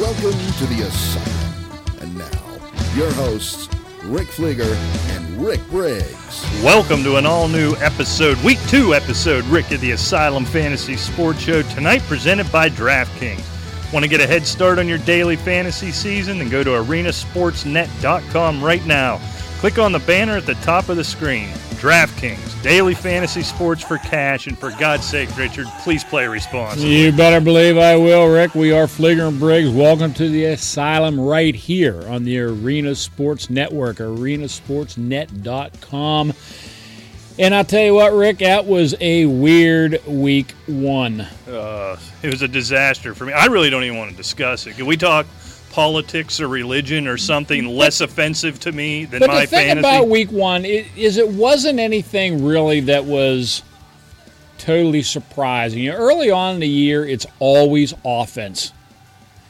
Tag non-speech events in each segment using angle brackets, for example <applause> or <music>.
Welcome to the Asylum. And now, your hosts, Rick Fleeger and Rick Briggs. Welcome to an all new episode, week two episode, Rick of the Asylum Fantasy Sports Show, tonight presented by DraftKings. Want to get a head start on your daily fantasy season? Then go to arenasportsnet.com right now. Click on the banner at the top of the screen. DraftKings, daily fantasy sports for cash, and for God's sake, Richard, please play responsibly. You better believe I will, Rick. We are Fleeger and Briggs. Welcome to the Asylum right here on the Arena Sports Network, arenasportsnet.com. And I'll tell you what, Rick, that was a weird week one. Uh, it was a disaster for me. I really don't even want to discuss it. Can we talk politics or religion or something less offensive to me than But my the thing fantasy? about week one is it wasn't anything really that was totally surprising. You know, early on in the year, it's always offense,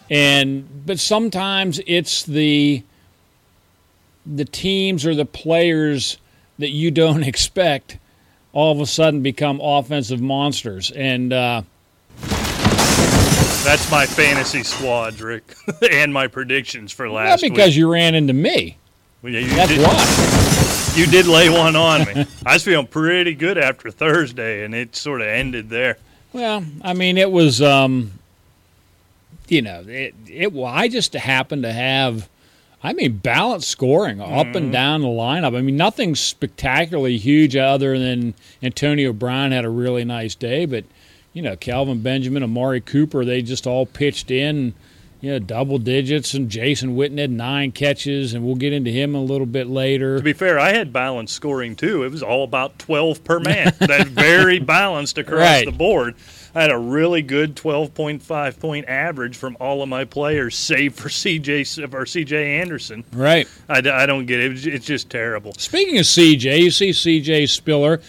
and but sometimes it's the the teams or the players that you don't <laughs> expect all of a sudden become offensive monsters. And uh, That's my fantasy squad, Rick, <laughs> and my predictions for last. not because week. you ran into me. Well, yeah, you That's did, why. <laughs> You did lay one on me. <laughs> I was feeling pretty good after Thursday, and it sort of ended there. Well, I mean, it was, um, you know, it, it. Well, I just happened to have, I mean, balanced scoring up and down the lineup. I mean, nothing spectacularly huge other than Antonio Brown had a really nice day, but you know, Kelvin Benjamin, Amari Cooper, they just all pitched in. You know, double digits, and Jason Witten had nine catches, and we'll get into him a little bit later. To be fair, I had balanced scoring too. It was all about 12 per man. <laughs> That's very balanced across Right. the board. I had a really good 12.5 point average from all of my players, save for CJ or CJ Anderson. Right. I don't get it. It's just terrible. Speaking of CJ, you see CJ Spiller,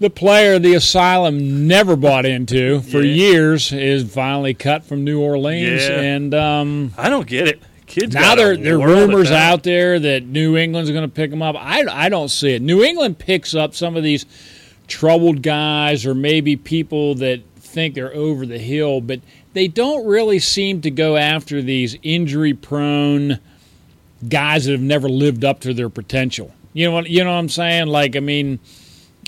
the player the asylum never bought into for Yeah. years, is finally cut from New Orleans, Yeah. and um, I don't get it. Kids now there there are rumors out there that New England's going to pick him up. I I don't see it. New England picks up some of these troubled guys, or maybe people that think they're over the hill, but they don't really seem to go after these injury prone guys that have never lived up to their potential. You know what you know what I'm saying? Like I mean,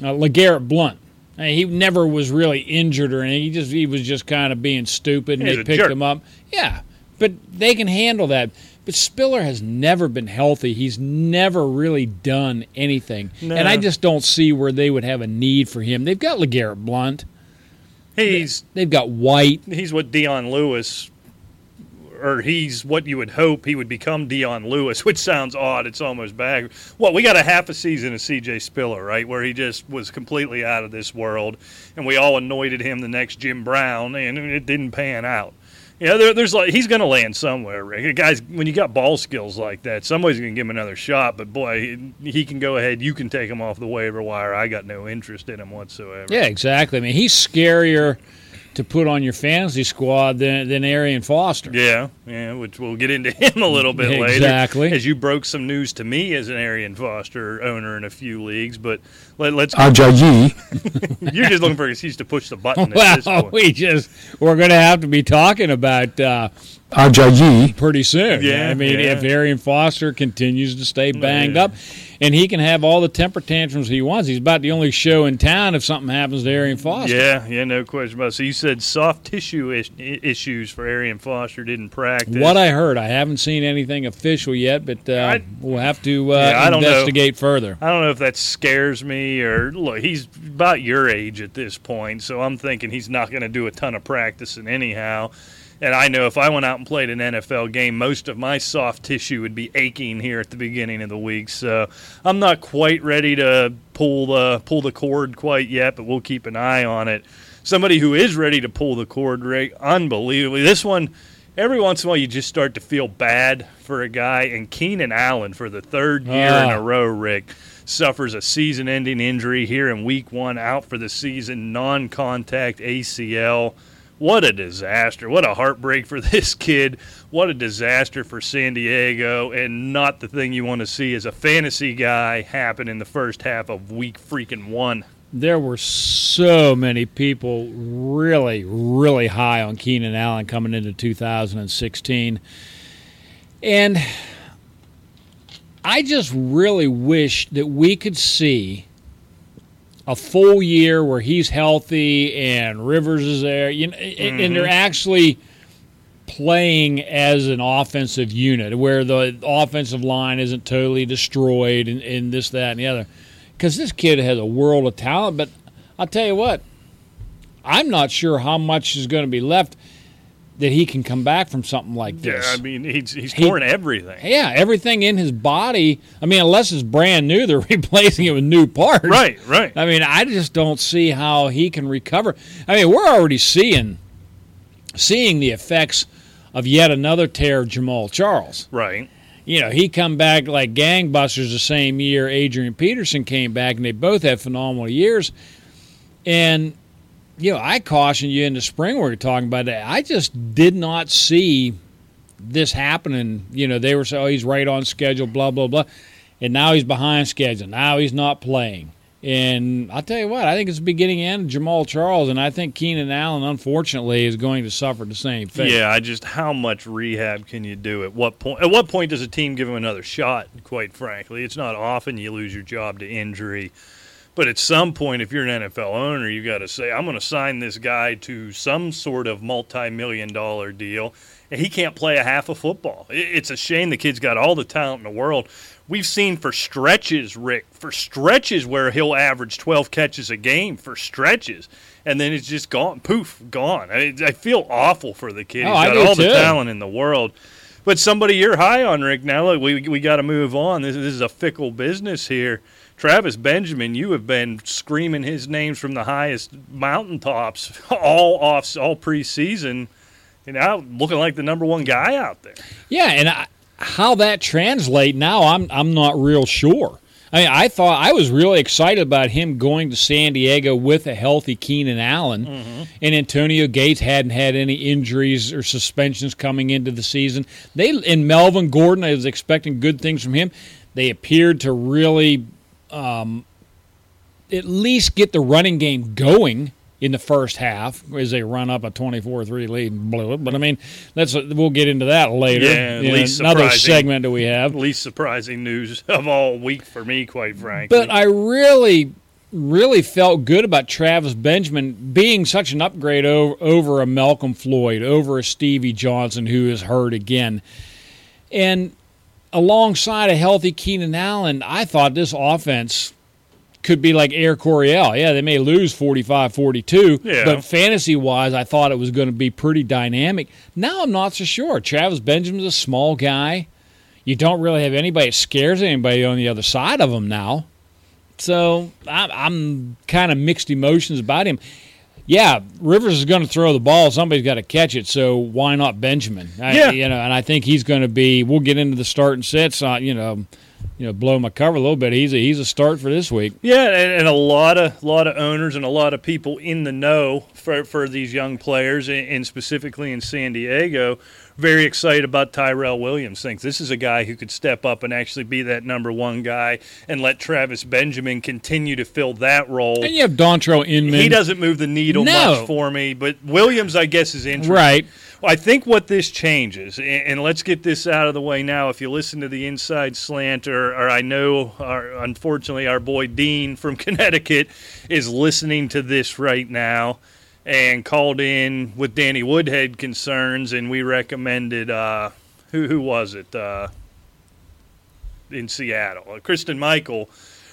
uh, LeGarrette Blount. I mean, he never was really injured or anything. He just he was just kind of being stupid, and He's they picked jerk. him up. Yeah, but they can handle that. But Spiller has never been healthy. He's never really done anything, No. and I just don't see where they would have a need for him. They've got LeGarrette Blount. He's They've got White. he's what Dion Lewis, or he's what you would hope he would become Dion Lewis, <laughs> which sounds odd. It's almost bad. Well, we got a half a season of C.J. Spiller, right, where he just was completely out of this world, and we all anointed him the next Jim Brown, and it didn't pan out. Yeah, there, there's like he's going to land somewhere, Rick. Guys, when you got ball skills like that, somebody's going to give him another shot. But boy, he, he can go ahead. You can take him off the waiver wire. I got no interest in him whatsoever. Yeah, exactly. I mean, he's scarier to put on your fantasy squad than than Arian Foster. Yeah, yeah, which we'll get into <laughs> him a little bit later. Exactly. As you broke some news to me as an Arian Foster owner in a few leagues, but let, let's. Ajayi. <laughs> <laughs> you're just looking for an excuse to push the button at this Well, point. we just we're going to have to be talking about uh, Ajayi. pretty soon. Yeah, I mean, yeah. if Arian Foster continues to stay banged Yeah. up, and he can have all the temper tantrums he wants, he's about the only show in town if something happens to Arian Foster. Yeah, yeah, no question about it. So you said soft tissue is- issues for Arian Foster didn't practice. What I heard, I haven't seen anything official yet, but uh, I- we'll have to uh, Yeah, I don't investigate further. I don't know if that scares me or look, he's about your age at this point, so I'm thinking he's not going to do a ton of practicing anyhow. And I know if I went out and played an NFL game, most of my soft tissue would be aching here at the beginning of the week. So I'm not quite ready to pull the pull the cord quite yet, but we'll keep an eye on it. Somebody who is ready to pull the cord, Rick, unbelievably. This one, every once in a while, you just start to feel bad for a guy. And Keenan Allen, for the third year in Ah. a row, Rick, suffers a season ending injury here in week one, out for the season, non contact ACL. What a disaster. What a heartbreak for <laughs> this kid. What a disaster for San Diego. And not the thing you want to see as a fantasy guy happen in the first half of week freaking one. there were so many people really, really high on Keenan Allen coming into 2016. And I just really wish that we could see a full year where he's healthy and Rivers is there, you know, mm-hmm. and they're actually playing as an offensive unit where the offensive line isn't totally destroyed and, and this, that, and the other. Because this kid has a world of talent, but I'll tell you what, I'm not sure how much is going to be left that he can come back from something like this. Yeah, I mean, he's he's torn everything. Yeah, everything in his body. I mean, unless it's brand new, <laughs> they're replacing it with new parts. Right, right. I mean, I just don't see how he can recover. I mean, we're already seeing seeing the effects of yet another tear of Jamaal Charles. Right. You know, he come back like gangbusters the same year Adrian Peterson came back, and they both had phenomenal years. And you know, I cautioned you in the spring we were talking about that. I just did not see this happening. You know, they were saying, oh, he's right on schedule, blah, blah, blah. And now he's behind schedule. Now he's not playing. And I'll tell you what, I think it's the beginning end of Jamaal Charles, and I think Keenan Allen, unfortunately, is going to suffer the same fate. Yeah, I just how much rehab can you do at what point? At what point does a team give him another shot? Quite frankly, it's not often you lose your job to injury. But at some point, if you're an NFL owner, you've got to say, I'm going to sign this guy to some sort of multi million dollar deal. And he can't play a half of football. It's a shame the kid's got all the talent in the world. We've seen for stretches, Rick, for stretches where he'll average 12 catches a game for stretches. And then it's just gone, poof, gone. I, I feel awful for the kid. Oh, He's got all too. the talent in the world. But somebody you're high on, Rick. Now, look, we, we got to move on. This, this is a fickle business here. Travis Benjamin, you have been screaming his names from the highest mountaintops all off all preseason, and now looking like the number one guy out there. Yeah, and I, how that translate now, I'm I'm not real sure. I mean, I thought I was really excited about him going to San Diego with a healthy Keenan Allen, mm-hmm. and Antonio Gates hadn't had any injuries or suspensions coming into the season. They and Melvin Gordon, I was expecting good things from him. They appeared to really um, at least get the running game going in the first half as they run up a 24-3 lead and blew it. But I mean, that's we'll get into that later. Yeah, least another segment that we have. Least surprising news of all week for me, quite frankly. But I really, really felt good about Travis Benjamin being such an upgrade over, over a Malcolm Floyd, over a Stevie Johnson who is hurt again, and alongside a healthy Keenan Allen, I thought this offense could be like Air Coryell. Yeah, they may lose 45 42, yeah. but fantasy wise, I thought it was going to be pretty dynamic. Now I'm not so sure. Travis Benjamin's a small guy. You don't really have anybody that scares anybody on the other side of him now. So I'm, I'm kind of mixed emotions about him yeah, Rivers is going to throw the ball. Somebody's got to catch it. So why not Benjamin? I, yeah. you know, and I think he's going to be. We'll get into the start and sets. Uh, you know, you know, blow my cover a little bit. He's a he's a start for this week. Yeah, and, and a lot of lot of owners and a lot of people in the know for for these young players, and specifically in San Diego, very excited about Tyrell Williams. Thinks this is a guy who could step up and actually be that number one guy, and let Travis Benjamin continue to fill that role. And you have Dontrelle Inman. He doesn't move the needle no. much for me, but Williams, I guess, is interesting. Right. I think what this changes, and let's get this out of the way now. If you listen to the Inside Slant, or, or I know, our, unfortunately, our boy Dean from <laughs> Connecticut is listening to this right now and called in with Danny Woodhead concerns, and we recommended uh, who who was it uh, in Seattle? Christine Michael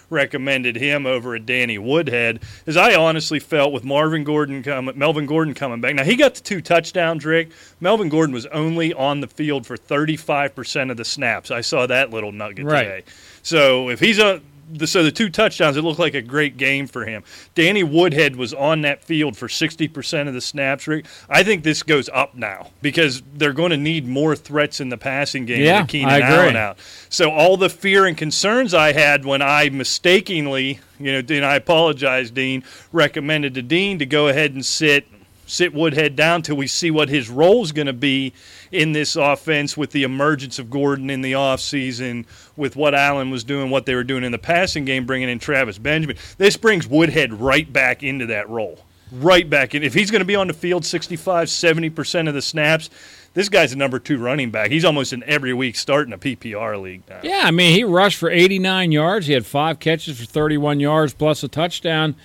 recommended him over at Danny Woodhead, as I honestly felt with Marvin Gordon coming, Melvin Gordon coming back. Now he got the two touchdowns, Rick. Melvin Gordon was only on the field for 35% of the snaps. I saw that little nugget right. today. So if he's a the, so the two touchdowns, it looked like a great game for him. Danny Woodhead was on that field for 60% of the snaps. Rick. I think this goes up now because they're going to need more threats in the passing game yeah, with Keenan Allen out. So all the fear and concerns I had when I mistakenly, you know, and I apologize, Dean, recommended to Dean to go ahead and sit sit Woodhead down till we see what his role is going to be in this offense with the emergence of Gordon in the offseason, with what Allen was doing, what they were doing in the passing game, bringing in Travis Benjamin. This brings Woodhead right back into that role. Right back in. If he's going to be on the field 65, 70% of the snaps, this guy's a number two running back. He's almost in every week starting a PPR league now. Yeah, I mean, he rushed for 89 yards. He had five catches for 31 yards plus a touchdown.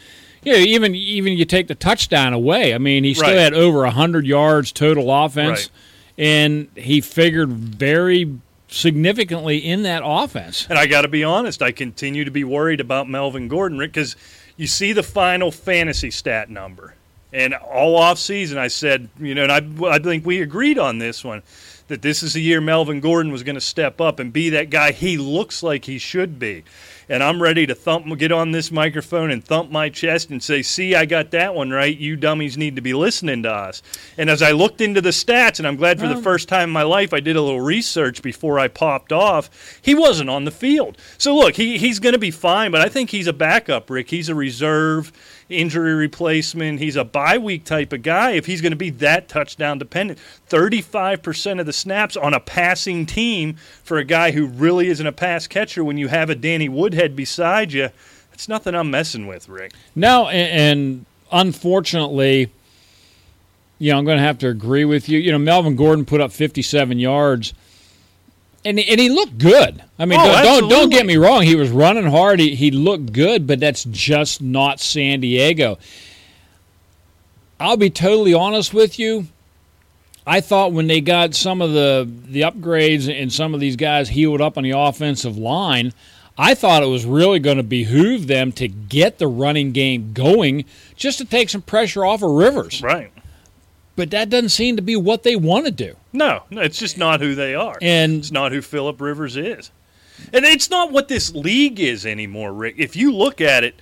Yeah, even even you take the touchdown away. I mean, he still Right. had over 100 yards total offense, Right. and he figured very significantly in that offense. And I got to be honest, I continue to be worried about Melvin Gordon because you see the final fantasy stat number. And all off season, I said, you know, and I, I think we agreed on this one that this is the year Melvin Gordon was going to step up and be that guy he looks like he should be. And I'm ready to thump, get on this microphone and thump my chest and say, "See, I got that one right. You dummies need to be listening to us." And as I looked into the stats, and I'm glad for the oh. first time in my life I did a little research before I popped off. He wasn't on the field, so look, he, he's going to be fine. But I think he's a backup, Rick. He's a reserve injury replacement. He's a bye week type of guy. If he's going to be that touchdown dependent, 35% of the snaps on a passing team for a guy who really isn't a pass catcher when you have a Danny Woodhead beside you, it's nothing I'm messing with, Rick. No, and, and unfortunately, you know, I'm going to have to agree with you. You know, Melvin Gordon put up 57 yards, and and he looked good. I mean, Oh, don't, don't don't get me wrong. He was running hard. He he looked good, but that's just not San Diego. I'll be totally honest with you. I thought when they got some of the the upgrades and some of these guys healed up on the offensive line, I thought it was really going to behoove them to get the running game going just to take some pressure off of Rivers. Right. But that doesn't seem to be what they want to do. No, no, it's just not who they are. And It's not who Philip Rivers is. And it's not what this league is anymore, Rick. If you look at it,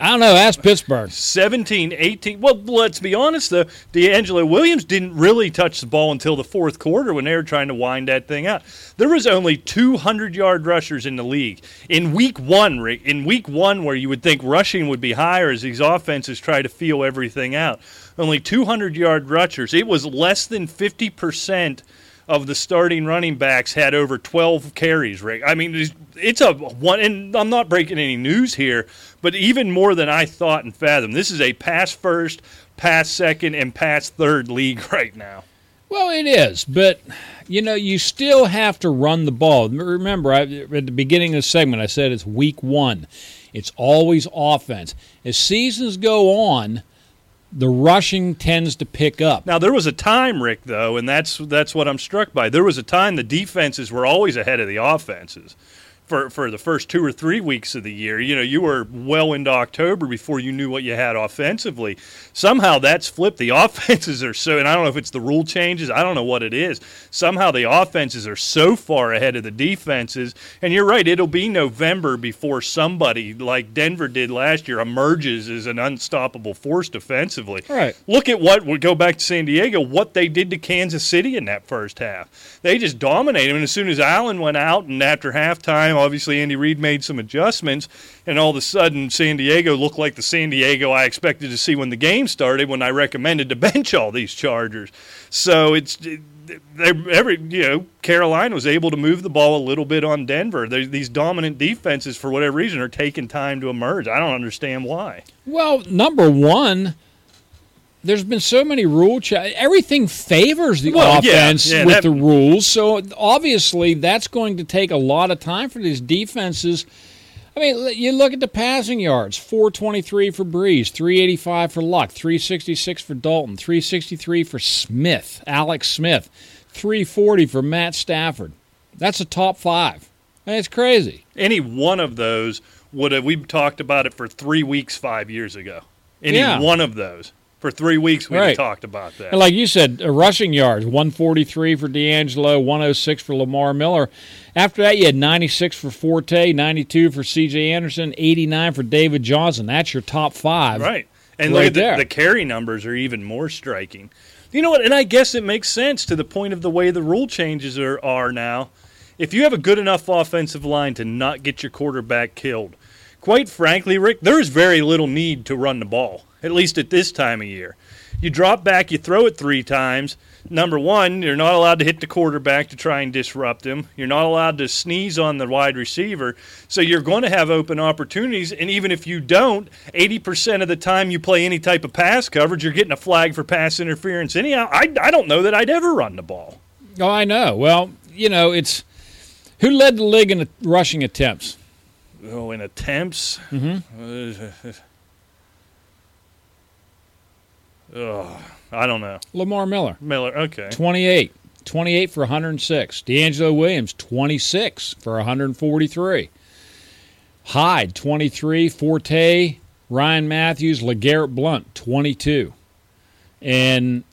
I don't know, ask Pittsburgh. 17, 18. Well, let's be honest, though. DeAngelo Williams didn't really touch the ball until the fourth quarter when they were trying to wind that thing out. There was only 200 yard rushers in the league. In week one, Rick, in week one, where you would think rushing would be higher as these offenses try to feel everything out, only 200 yard rushers. It was less than 50% of the starting running backs had over 12 carries, Rick. I mean, it's- it's a one, and I'm not breaking any news here, but even more than I thought and fathomed. This is a pass first, pass second, and pass third league <laughs> right now. Well, it is, but you know, you still have to run the ball. Remember, I, at the beginning of the segment, I said it's week one. It's always offense. As seasons go on, the rushing tends to pick up. Now there was a time, Rick, though, and that's that's what I'm struck by. There was a time the defenses were always ahead of the offenses. For, for the first two or three weeks of the year, you know, you were well into October before you knew what you had offensively. Somehow that's flipped. The <laughs> offenses are so, and I don't know if it's the rule changes. I don't know what it is. Somehow the offenses are so far ahead of the defenses. And you're right, it'll be November before somebody like Denver did last year emerges as an unstoppable force defensively. Right. Look at what we go back to San Diego, what they did to Kansas City in that first half. They just dominated. And as soon as Allen went out, and after halftime, obviously Andy Reid made some adjustments, and all of a sudden San Diego looked like the San Diego I expected to see when the game started. When I recommended to bench all these Chargers, so it's. Every you know Carolina was able to move the ball a little bit on Denver. These dominant defenses, for whatever reason, are taking time to emerge. I don't understand why. Well, number one, there's been so many rule cha- Everything favors the Well, offense yeah, with that- the rules. So obviously, that's going to take a lot of time for these defenses. I mean, you look at the passing yards 423 for Brees, 385 for Luck, 366 for Dalton, 363 for Smith, Alex Smith, 340 for Matt Stafford. That's a top five. That's crazy. any one of those would have we talked about it for three weeks five years ago any Yeah. one of those for three weeks we Right. talked about that And like you said, uh, rushing yards 143 for DeAngelo, 106 for Lamar Miller. After that, you had 96 for Forte, 92 for C.J. Anderson, 89 for David Johnson. That's your top five. right and Right look at the, there. the carry numbers are even more striking you know what and i guess it makes sense to the point of the way the rule changes are, are now if you have a good enough offensive line to not get your quarterback killed quite frankly rick there's very little need to run the ball at least at this time of year You drop back, you throw it three times. Number one, you're not allowed to hit the quarterback to try and disrupt him. You're not allowed to sneeze on the wide receiver. So you're going to have open opportunities. And even if you don't, 80% of the time you play any type of pass coverage, you're getting a flag for pass interference. Anyhow, I, I don't know that I'd ever run the ball. Oh, I know. Well, you know, it's who led the league in rushing attempts? Oh, in attempts? Mm-hmm. Uh, I don't know. Lamar Miller. Miller, okay. 28. 28 for 106. DeAngelo Williams, 26 for 143. Hyde, 23. Forte, Ryan Mathews, LeGarrette Blount, 22. And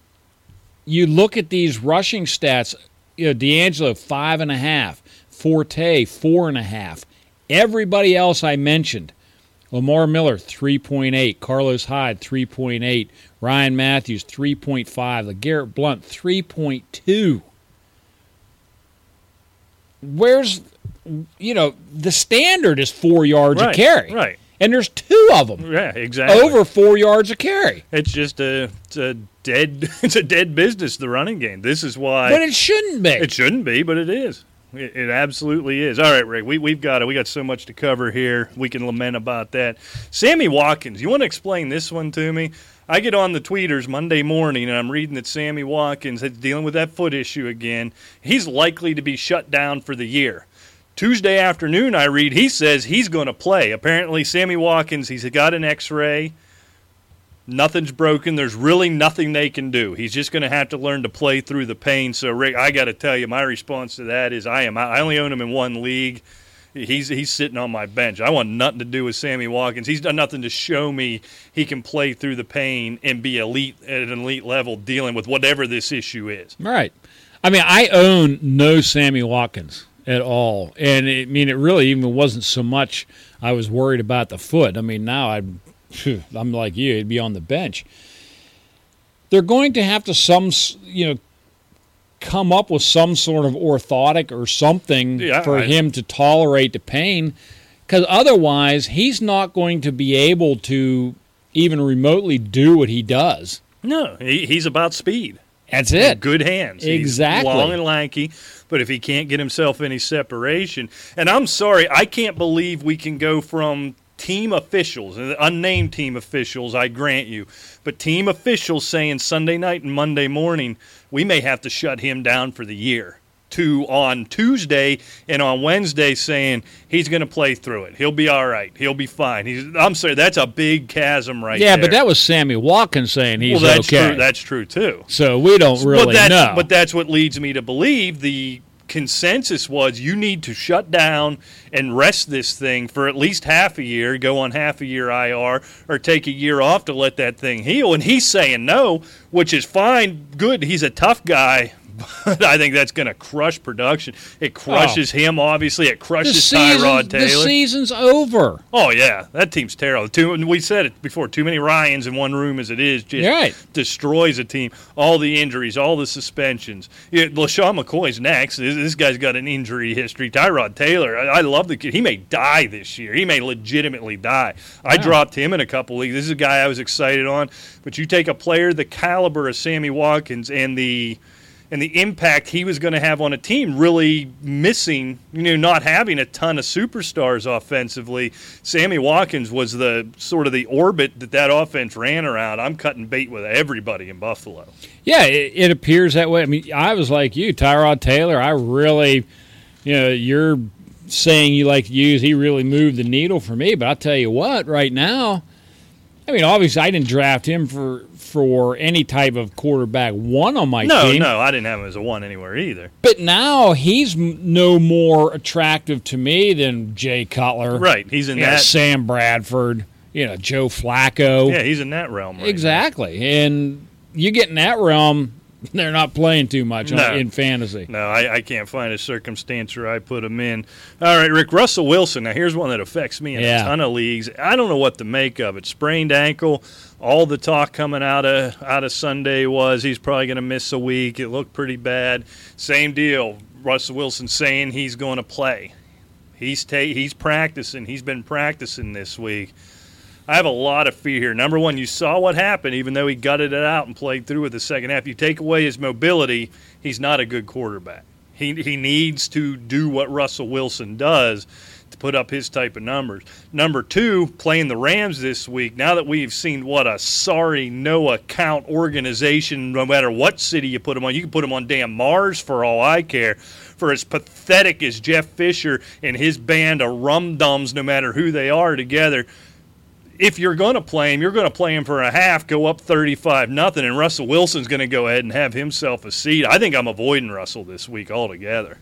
you look at these rushing stats, you know, DeAngelo, five and a half. Forte, four and a half. Everybody else I mentioned, Lamar Miller, 3.8. Carlos Hyde, 3.8. Ryan Mathews, 3.5. LeGarrette Blount, 3.2. Where's, you know, the standard is four yards right, a carry. Right. And there's two of them. Yeah, exactly. Over four yards a carry. It's just a, it's a dead <laughs> it's a dead business, the running game. This is why But it shouldn't be. It shouldn't be, but it is. It, it absolutely is. All right, Rick, we, we've got it. We got so much to cover here. We can lament about that. Sammy Watkins, you want to explain this one to me? I get on the tweeters Monday morning and I'm reading that Sammy Watkins is dealing with that foot issue again. He's likely to be shut down for the year. Tuesday afternoon, I read he says he's going to play. Apparently, Sammy Watkins, he's got an x ray. Nothing's broken. There's really nothing they can do. He's just going to have to learn to play through the pain. So, Rick, I got to tell you, my response to that is I am. I only own him in one league. He's he's sitting on my bench. I want nothing to do with Sammy Watkins. He's done nothing to show me he can play through the pain and be elite at an elite level dealing with whatever this issue is. Right. I mean, I own no Sammy Watkins at all, and it, I mean, it really even wasn't so much I was worried about the foot. I mean, now I'm I'm like you; he'd be on the bench. They're going to have to some you know come up with some sort of orthotic or something Yeah, for I- him to tolerate the pain, because otherwise he's not going to be able to even remotely do what he does. No, he, he's about speed. That's it. Good hands. He's Exactly. long and lanky, but if he can't get himself any separation, and I'm sorry, I can't believe we can go from team officials, unnamed team officials, I grant you, but team officials saying Sunday night and Monday morning, we may have to shut him down for the year. To on Tuesday and on Wednesday saying he's going to play through it. He'll be all right. He'll be fine. He's, I'm sorry, that's a big chasm right yeah, there. but that was Sammy Watkins saying he's well, that's okay. true. That's true too. so we don't really but know. But that's what leads me to believe the consensus was you need to shut down and rest this thing for at least half a year, go on half a year IR, or take a year off to let that thing heal. And he's saying no, which is fine, good. He's a tough guy. But I think that's going to crush production. It crushes oh. him, obviously. It crushes season, Tyrod the season's over. Oh yeah, that team's terrible. Too, we said it before. Too many Ryans in one room as it is just Right. destroys a team. All the injuries, all the suspensions. Yeah, LeSean McCoy's next. This, this guy's got an injury history. Tyrod Taylor, I, I love the kid. He may die this year. He may legitimately die. I dropped him in a couple leagues. This is a guy I was excited on. But you take a player the caliber of Sammy Watkins and the and the impact he was going to have on a team really missing, you know, not having a ton of superstars offensively. Sammy Watkins was the sort of the orbit that that offense ran around. I'm cutting bait with everybody in Buffalo. Yeah, it, it appears that way. I mean, I was like you, Tyrod Taylor. I really, you know, you're saying you like to use. He really moved the needle for me. But I'll tell you what, right now, I mean, obviously, I didn't draft him for for any type of quarterback one on my No, team. no, no, I didn't have him as a one anywhere either. But now he's no more attractive to me than Jay Cutler, Right, he's in that. Sam Bradford, you know, Joe Flacco. Yeah, he's in that realm. Right exactly. And you get in that realm, <laughs> they're not playing too much on- No. in fantasy. No, I, I can't find a circumstance where I put them in. All right, Rick Russell Wilson. Now here's one that affects me in Yeah. a ton of leagues. I don't know what to make of it. Sprained ankle. All the talk coming out of out of Sunday was he's probably going to miss a week. It looked pretty bad. Same deal. Russell Wilson saying he's going to play. He's ta- he's practicing. He's been practicing this week. I have a lot of fear here. Number one, you saw what happened, even though he gutted it out and played through with the second half. You take away his mobility, he's not a good quarterback. He, he needs to do what Russell Wilson does to put up his type of numbers. Number two, playing the Rams this week, now that we've seen what a sorry, no account organization, no matter what city you put them on, you can put them on damn Mars for all I care. For as pathetic as Jeff Fisher and his band of rum dums, no matter who they are together, if you're going to play him, you're going to play him for a half, go up 35 nothing, and Russell Wilson's going to go ahead and have himself a seat. I think I'm avoiding Russell this week altogether.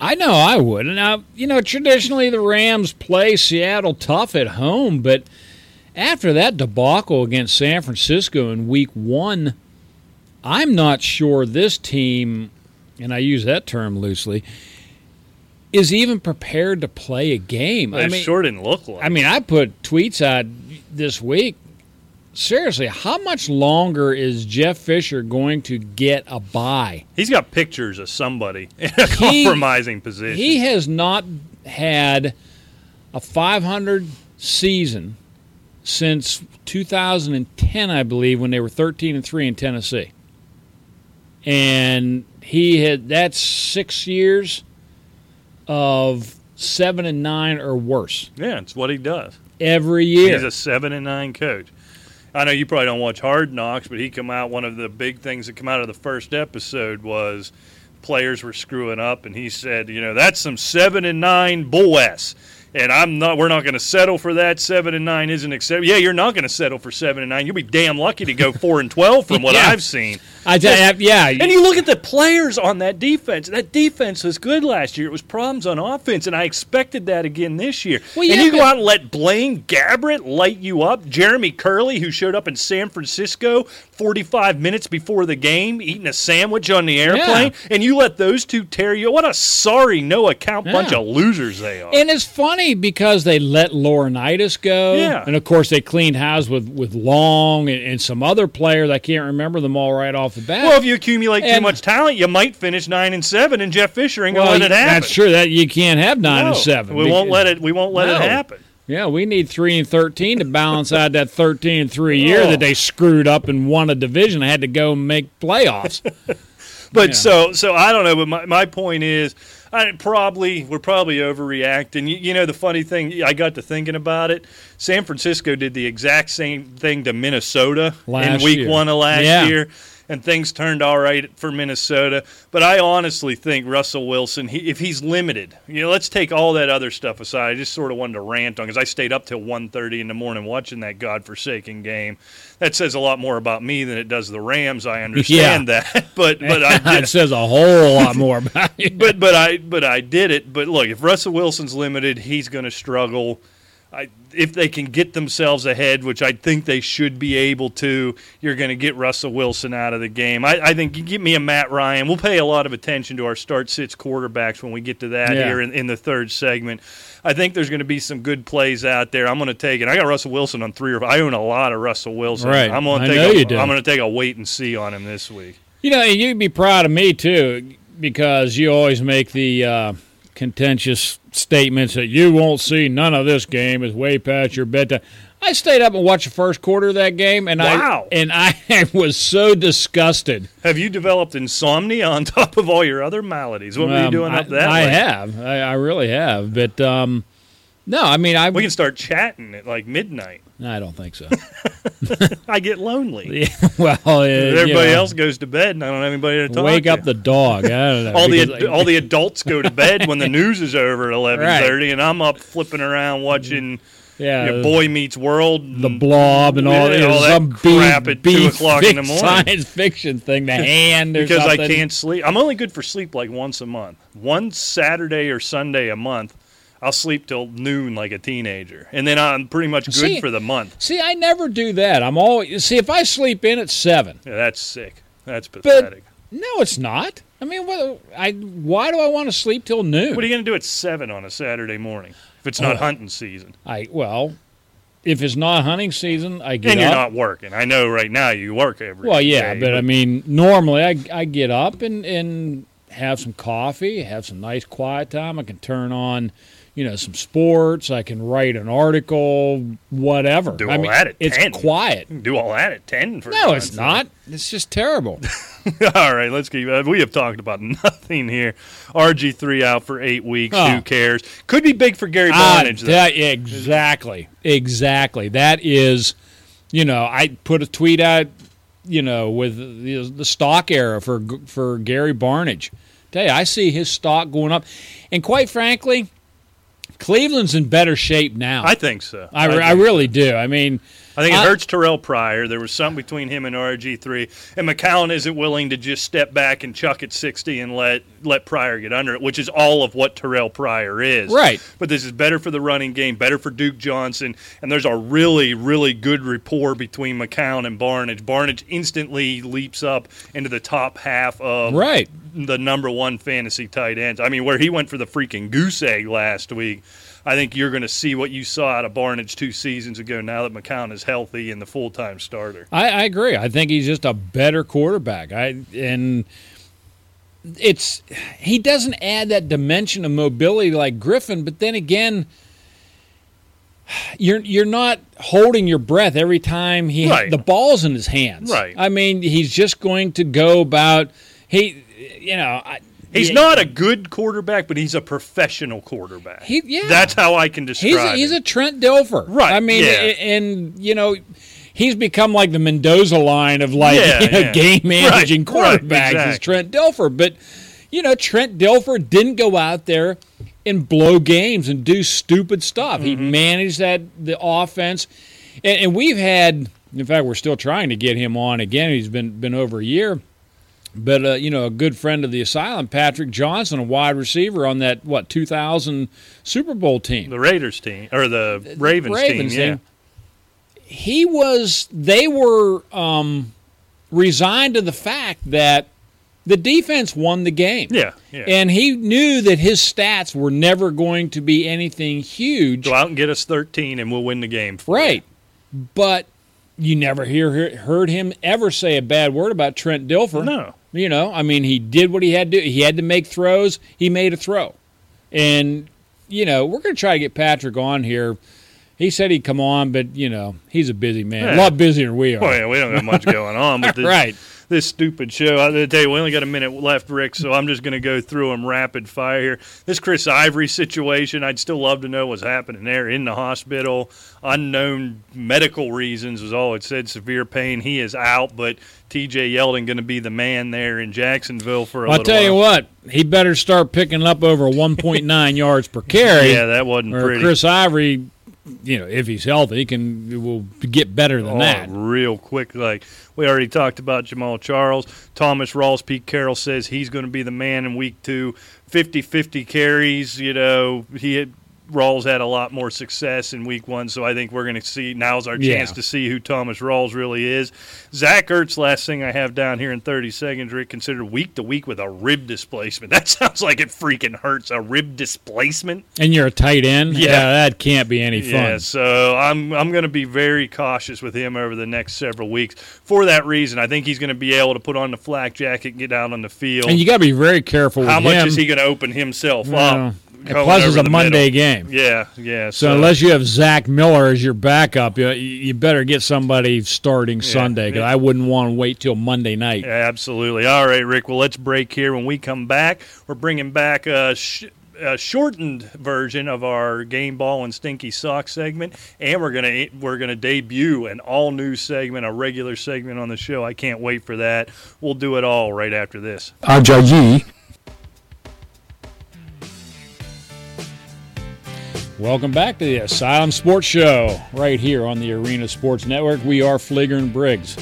I know I would. Now, uh, you know, traditionally the Rams play Seattle tough at home, but after that debacle against San Francisco in week one, I'm not sure this team, and I use that term loosely, is even prepared to play a game. I mean, sure didn't look like. I mean, I put tweets out this week. Seriously, how much longer is Jeff Fisher going to get a bye? he's got pictures of somebody <laughs> in a He- compromising position. He has not had a 500 season since 2010, I believe, when they were 13 and 3 in Tennessee. And he had that's 6 years of 7 and 9 or worse yeah, it's what he does. every year. He's a seven and nine coach. I know you probably don't watch Hard Knocks, but he come out. One of the big things that come out of the first episode was players were screwing up, and he said, you know, that's some seven and nine bull s. And I'm not. We're not going to settle for that. Seven and nine isn't acceptable. Yeah, you're not going to settle for seven and nine. You'll be damn lucky to go four and twelve from what Yeah. I've seen. I, I, yeah, And you look at the players on that defense. That defense was good last year. It was problems on offense, and I expected that again this year. Well, and you go out and let Blaine Gabbert light you up. Jeremy Kerley, who showed up in San Francisco 45 minutes before the game, eating a sandwich on the airplane, and you let those two tear you. What a sorry, no account bunch of losers they are. And it's funny because they let Laurinaitis go. Yeah. And of course they cleaned house with, with Long and, and some other players. I can't remember them all right off the bat. well, if you accumulate too much talent, you might finish nine and seven, and Jeff Fisher ain't Well, gonna let it happen. That's true. That you can't have nine No, and seven. We won't let it. We won't let it happen. Yeah, we need three and thirteen to balance out that thirteen and three year Oh. that they screwed up and won a division. I had to go and make playoffs. <laughs> But Yeah. so so I don't know. But my, my point is, I probably we're probably overreacting. You, you know, the funny thing, I got to thinking about it. San Francisco did the exact same thing to Minnesota in Week year. One of last Yeah. year. And things turned all right for Minnesota, but I honestly think Russell Wilson, he, if he's limited, you know, let's take all that other stuff aside. I just sort of wanted to rant on because I stayed up till 1.30 in the morning watching that godforsaken game. That says a lot more about me than it does the Rams. I understand that, <laughs> but but I <laughs> did, it says a whole lot more about you. <laughs> but but I but I did it. But look, if Russell Wilson's limited, he's going to struggle. I, if they can get themselves ahead, which I think they should be able to, you're going to get Russell Wilson out of the game. I, I think you give me a Matt Ryan. We'll pay a lot of attention to our start sits quarterbacks when we get to that Yeah. here in, in the third segment. I think there's going to be some good plays out there. I'm going to take it. I got Russell Wilson on three or I own a lot of Russell Wilson. Right. I'm going to take know a, you do. I'm going to take a wait and see on him this week. You know, you'd be proud of me too, because you always make the uh, contentious statements that you won't see none of this game is way past your bedtime. I stayed up and watched the first quarter of that game, and Wow. I and <laughs> I was so disgusted. Have you developed insomnia on top of all your other maladies? What were you Um, doing I, up that I late? have, I, I really have, but um, no, I mean, I We can start chatting at like midnight. I don't think so. <laughs> I get lonely. <laughs> Yeah, well, uh, Everybody you know, else goes to bed, and I don't have anybody to talk to. wake to. up the dog. I don't know. all the ad- all the adults go to bed when the <laughs> news is over at eleven thirty, Right. and I'm up flipping around watching yeah, you know, Boy Meets World, the blob and all, know, all that some crap B, at two o'clock in the morning. science fiction thing, the hand or because I can't sleep. I'm only good for sleep like once a month, one Saturday or Sunday a month. I'll sleep till noon like a teenager, and then I'm pretty much good See- for the month. See, I never do that. I'm always see if I sleep in at seven. Yeah, that's sick. That's pathetic. No, it's not. I mean, what, I why do I want to sleep till noon? What are you going to do at seven on a Saturday morning if it's not Oh. hunting season I well, if it's not hunting season, I get up. and you're up. not working? I know right now you work every. well, yeah, day, but I mean, normally I I get up and and have some coffee, have some nice quiet time. I can turn on, you know, some sports. I can write an article, whatever. Do I all mean, that at it's 10. quiet. Do all that at ten for No, God's it's sake. not. It's just terrible. <laughs> All right, let's keep. Uh, we have talked about <laughs> nothing here. RG three out for eight weeks. Oh. Who cares? Could be big for Gary Ah, Barnage. though. that- exactly, exactly. That is, you know, I put a tweet out, you know, with the, the stock era for for Gary Barnidge. Tell you, I see his stock going up, and quite frankly, Cleveland's in better shape now. I think so. I, I think- really do. I mean, I think it I- hurts Terrelle Pryor. There was something between him and RG three, and McCown isn't willing to just step back and chuck it sixty and let let Pryor get under it, which is all of what Terrelle Pryor is. Right. But this is better for the running game, better for Duke Johnson, and there's a really really good rapport between McCown and Barnidge. Barnidge instantly leaps up into the top half of right. The number one fantasy tight ends. I mean, where he went for the freaking goose egg last week. I think you're going to see what you saw out of Barnidge two seasons ago. Now that McCown is healthy and the full time starter. I, I agree. I think he's just a better quarterback. I and it's he doesn't add that dimension of mobility like Griffin, but then again, you're you're not holding your breath every time he Right. the ball's in his hands. Right. I mean, he's just going to go about he, you know. I, He's yeah, not a good quarterback, but he's a professional quarterback. He- yeah. That's how I can describe He's a, he's a Trent Dilfer, Right, I mean, yeah. and you know, he's become like the Mendoza line of like Yeah, <laughs> you know, game managing Right, right, quarterbacks is. Trent Dilfer. But you know, Trent Dilfer didn't go out there and blow games and do stupid stuff. He Mm-hmm. managed that the offense, and, and we've had. In fact, we're still trying to get him on again. He's been been over a year. But uh, you know, a good friend of the asylum, Patrick Johnson, a wide receiver on that what 2000 Super Bowl team. the Raiders team or the Ravens, Ravens team. Yeah. He was. They were um, resigned to the fact that the defense won the game. Yeah. Yeah. And he knew that his stats were never going to be anything huge. Go out and get us 13, and we'll win the game. for you. Right. But you never hear heard him ever say a bad word about Trent Dilfer. No. You know, I mean, he did what he had to. He had to make throws. He made a throw, and you know, we're going to try to get Patrick on here. He said he'd come on, but you know, he's a busy man, a lot busier than we are. Well, yeah, we don't have much <laughs> going on, but this, Right. This stupid show. I tell you, we only got a minute left, Rick, so I'm just going to go through them rapid fire here. This Chris Ivory situation, I'd still love to know what's happening there in the hospital. Unknown medical reasons was all it said. Severe pain. He is out, but T.J. Yeldon going to be the man there in Jacksonville for a I'll tell you while. what, he better start picking up over 1.9 yards per <laughs> carry. Yeah, that wasn't or pretty. Chris Ivory, you know, if he's healthy, he can will get better than Oh, that. real quick. Like we already talked about Jamaal Charles. Thomas Rawls, Pete Carroll says he's going to be the man in week two. 50 50 carries. You know, he had. Rawls had a lot more success in week one, so I think we're going to see now's our Yeah. chance to see who Thomas Rawls really is. Zach Ertz, last thing I have down here in 30 seconds, Rick, considered week to week with a rib displacement. <laughs> That sounds like it freaking hurts. A rib displacement? And you're a tight end. Yeah. that can't be any fun. Yeah, so I'm I'm going to be very cautious with him over the next several weeks. For that reason, I think he's going to be able to put on the flak jacket and get out on the field. And you got to be very careful with How much him. is he going to open himself up? And plus, it's a Monday middle? game. Yeah, yeah. So unless you have Zach Miller as your backup, you, you better get somebody starting Sunday because yeah. I wouldn't want to wait till Monday night. Yeah, absolutely. All right, Rick. Well, let's break here. When we come back, we're bringing back a, sh- a shortened version of our game ball and stinky sock segment, and we're gonna we're gonna debut an all new segment, a regular segment on the show. I can't wait for that. We'll do it all right after this. Ajayi, Welcome back to the Asylum Sports Show right here on the Arena Sports Network. We are Fleeger and Briggs.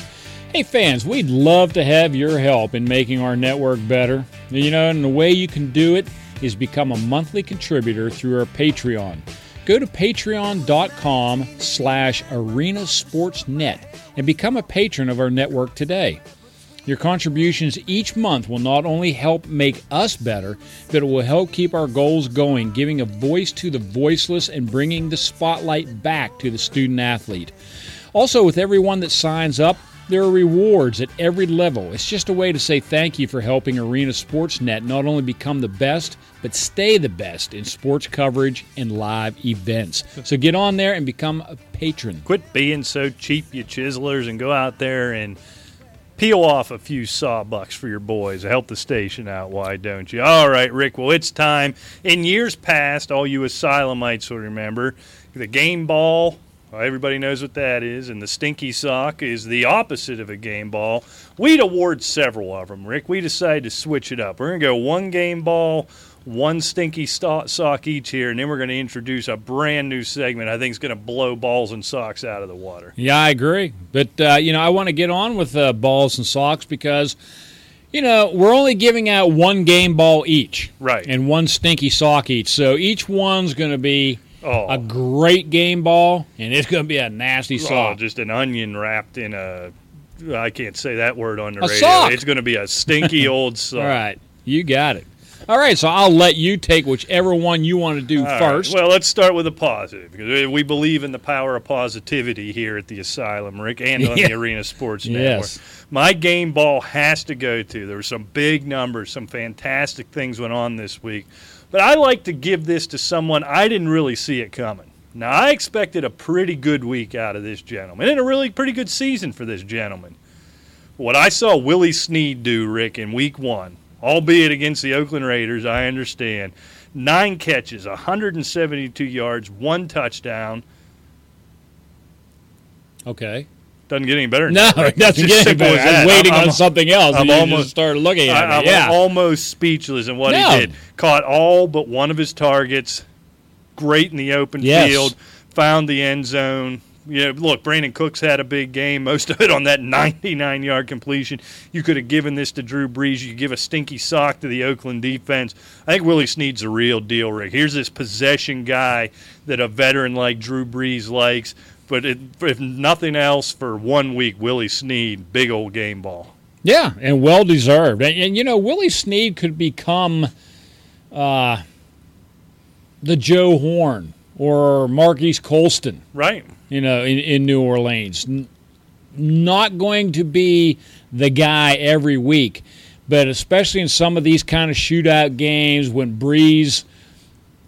Hey fans, we'd love to have your help in making our network better. You know, and the way you can do it is become a monthly contributor through our Patreon. Go to patreon.com slash arenasportsnet and become a patron of our network today. Your contributions each month will not only help make us better, but it will help keep our goals going, giving a voice to the voiceless and bringing the spotlight back to the student athlete. Also, with everyone that signs up, There are rewards at every level. It's just a way to say thank you for helping Arena Sportsnet not only become the best, but stay the best in sports coverage and live events. So get on there and become a patron. Quit being so cheap, you chiselers, and go out there and peel off a few sawbucks for your boys. Help the station out, why don't you? All right, Rick. Well, it's time. In years past, all you asylumites will remember the game ball. Well, everybody knows what that is, and the stinky sock is the opposite of a game ball. We'd award several of them, Rick. We decided to switch it up. We're going to go one game ball, one stinky sock each here, and then we're going to introduce a brand new segment I think is going to blow balls and socks out of the water. Yeah, I agree. But, uh, you know, I want to get on with uh, balls and socks because, you know, we're only giving out one game ball each. Right. And one stinky sock each. So each one's going to be Oh. a great game ball, and it's going to be a nasty Oh, sock. just an onion wrapped in a. I can't say that word on the A radio. sock. It's going to be a stinky <laughs> old sock. All right. You got it. All right, so I'll let you take whichever one you want to do All right. first. Well, let's start with a positive because we believe in the power of positivity here at the Asylum, Rick, and <laughs> on Yeah. the Arena Sports Network. Yes. My game ball has to go to. There were some big numbers, some fantastic things went on this week, but I like to give this to someone I didn't really see it coming. Now, I expected a pretty good week out of this gentleman and a really pretty good season for this gentleman. What I saw Willie Snead do, Rick, in week one, albeit against the Oakland Raiders, I understand. Nine catches, 172 yards, one touchdown. okay. Doesn't get any better No, that. Rick. it doesn't get any better. I was waiting I'm- on something else, I'm almost- started looking at I, it. I'm Yeah. almost speechless in what No. he did. Caught all but one of his targets. Great in the open Yes. field. Found the end zone. You know, look, Brandin Cooks had a big game. Most of it on that <laughs> 99-yard completion. You could have given this to Drew Brees. You could give a stinky sock to the Oakland defense. I think Willie Snead's a real deal, Rick. Here's this possession guy that a veteran like Drew Brees likes. But it, if nothing else, for one week, Willie Snead, big old game ball. Yeah, and well deserved. And, and you know, Willie Snead could become uh, the Joe Horn or Marques Colston, Right. You know, in, in New Orleans. Not going to be the guy every week, but especially in some of these kind of shootout games when Brees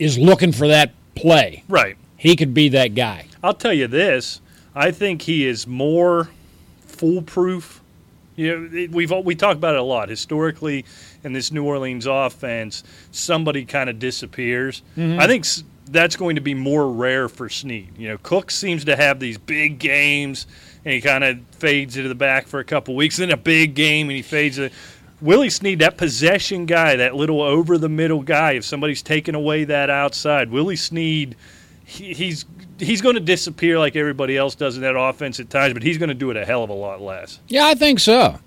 is looking for that play, Right. he could be that guy. I'll tell you this: I think he is more foolproof. You know, we've we talk about it a lot historically in this New Orleans offense. Somebody kind of disappears. Mm-hmm. I think that's going to be more rare for Snead. You know, Cook seems to have these big games, and he kind of fades into the back for a couple weeks. Then a big game, and he fades. Willie Snead, that possession guy, that little over the middle guy. If somebody's taking away that outside, Willie Snead he, he's he's going to disappear like everybody else does in that offense at times, but he's going to do it a hell of a lot less. Yeah, I think so.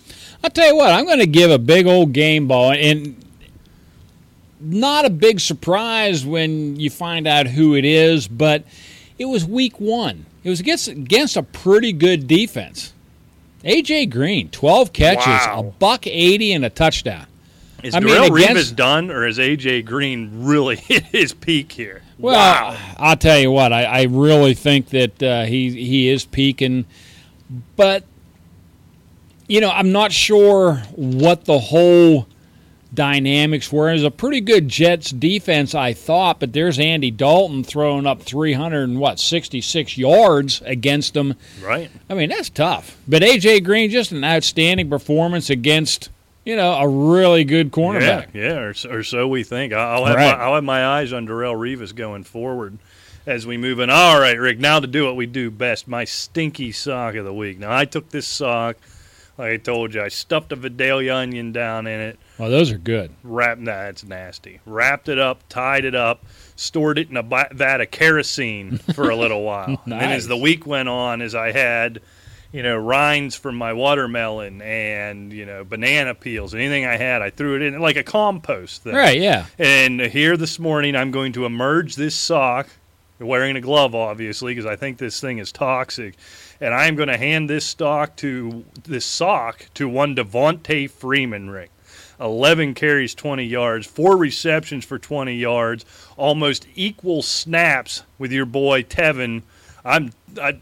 I'll tell you what, I'm going to give a big old game ball, and not a big surprise when you find out who it is, but it was week one. It was against against a pretty good defense. AJ Green, 12 catches, Wow. a buck 80, and a touchdown. Is I mean, against- done, or is AJ Green really <laughs> hit his peak here? Well, wow. I'll tell you what, I, I really think that uh, he he is peaking, but you know, I'm not sure what the whole dynamics were. It was a pretty good Jets defense, I thought, but there's Andy Dalton throwing up 300 and what 66 yards against them. Right. I mean, that's tough. But AJ Green just an outstanding performance against you know a really good cornerback. Yeah, yeah, or, so- or so we think. I'll have Right. my, I'll have my eyes on Darrelle Revis going forward as we move in. All right, Rick. Now to do what we do best, my stinky sock of the week. Now I took this sock, like I told you, I stuffed a Vidalia onion down in it. Well, those are good. wrapped that's nasty wrapped it up tied it up stored it in a vat of kerosene for a little while <laughs> and then as the week went on as i had you know rinds from my watermelon and you know banana peels anything i had i threw it in like a compost thing Right? Yeah. and here this morning, I'm going to emerge this sock, wearing a glove, obviously, because I think this thing is toxic. And I'm going to hand this stock to this sock to one Devonta Freeman, Rick. 11 carries, 20 yards, four receptions for 20 yards, almost equal snaps with your boy Tevin. I'm I,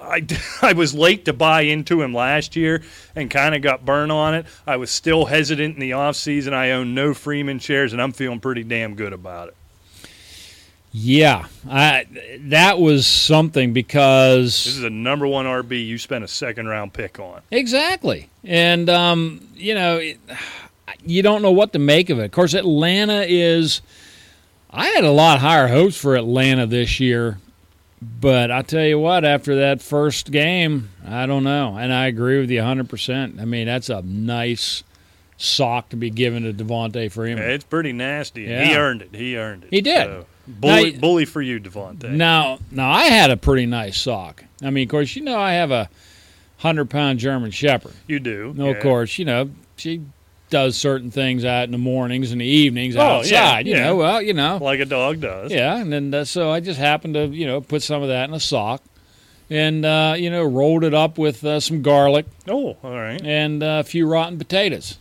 I, <laughs> I was late to buy into him last year and kind of got burned on it. I was still hesitant in the offseason. I own no Freeman shares, and I'm feeling pretty damn good about it. Yeah, I, that was something because This is a number one RB you spent a second round pick on. Exactly. And, um, you know, it, you don't know what to make of it. Of course, Atlanta is. I had a lot higher hopes for Atlanta this year, but I tell you what, after that first game, I don't know. And I agree with you 100%. I mean, that's a nice sock to be given to Devonta Freeman. It's pretty nasty. and He earned it. He earned it. He did. So, bully, Now- bully for you, Devonta. Now, now I had a pretty nice sock. I mean, of course, you know I have a hundred pound German Shepherd. You do. No, yeah. of course, you know she does certain things out in the mornings and the evenings Oh, yeah, you yeah. know, well, you know, Like a dog does. yeah. And then uh, so I just happened to you know put some of that in a sock, and uh, you know rolled it up with uh, some garlic Oh, all right. and uh, a few rotten potatoes.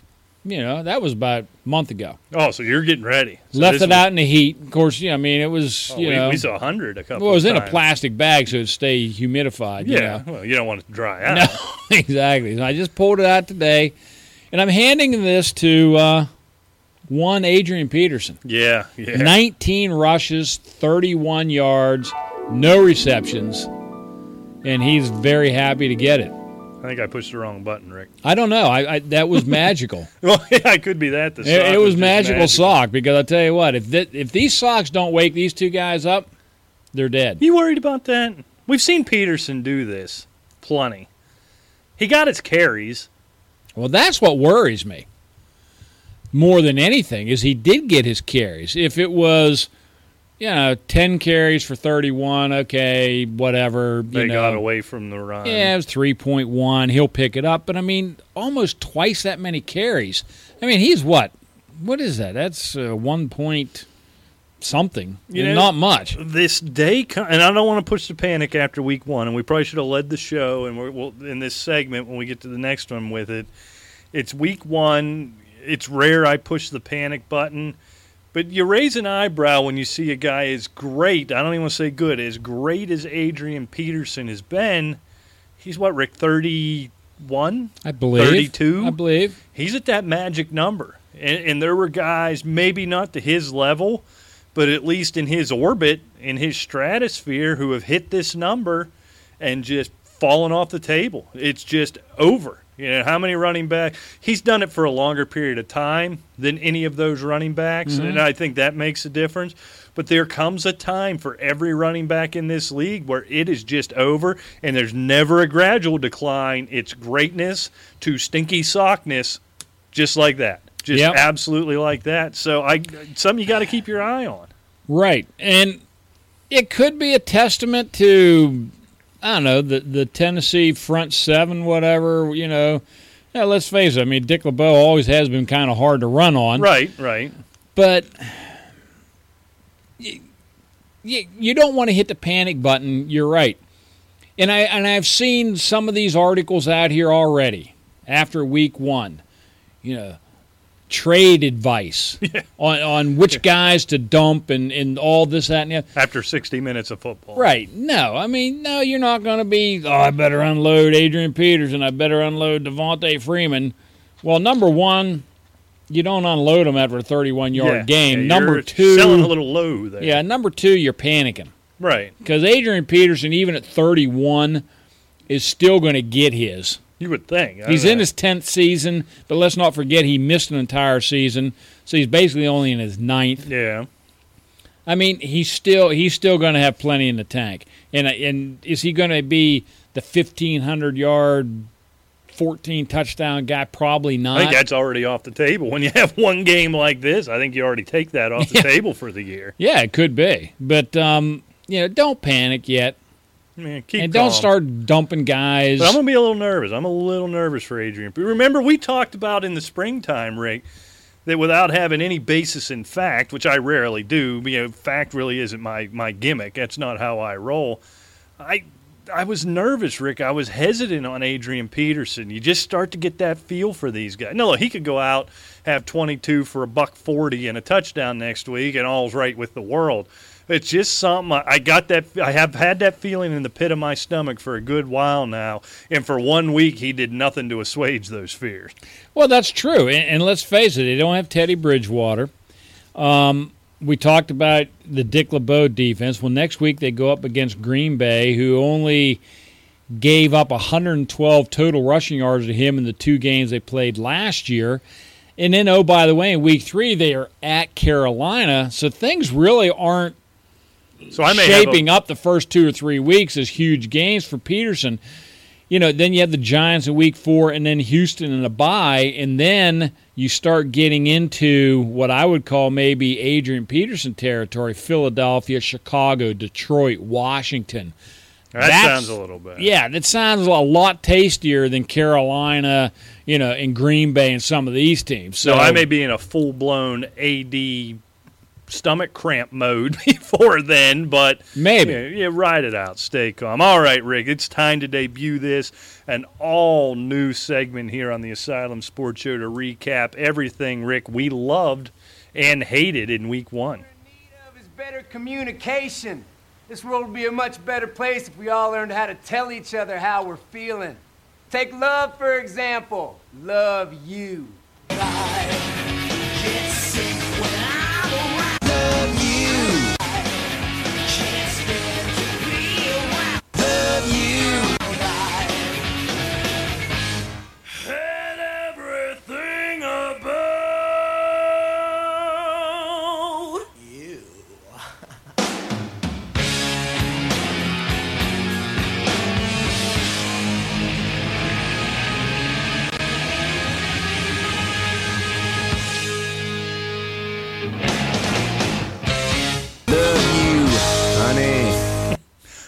You know, that was about a month ago. Oh, so you're getting ready. So Left it was- out in the heat. Of course, yeah. I mean, it was oh, you we, know. we saw a hundred a couple. well, it was in a plastic bag, so it'd stay humidified. you Yeah. know. Well, you don't want it to dry <laughs> out. No, <laughs> exactly. So I just pulled it out today, and I'm handing this to uh, one Adrian Peterson. Yeah. Yeah. 19 rushes, 31 yards, no receptions, and he's very happy to get it. I think I pushed the wrong button, Rick. I don't know. I, I that was <laughs> magical. Well, yeah, I could be that. The it, sock it was just magical, sock because I tell you what, if th- if these socks don't wake these two guys up, they're dead. You worried about that? We've seen Peterson do this plenty. He got his carries. Well, that's what worries me more than anything is he did get his carries. If it was, you know, ten carries for thirty-one, okay, whatever. You They know, got away from the run. Yeah, it was three point one. He'll pick it up, but I mean, almost twice that many carries. I mean, he's what? What is that? That's uh, one point something. You know- not much. this day, and I don't want to push the panic after week one, and we probably should have led the show, and we're, we'll, in this segment when we get to the next one with it. It's week one. It's rare I push the panic button, but you raise an eyebrow when you see a guy as great. I don't even want to say good, as great as Adrian Peterson has been. He's what, Rick, thirty-one? I believe. 32? I believe. he's at that magic number. And, and there were guys, maybe not to his level, but at least in his orbit, in his stratosphere, who have hit this number and just fallen off the table. It's just over. You know, how many running back? He's done it for a longer period of time than any of those running backs, mm-hmm. and I think that makes a difference. But there comes a time for every running back in this league where it is just over, and there's never a gradual decline. It's greatness to stinky sockness, just like that. Just Yep. absolutely like that. So I something you got to keep your eye on. Right. And it could be a testament to I don't know, the the Tennessee front seven, whatever, you know. Yeah, let's face it, I mean Dick LeBeau always has been kind of hard to run on. Right, right. But you, you, you don't want to hit the panic button, you're right. And I and I've seen some of these articles out here already after week 1. You know, trade advice <laughs> on on which guys to dump and, and all this that and the other. After 60 minutes of football. Right. No, I mean, no, you're not going to be, oh, I better unload Adrian Peterson. I better unload Devonta Freeman. Well, number one, you don't unload them after a 31 yard Yeah, game. yeah, number two, selling a little low there. yeah, number two, you're panicking Right. because Adrian Peterson, even at 31, is still going to get his. You would think. I He's in know. his 10th season, but let's not forget he missed an entire season, so he's basically only in his ninth. Yeah. I mean, he's still he's still going to have plenty in the tank. And and is he going to be the fifteen hundred yard, fourteen touchdown guy? Probably not. I think that's already off the table. <laughs> When you have one game like this, I think you already take that off the <laughs> Yeah. table for the year. yeah, it could be, but um, you know, don't panic yet, Man, keep and don't start dumping guys. But I'm gonna be a little nervous. I'm a little nervous for Adrian. But remember, we talked about in the springtime, Rick, that without having any basis in fact, which I rarely do, you know, fact really isn't my my gimmick. That's not how I roll. I I was nervous, Rick. I was hesitant on Adrian Peterson. You just start to get that feel for these guys. No, he could go out, have 22 for a buck 40 and a touchdown next week, and all's right with the world. It's just something I got that I have had that feeling in the pit of my stomach for a good while now, and for one week he did nothing to assuage those fears. Well, that's true, and, and let's face it, they don't have Teddy Bridgewater. Um, we talked about the Dick LeBeau defense. Well, next week they go up against Green Bay, who only gave up 112 total rushing yards to him in the two games they played last year. And then, oh, by the way, in week three, they are at Carolina. So things really aren't so I may shaping a, up the first two or three weeks as huge games for Peterson. You know, then you have the Giants in week four and then Houston in a bye. And then you start getting into what I would call maybe Adrian Peterson territory Philadelphia, Chicago, Detroit, Washington. That That's, sounds a little bit. Yeah, that sounds a lot tastier than Carolina, you know, and Green Bay and some of these teams. So, so I may be in a full blown AD stomach cramp mode <laughs> before then, but maybe yeah, yeah, ride it out, stay calm. All right, Rick, it's time to debut this an all new segment here on the Asylum Sports Show to recap everything, Rick, we loved and hated in Week One. is better communication. This world would be a much better place if we all learned how to tell each other how we're feeling. Take love, for example. Love you.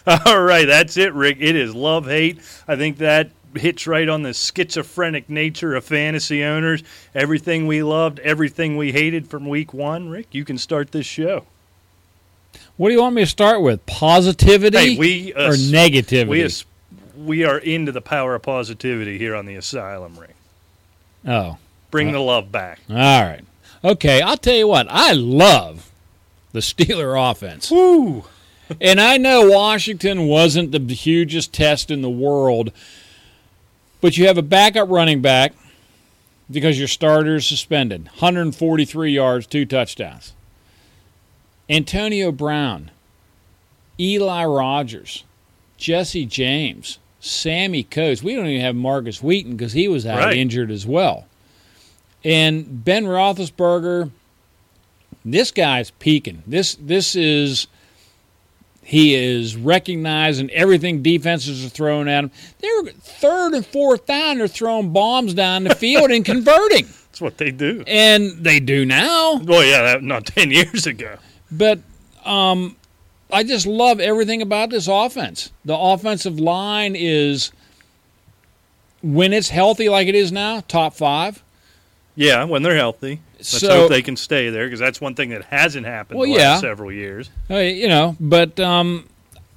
<laughs> All right, that's it, Rick. It is love hate. I think that hits right on the schizophrenic nature of fantasy owners. Everything we loved, everything we hated from week one. Rick, you can start this show. What do you want me to start with? Positivity hey, we, uh, or negativity? We, uh, we are into the power of positivity here on the Asylum Ring. Oh. Bring uh, the love back. All right. Okay, I'll tell you what. I love the Steeler offense. Woo! And I know Washington wasn't the hugest test in the world, but you have a backup running back because your starter is suspended 143 yards, two touchdowns. Antonio Brown, Eli Rogers, Jesse James, Sammy Coates. We don't even have Markus Wheaton because he was out right. injured as well. And Ben Roethlisberger, this guy's peaking. This this is he is recognizing everything defenses are throwing at him. They're third and fourth down. They're throwing bombs down the field and <laughs> converting. That's what they do. And they do now. Well, yeah, that, not <laughs> 10 years ago. But um, I just love everything about this offense. The offensive line is, when it's healthy like it is now, top five. Yeah, when they're healthy. Let's so, hope they can stay there because that's one thing that hasn't happened well, the last yeah. several years. Uh, you know, but um,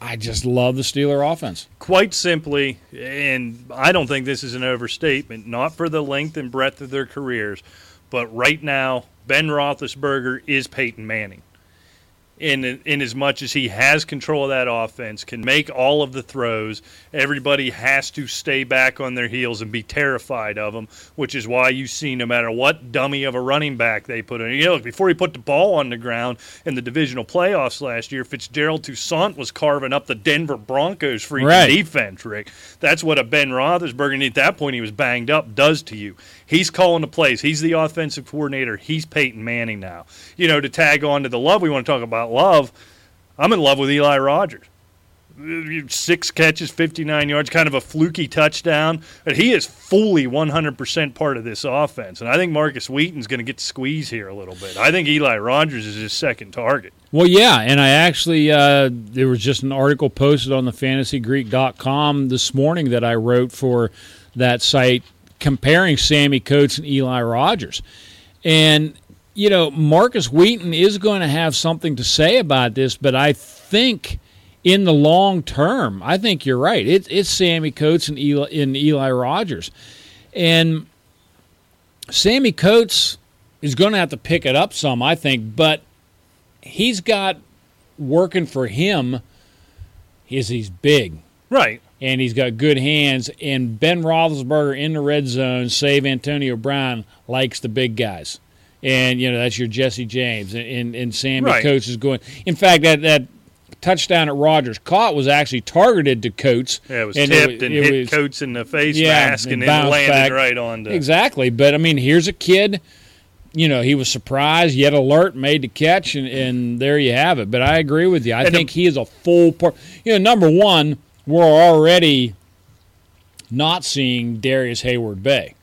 I just love the Steeler offense. Quite simply, and I don't think this is an overstatement, not for the length and breadth of their careers, but right now, Ben Roethlisberger is Peyton Manning in in as much as he has control of that offense, can make all of the throws. Everybody has to stay back on their heels and be terrified of him, which is why you see no matter what dummy of a running back they put in. You know, before he put the ball on the ground in the divisional playoffs last year, Fitzgerald Toussaint was carving up the Denver Broncos freaking right. defense, Rick. That's what a Ben Roethlisberger, and at that point he was banged up, does to you. He's calling the plays. He's the offensive coordinator. He's Peyton Manning now. You know, to tag on to the love we want to talk about love, I'm in love with Eli Rogers. Six catches, 59 yards, kind of a fluky touchdown. But he is fully 100% part of this offense. And I think Markus Wheaton's going to get squeezed here a little bit. I think Eli Rogers is his second target. Well, yeah, and I actually uh, there was just an article posted on the fantasygreek.com this morning that I wrote for that site comparing Sammy Coates and Eli Rogers. And, you know, Markus Wheaton is going to have something to say about this, but I think in the long term, I think you're right. It's it's Sammy Coates and Eli, and Eli Rogers, and Sammy Coates is going to have to pick it up some, I think. But he's got working for him is he's big Right. and he's got good hands. And Ben Roethlisberger in the red zone, save Antonio Brown, likes the big guys. And you know that's your Jesse James and and, and Sammy Right. Coates is going. In fact, that that touchdown at Rogers caught was actually targeted to Coates. Yeah, it was and tipped and it hit was- Coates in the face Yeah, mask and and, then landed back. right on the. Exactly. But I mean, here's a kid. You know, he was surprised, yet alert, made the catch, and, and there you have it. But I agree with you. I And the- think he is a full part. You know, number one, we're already not seeing Darrius Heyward-Bey.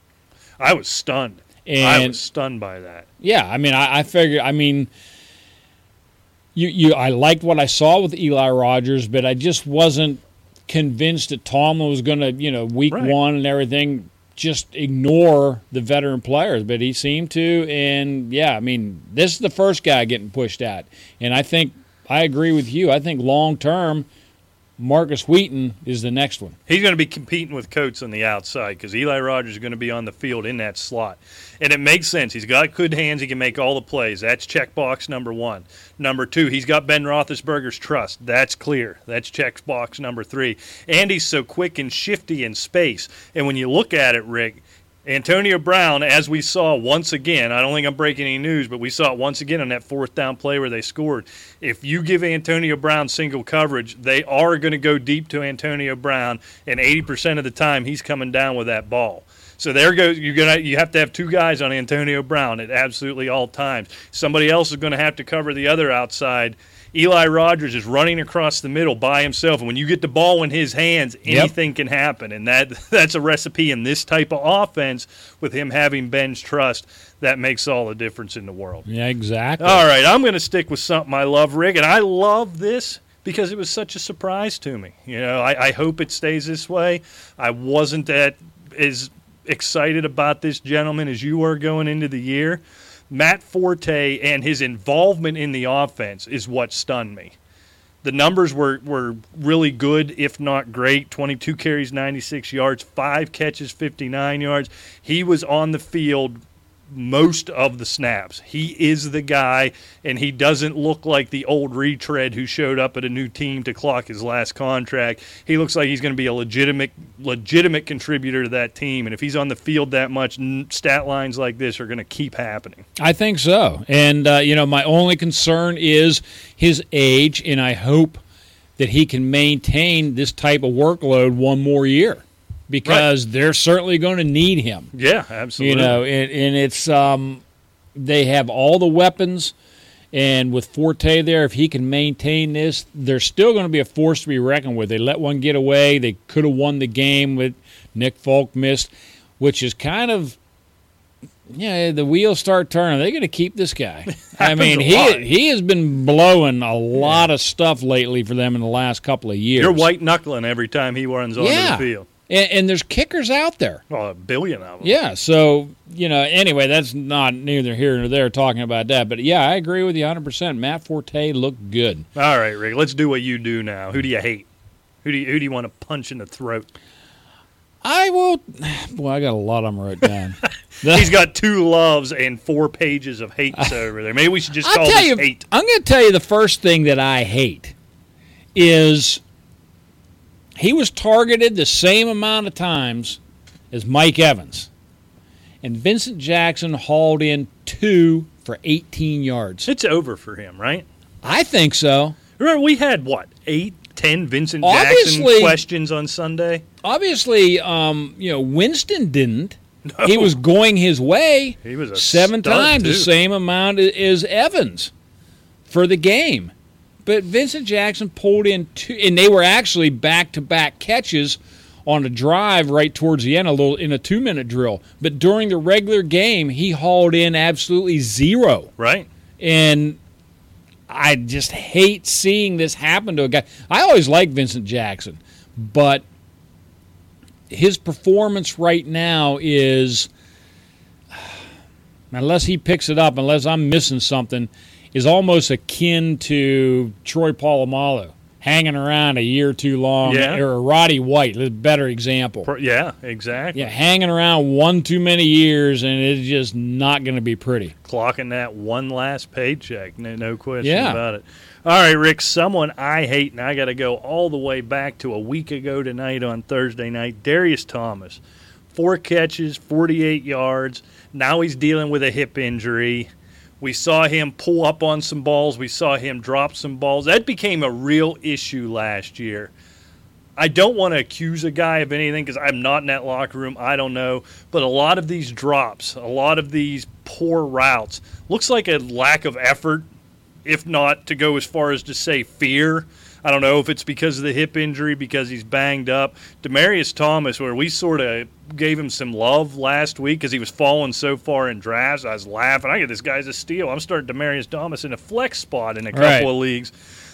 I was stunned. I And was stunned by that. Yeah, I mean, I, I figure. I mean, you you. I liked what I saw with Eli Rogers, but I just wasn't convinced that Tomlin was going to, you know, week Right. one and everything, just ignore the veteran players. But he seemed to, and yeah, I mean, this is the first guy getting pushed out, and I think I agree with you. I think long term, Markus Wheaton is the next one. He's going to be competing with Coates on the outside because Eli Rogers is going to be on the field in that slot. And it makes sense. He's got good hands. He can make all the plays. That's checkbox number one. Number two, he's got Ben Roethlisberger's trust. That's clear. That's checkbox number three. And he's so quick and shifty in space. And when you look at it, Rick, Antonio Brown, as we saw once again, I don't think I'm breaking any news, but we saw it once again on that fourth down play where they scored. If you give Antonio Brown single coverage, they are going to go deep to Antonio Brown, and 80% of the time he's coming down with that ball. So there goes you're gonna you have to have two guys on Antonio Brown at absolutely all times. Somebody else is going to have to cover the other outside. Eli Rogers is running across the middle by himself, and when you get the ball in his hands, Yep. anything can happen, and that <laughs> that's a recipe in this type of offense with him having Ben's trust. That makes all the difference in the world. Yeah, exactly. All right, I'm going to stick with something I love, Rick, and I love this because it was such a surprise to me. You know, I, I hope it stays this way. I wasn't that as excited about this gentleman as you were going into the year. Matt Forte and his involvement in the offense is what stunned me. The numbers were, were really good, if not great. 22 carries, 96 yards, five catches, 59 yards. He was on the field most of the snaps. He is the guy, and he doesn't look like the old retread who showed up at a new team to clock his last contract. He looks like he's going to be a legitimate, legitimate contributor to that team. And if he's on the field that much, stat lines like this are going to keep happening. I think so. And, uh, you know, my only concern is his age, and I hope that he can maintain this type of workload one more year because they're certainly going to need him. Yeah, absolutely. You know, and, and it's, um, they have all the weapons. And with Forte there, if he can maintain this, they're still going to be a force to be reckoned with. They let one get away. They could have won the game with Nick Folk missed, which is kind of yeah, the wheels start turning. They're going to keep this guy. <laughs> I mean, he lot. he has been blowing a lot of stuff lately for them in the last couple of years. You're white knuckling every time he runs onto Yeah. the field. And, and there's kickers out there. Well, a billion of them. Yeah, so you know. Anyway, that's not neither here nor there talking about that. But yeah, I agree with you 100. percent Matt Forte looked good. All right, Rick. Let's do what you do now. Who do you hate? Who do you, who do you want to punch in the throat? I will. Boy, I got a lot of them wrote <laughs> down. He's got two loves and four pages of hates <laughs> over there. Maybe we should just I'll call this you. hate. I'm going to tell you the first thing that I hate is he was targeted the same amount of times as Mike Evans, and Vincent Jackson hauled in two for 18 yards. It's over for him, right? I think so. Remember, we had what eight, ten Vincent Obviously- Jackson questions on Sunday. Obviously, um, you know Winston didn't. He was going his way. He was seven times the same amount as Evans for the game. But Vincent Jackson pulled in two, and they were actually back-to-back catches on a drive right towards the end, a little in a two-minute drill. But during the regular game, he hauled in absolutely zero, Right? and I just hate seeing this happen to a guy. I always liked Vincent Jackson, but his performance right now is <sighs> unless he picks it up, unless I'm missing something, is almost akin to Troy Polamalu. hanging around a year too long. Yeah. Or Roddy White, a better example. Yeah, exactly. Yeah, hanging around one too many years, and it's just not going to be pretty. Clocking that one last paycheck. No, no question Yeah. about it. All right, Rick, someone I hate, and I got to go all the way back to a week ago tonight on Thursday night. Darius Thomas, four catches, 48 yards. Now he's dealing with a hip injury. We saw him pull up on some balls. We saw him drop some balls. That became a real issue last year. I don't want to accuse a guy of anything because I'm not in that locker room. I don't know. But a lot of these drops, a lot of these poor routes, looks like a lack of effort, if not to go as far as to say fear. I don't know if it's because of the hip injury, because he's banged up. Demaryius Thomas, where we sort of gave him some love last week because he was falling so far in drafts, I was laughing. I get this guy's a steal. I'm starting Demaryius Thomas in a flex spot in a couple Right. of leagues.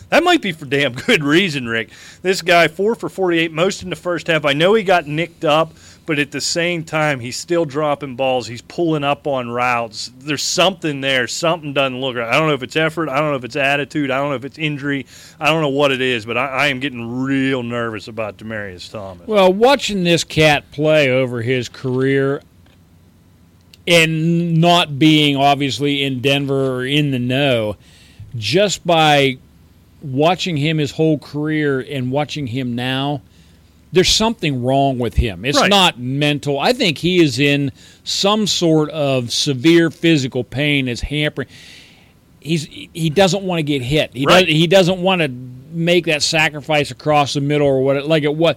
That might be for damn good reason, Rick. This guy, four for 48, most in the first half. I know he got nicked up, but at the same time, he's still dropping balls. He's pulling up on routes. There's something there. Something doesn't look right. I don't know if it's effort. I don't know if it's attitude. I don't know if it's injury. I don't know what it is, but I, I am getting real nervous about Demaryius Thomas. Well, watching this cat play over his career and not being obviously in Denver or in the know, just by watching him his whole career and watching him now, there's something wrong with him. It's Right. not mental. I think he is in some sort of severe physical pain is hampering. He's he doesn't want to get hit. He Right. does, he doesn't want to make that sacrifice across the middle or what like it was.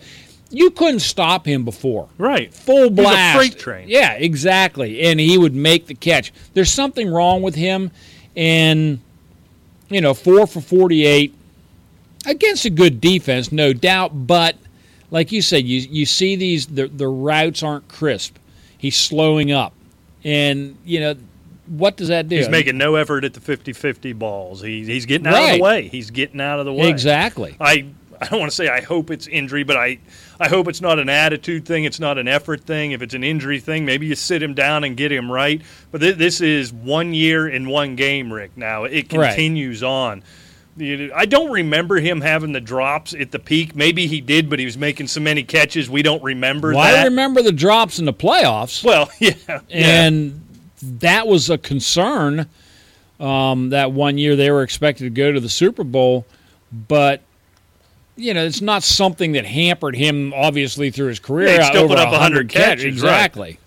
You couldn't stop him before Right. full He's a blast. freight train. Yeah, exactly. And he would make the catch. There's something wrong with him, and you know, four for 48 against a good defense, no doubt. But like you said, you you see these the the routes aren't crisp. He's slowing up, and you know what does that do? He's making no effort at the 50-50 balls. He, he's getting out of the way. He's getting out of the way. exactly. I I don't want to say I hope it's injury, but I I hope it's not an attitude thing. It's not an effort thing. If it's an injury thing, maybe you sit him down and get him right. But th- this is one year in one game, Rick. Now it Right. continues on. I don't remember him having the drops at the peak. Maybe he did, but he was making so many catches we don't remember Well, that. I remember the drops in the playoffs. well, yeah, <laughs> yeah. and that was a concern um, that one year they were expected to go to the Super Bowl, but you know it's not something that hampered him obviously through his career. Yeah, he still put up 100 catches. catches, right. exactly.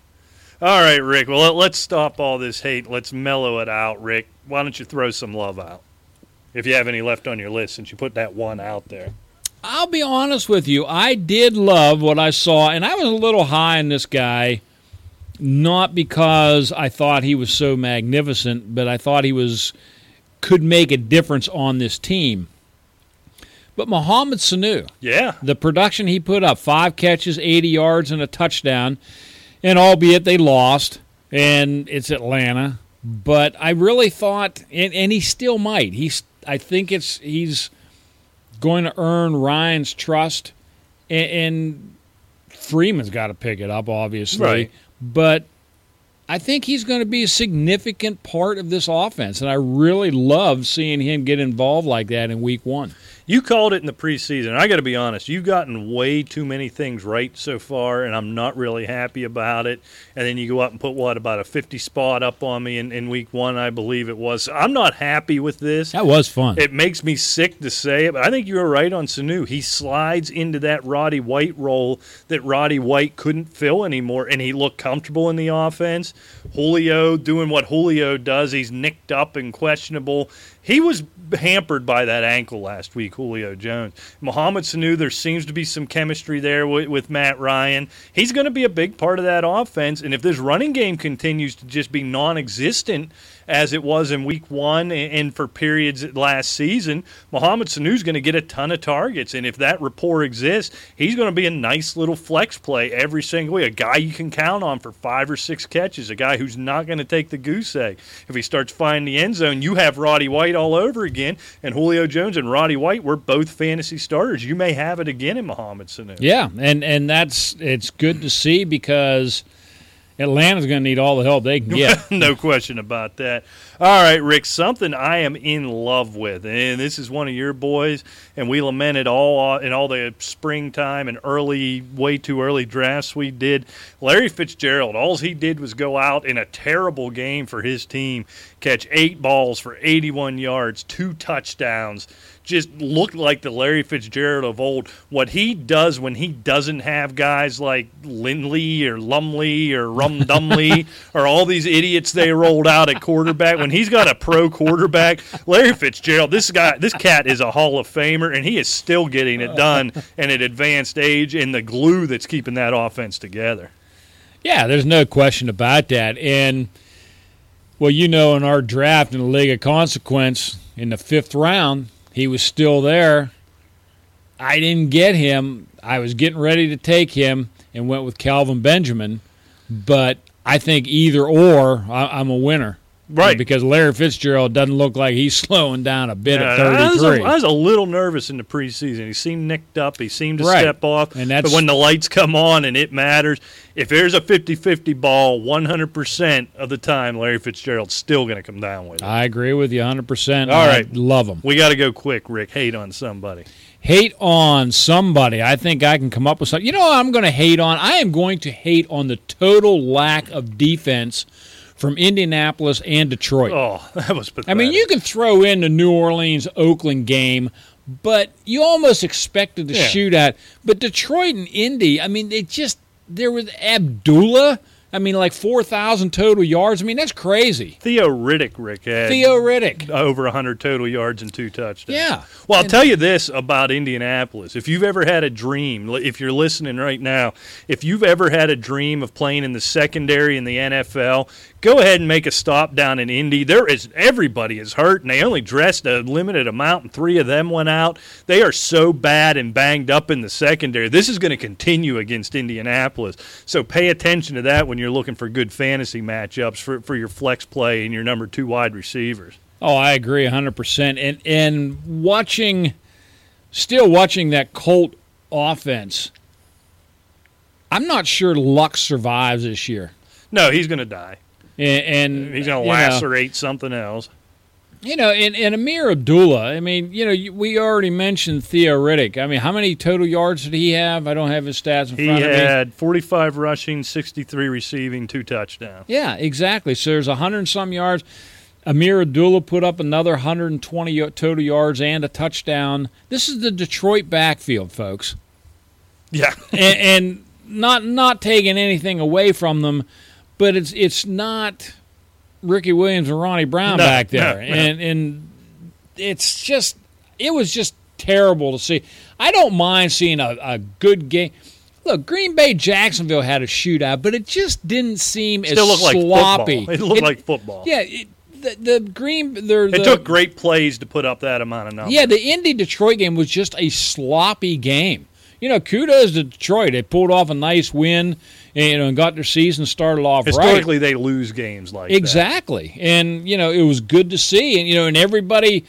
All right, Rick. Well, let's stop all this hate. Let's mellow it out, Rick. Why don't you throw some love out? If you have any left on your list, since you put that one out there. I'll be honest with you. I did love what I saw, and I was a little high on this guy, not because I thought he was so magnificent, but I thought he was could make a difference on this team. But Mohamed Sanu, Yeah. the production he put up five catches 80 yards and a touchdown and albeit they lost and it's atlanta but i really thought and, and he still might he's i think it's he's going to earn ryan's trust and, and freeman's got to pick it up obviously Right. but I think he's going to be a significant part of this offense, and I really love seeing him get involved like that in Week One. You called it in the preseason. I got to be honest. You've gotten way too many things right so far, and I'm not really happy about it. And then you go out and put what about a 50 spot up on me in, in week one, I believe it was. I'm not happy with this. That was fun. It makes me sick to say it, but I think you were right on Sanu. He slides into that Roddy White role that Roddy White couldn't fill anymore, and he looked comfortable in the offense. Julio doing what Julio does. He's nicked up and questionable. He was hampered by that ankle last week, Julio Jones. Mohamed Sanu, there seems to be some chemistry there with, with Matt Ryan. He's going to be a big part of that offense, and if this running game continues to just be non existent, as it was in week one and for periods last season, Mohamed Sanu's going to get a ton of targets. And if that rapport exists, he's going to be a nice little flex play every single week. A guy you can count on for five or six catches, a guy who's not going to take the goose egg. If he starts finding the end zone, you have Roddy White all over again. And Julio Jones and Roddy White were both fantasy starters. You may have it again in Mohamed Sanu. Yeah, and and that's it's good to see because Atlanta's going to need all the help they can <laughs> get. no question about that. All right, Rick, something I am in love with, and this is one of your boys, and we lamented all uh, in all the springtime and early, way too early drafts we did. Larry Fitzgerald, all he did was go out in a terrible game for his team, catch eight balls for 81 yards, two touchdowns just looked like the Larry Fitzgerald of old. What he does when he doesn't have guys like Lindley or Lumley or Rumdumley <laughs> or all these idiots they rolled out at quarterback, when he's got a pro quarterback, Larry Fitzgerald, this guy, this cat is a Hall of Famer, and he is still getting it done at an advanced age and the glue that's keeping that offense together. Yeah, there's no question about that. And well, you know, in our draft in the League of Consequence in the fifth round, he was still there. I didn't get him. I was getting ready to take him and went with Kelvin Benjamin, but I think either or, I'm a winner. Right. Because Larry Fitzgerald doesn't look like he's <laughs> slowing down a bit Yeah, at I was, 33. a, I was a little nervous in the preseason. He seemed nicked up. He seemed to Right. step off. And that's- but when the lights come on and it matters, if there's a 50-50 ball, 100% of the time, Larry Fitzgerald's still going to come down with it. I agree with you 100%. All I right. love him. we got to go quick, Rick. Hate on somebody. hate on somebody. I think I can come up with something. You know what I'm going to hate on? I am going to hate on the total lack of defense from Indianapolis and Detroit. Oh, <laughs> that was pathetic. I mean, you can throw in the New Orleans Oakland game, but you almost expected the Yeah. shootout. But Detroit and Indy, I mean, they just there was Abdullah. I mean, like four thousand total yards. I mean, that's crazy. Theo Riddick, Rick, had Theo Riddick. over 100 total yards and two touchdowns. Yeah. Well, I'll And- tell you this about Indianapolis. If you've ever had a dream, if you're listening right now, if you've ever had a dream of playing in the secondary in the NFL, go ahead and make a stop down in Indy. There is everybody is hurt, and they only dressed a limited amount, and three of them went out. They are so bad and banged up in the secondary. This is going to continue against Indianapolis. So pay attention to that when you're looking for good fantasy matchups for, for your flex play and your number two wide receivers. Oh, I agree 100%. And and watching still watching that Colt offense. I'm not sure Luck survives this year. No, he's going to die. And, and He's going to you know, lacerate something else. You know, and, and Ameer Abdullah, I mean, you know, we already mentioned Theo Riddick. I mean, how many total yards did he have? I don't have his stats in He front of me. had 45 rushing, 63 receiving, two touchdowns. Yeah, exactly. So there's 100 and some yards. Ameer Abdullah put up another 120 total yards and a touchdown. This is the Detroit backfield, folks. Yeah. and, and not not taking anything away from them, but it's it's not Ricky Williams and Ronnie Brown No, back there, no, no. and and it's just it was just terrible to see. I don't mind seeing a, a good game. Look, Green Bay Jacksonville had a shootout, but it just didn't seem Still as looked like sloppy. football. It looked like football. Yeah, it, the, the Green the, It took great plays to put up that amount of numbers. yeah, the Indy Detroit game was just a sloppy game. You know, kudos to Detroit. They pulled off a nice win and, you know, and got their season started off right. Historically, they lose games like that. Exactly. And, you know, it was good to see. And, you know, and everybody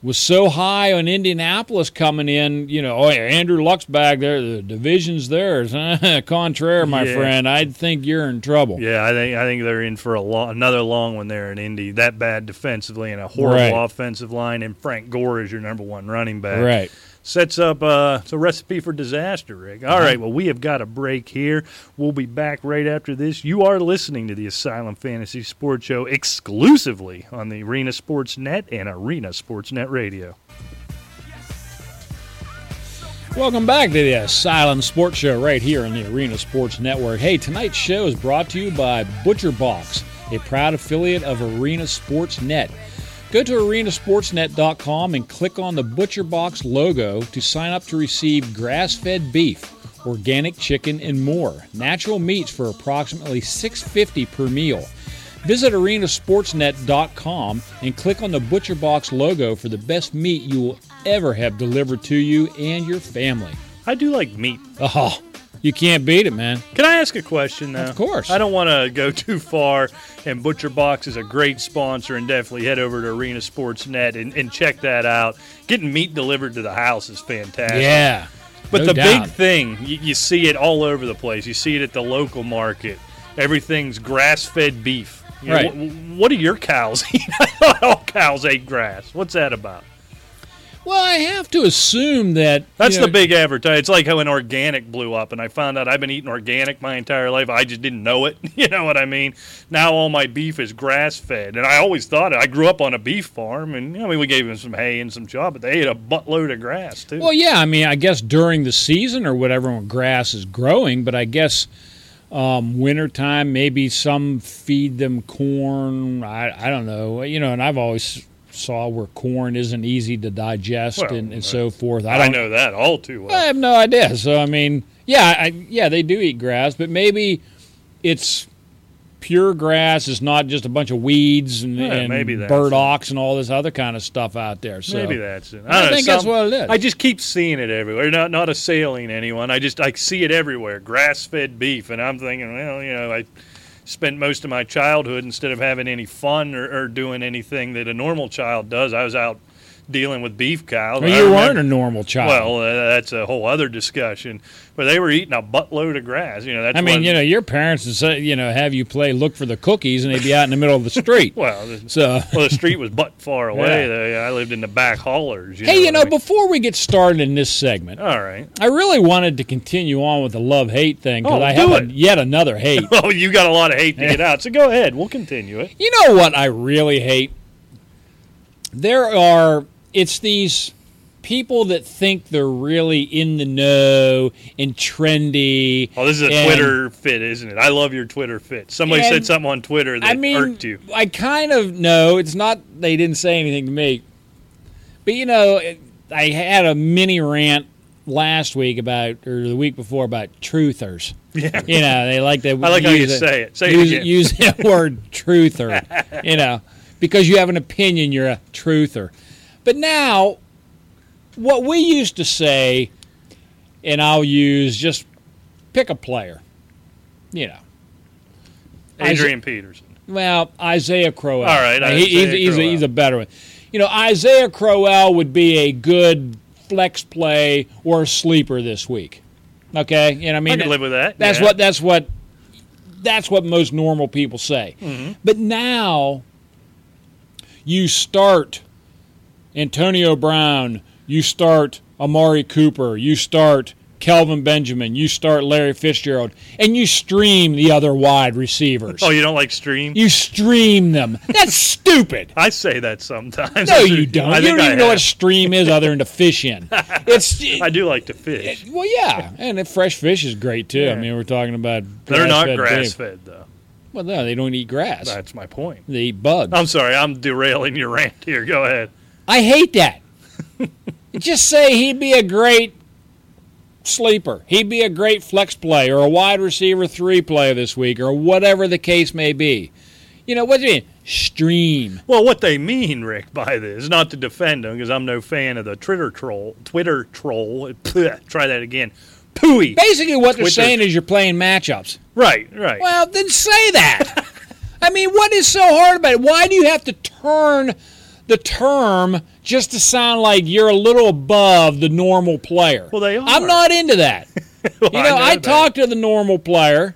was so high on Indianapolis coming in, you know, oh, yeah, Andrew Luck's back there. The division's theirs. <laughs> Contraire, my Yeah. friend. I think you're in trouble. Yeah, I think I think they're in for a long, another long one there in Indy. That bad defensively and a horrible Right. offensive line, and Frank Gore is your number one running back. Right. Sets up uh, it's a recipe for disaster, Rick. All right, well, we have got a break here. We'll be back right after this. You are listening to the Asylum Fantasy Sports Show exclusively on the Arena Sports Net and Arena Sports Net Radio. Welcome back to the Asylum Sports Show right here on the Arena Sports Network. Hey, tonight's show is brought to you by Butcher Box, a proud affiliate of Arena Sports Net. Go to arenasportsnet.com and click on the Butcher Box logo to sign up to receive grass fed beef, organic chicken, and more. Natural meats for approximately $6.50 per meal. Visit arenasportsnet.com and click on the Butcher Box logo for the best meat you will ever have delivered to you and your family. I do like meat. <laughs> Oh, you can't beat it, man. Can I ask a question though? Of course. I don't want to go too far, and Butcher Box is a great sponsor, and definitely head over to Arena Sports Net and, and check that out. Getting meat delivered to the house is fantastic. Yeah. But no the doubt. big thing, you, you see it all over the place. You see it at the local market. everything's grass-fed beef. You know, Right. wh- what do your cows <laughs> eat? I thought all cows ate grass. What's that about? Well, I have to assume that That's you know, the big advertise. It's like how an organic blew up, and I found out I've been eating organic my entire life. I just didn't know it. <laughs> You know what I mean? Now all my beef is grass fed, and I always thought it. I grew up on a beef farm, and you know, I mean, we gave them some hay and some job, but they ate a buttload of grass too. Well, yeah, I mean, I guess during the season or whatever when grass is growing, but I guess um, wintertime, maybe some feed them corn. I, I don't know. You know, and I've always saw where corn isn't easy to digest Well, and, and so forth. I I, don't know that all too well. I have no idea. So I mean, yeah, I, yeah, they do eat grass, but maybe it's pure grass. It's not just a bunch of weeds and, Yeah, and burdocks and all this other kind of stuff out there. So Maybe that's it. I don't know, think that's what it is. I just keep seeing it everywhere. Not not assailing anyone. I just I see it everywhere. Grass fed beef, and I'm thinking, well, you know, I spent most of my childhood instead of having any fun or, or doing anything that a normal child does. I was out dealing with beef cows. Well, you remember- weren't a normal child. Well, uh, that's a whole other discussion. But they were eating a buttload of grass. You know, that's I mean, you know, your parents would say, you know, have you play look for the cookies, and they'd be out in the middle of the street. <laughs> Well, the, So, <laughs> well, the street was butt far <laughs> away. Yeah. I lived in the back haulers. You hey, you know, I mean? before we get started in this segment, all right. I really wanted to continue on with the love hate thing because Oh, I have a, yet another hate. Oh, you got a lot of hate to get out. So go ahead. We'll continue it. You know what I really hate? There are it's these people that think they're really in the know and trendy. Oh, this is a and- Twitter fit, isn't it? I love your Twitter fit. Somebody said something on Twitter that I mean, irked you. I kind of know it's not they didn't say anything to me, but you know, it- I had a mini rant last week about or the week before about truthers. <laughs> Yeah. You know, they like to. I like how you it- say it. Say use, it again. use that word <laughs> truther. you know, because you have an opinion, you're a truther. But now, what we used to say, and I'll use just pick a player. You know, Adrian Peterson. well, Isaiah Crowell. All right, He- he's, he's, a, he's a better one. You know, Isaiah Crowell would be a good flex play or sleeper this week. Okay, you know, I I mean, can live with that. that's yeah. what that's what that's what most normal people say. Mm-hmm. But now you start Antonio Brown, you start Amari Cooper, you start Kelvin Benjamin, you start Larry Fitzgerald, and you stream the other wide receivers. Oh, you don't like stream? You stream them. That's <laughs> stupid. I say that sometimes. No, you don't. I you don't I even know what stream is other than to fish in. <laughs> It's I do like to fish. well, yeah, and fresh fish is great too. I mean, we're talking about They're not grass fed though. Well, no, they don't eat grass. That's my point. They eat bugs. I'm sorry. I'm derailing your rant here. Go ahead. I hate that. <laughs> Just say he'd be a great sleeper. He'd be a great flex play or a wide receiver three play this week or whatever the case may be. You know, what do you mean? Stream. Well, what they mean, Rick, by this, not to defend them, because I'm no fan of the Twitter troll. Twitter troll. <laughs> Try that again. Pooey. Basically, what they're saying is you're playing matchups. Right, right. Well, then say that. <laughs> I mean, what is so hard about it? Why do you have to turn the term just to sound like you're a little above the normal player? Well, they are. I'm not into that. <laughs> Well, You know, I, that. talk to the normal player,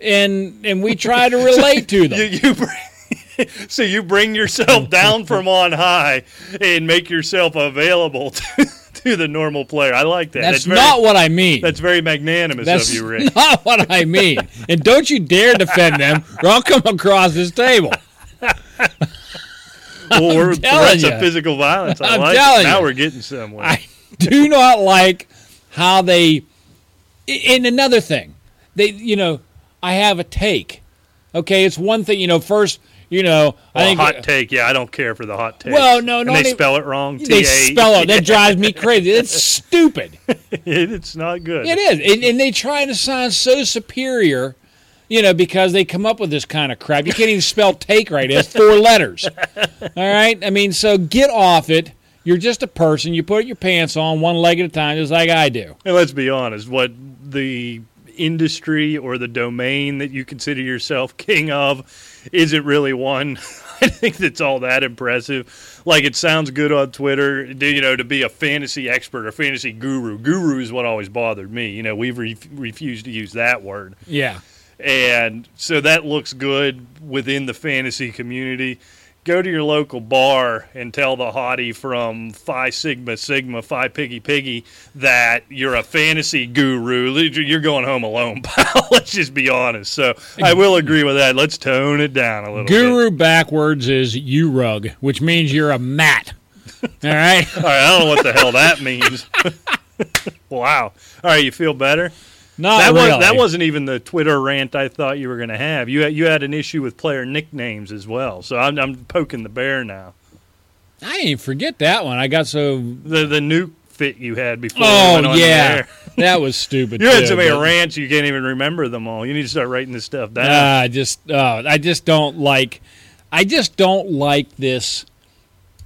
and and we try to relate to <laughs> them. You, you bring, <laughs> so you bring yourself down from on high and make yourself available to, to the normal player. I like that. That's, very, not what I mean. That's very magnanimous That's of you, Rick. not what I mean. and don't you dare defend them, or I'll come across this table. Or telling threats of ya. physical violence. I I'm like telling Now ya. we're getting somewhere. I do not like how they. And another thing, they you know, I have a take. Okay, it's one thing. You know, first, you know, I think hot take. Yeah, I don't care for the hot take. Well, no, and not they spell it wrong. they T-A- spell it. That drives me <laughs> crazy. It's stupid. it's not good. It is, and, and they try to sound so superior, you know, because they come up with this kind of crap. You can't even spell take right. It has four letters. <laughs> All right, I mean, so get off it. You're just a person. You put your pants on one leg at a time, just like I do. And let's be honest, what the industry or the domain that you consider yourself king of isn't really one. <laughs> I think that's all that impressive. Like it sounds good on Twitter, you know, to be a fantasy expert or fantasy guru. Guru is what always bothered me. You know, we've re- refused to use that word. Yeah. And so that looks good within the fantasy community. Go to your local bar and tell the hottie from Phi Sigma Sigma Phi Piggy Piggy that you're a fantasy guru. You're going home alone, <laughs> pal. Let's just be honest. So I will agree with that. Let's tone it down a little bit. Guru backwards is you rug, which means you're a mat. All right. <laughs> All right. I don't know what the hell that means. <laughs> wow. All right. You feel better? Not that really. was that wasn't even the Twitter rant I thought you were going to have. You had, you had an issue with player nicknames as well. So I'm, I'm poking the bear now. I didn't even forget that one. I got so. The the nuke fit you had before. Oh yeah, <laughs> that was stupid. <laughs> You had too, so many but- rants you can't even remember them all. You need to start writing this stuff down. Ah, I just, uh, I just don't like, I just don't like this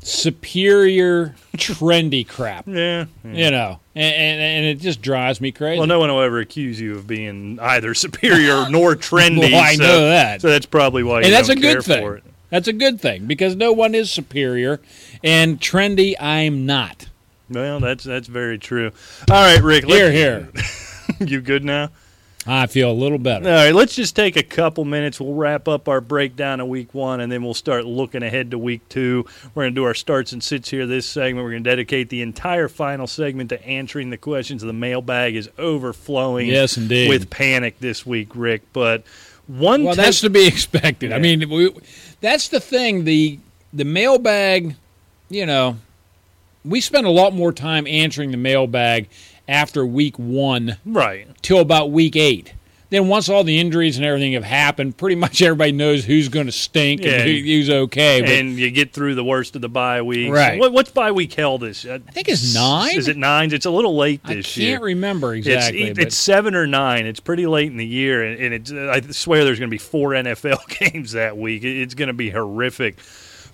superior, trendy crap. <laughs> yeah. You know, and, and and it just drives me crazy. Well, no one will ever accuse you of being either superior <laughs> nor trendy. Well, I so, know that. So that's probably why and that's a good thing. That's a good thing because no one is superior, and trendy I'm not. Well, that's that's very true. All right, Rick. Here, here. <laughs> you good now? I feel a little better. All right, let's just take a couple minutes. We'll wrap up our breakdown of week one, and then we'll start looking ahead to week two. We're going to do our starts and sits here this segment. We're going to dedicate the entire final segment to answering the questions. The mailbag is overflowing Yes, indeed. with panic this week, Rick. But one Well, that's to be expected. I mean, we, that's the thing. The the mailbag, you know, we spend a lot more time answering the mailbag after week one right. till about week eight. Then once all the injuries and everything have happened, pretty much everybody knows who's going to stink Yeah. and who, who's okay. But and you get through the worst of the bye week. Right. What, what's bye week held this? Uh, I think it's nine? Is it nine? It's a little late this year. I can't year. remember exactly. it- but it's seven or nine. It's pretty late in the year, and, and it's, I swear there's going to be four <laughs> NFL games that week. It's going to be horrific.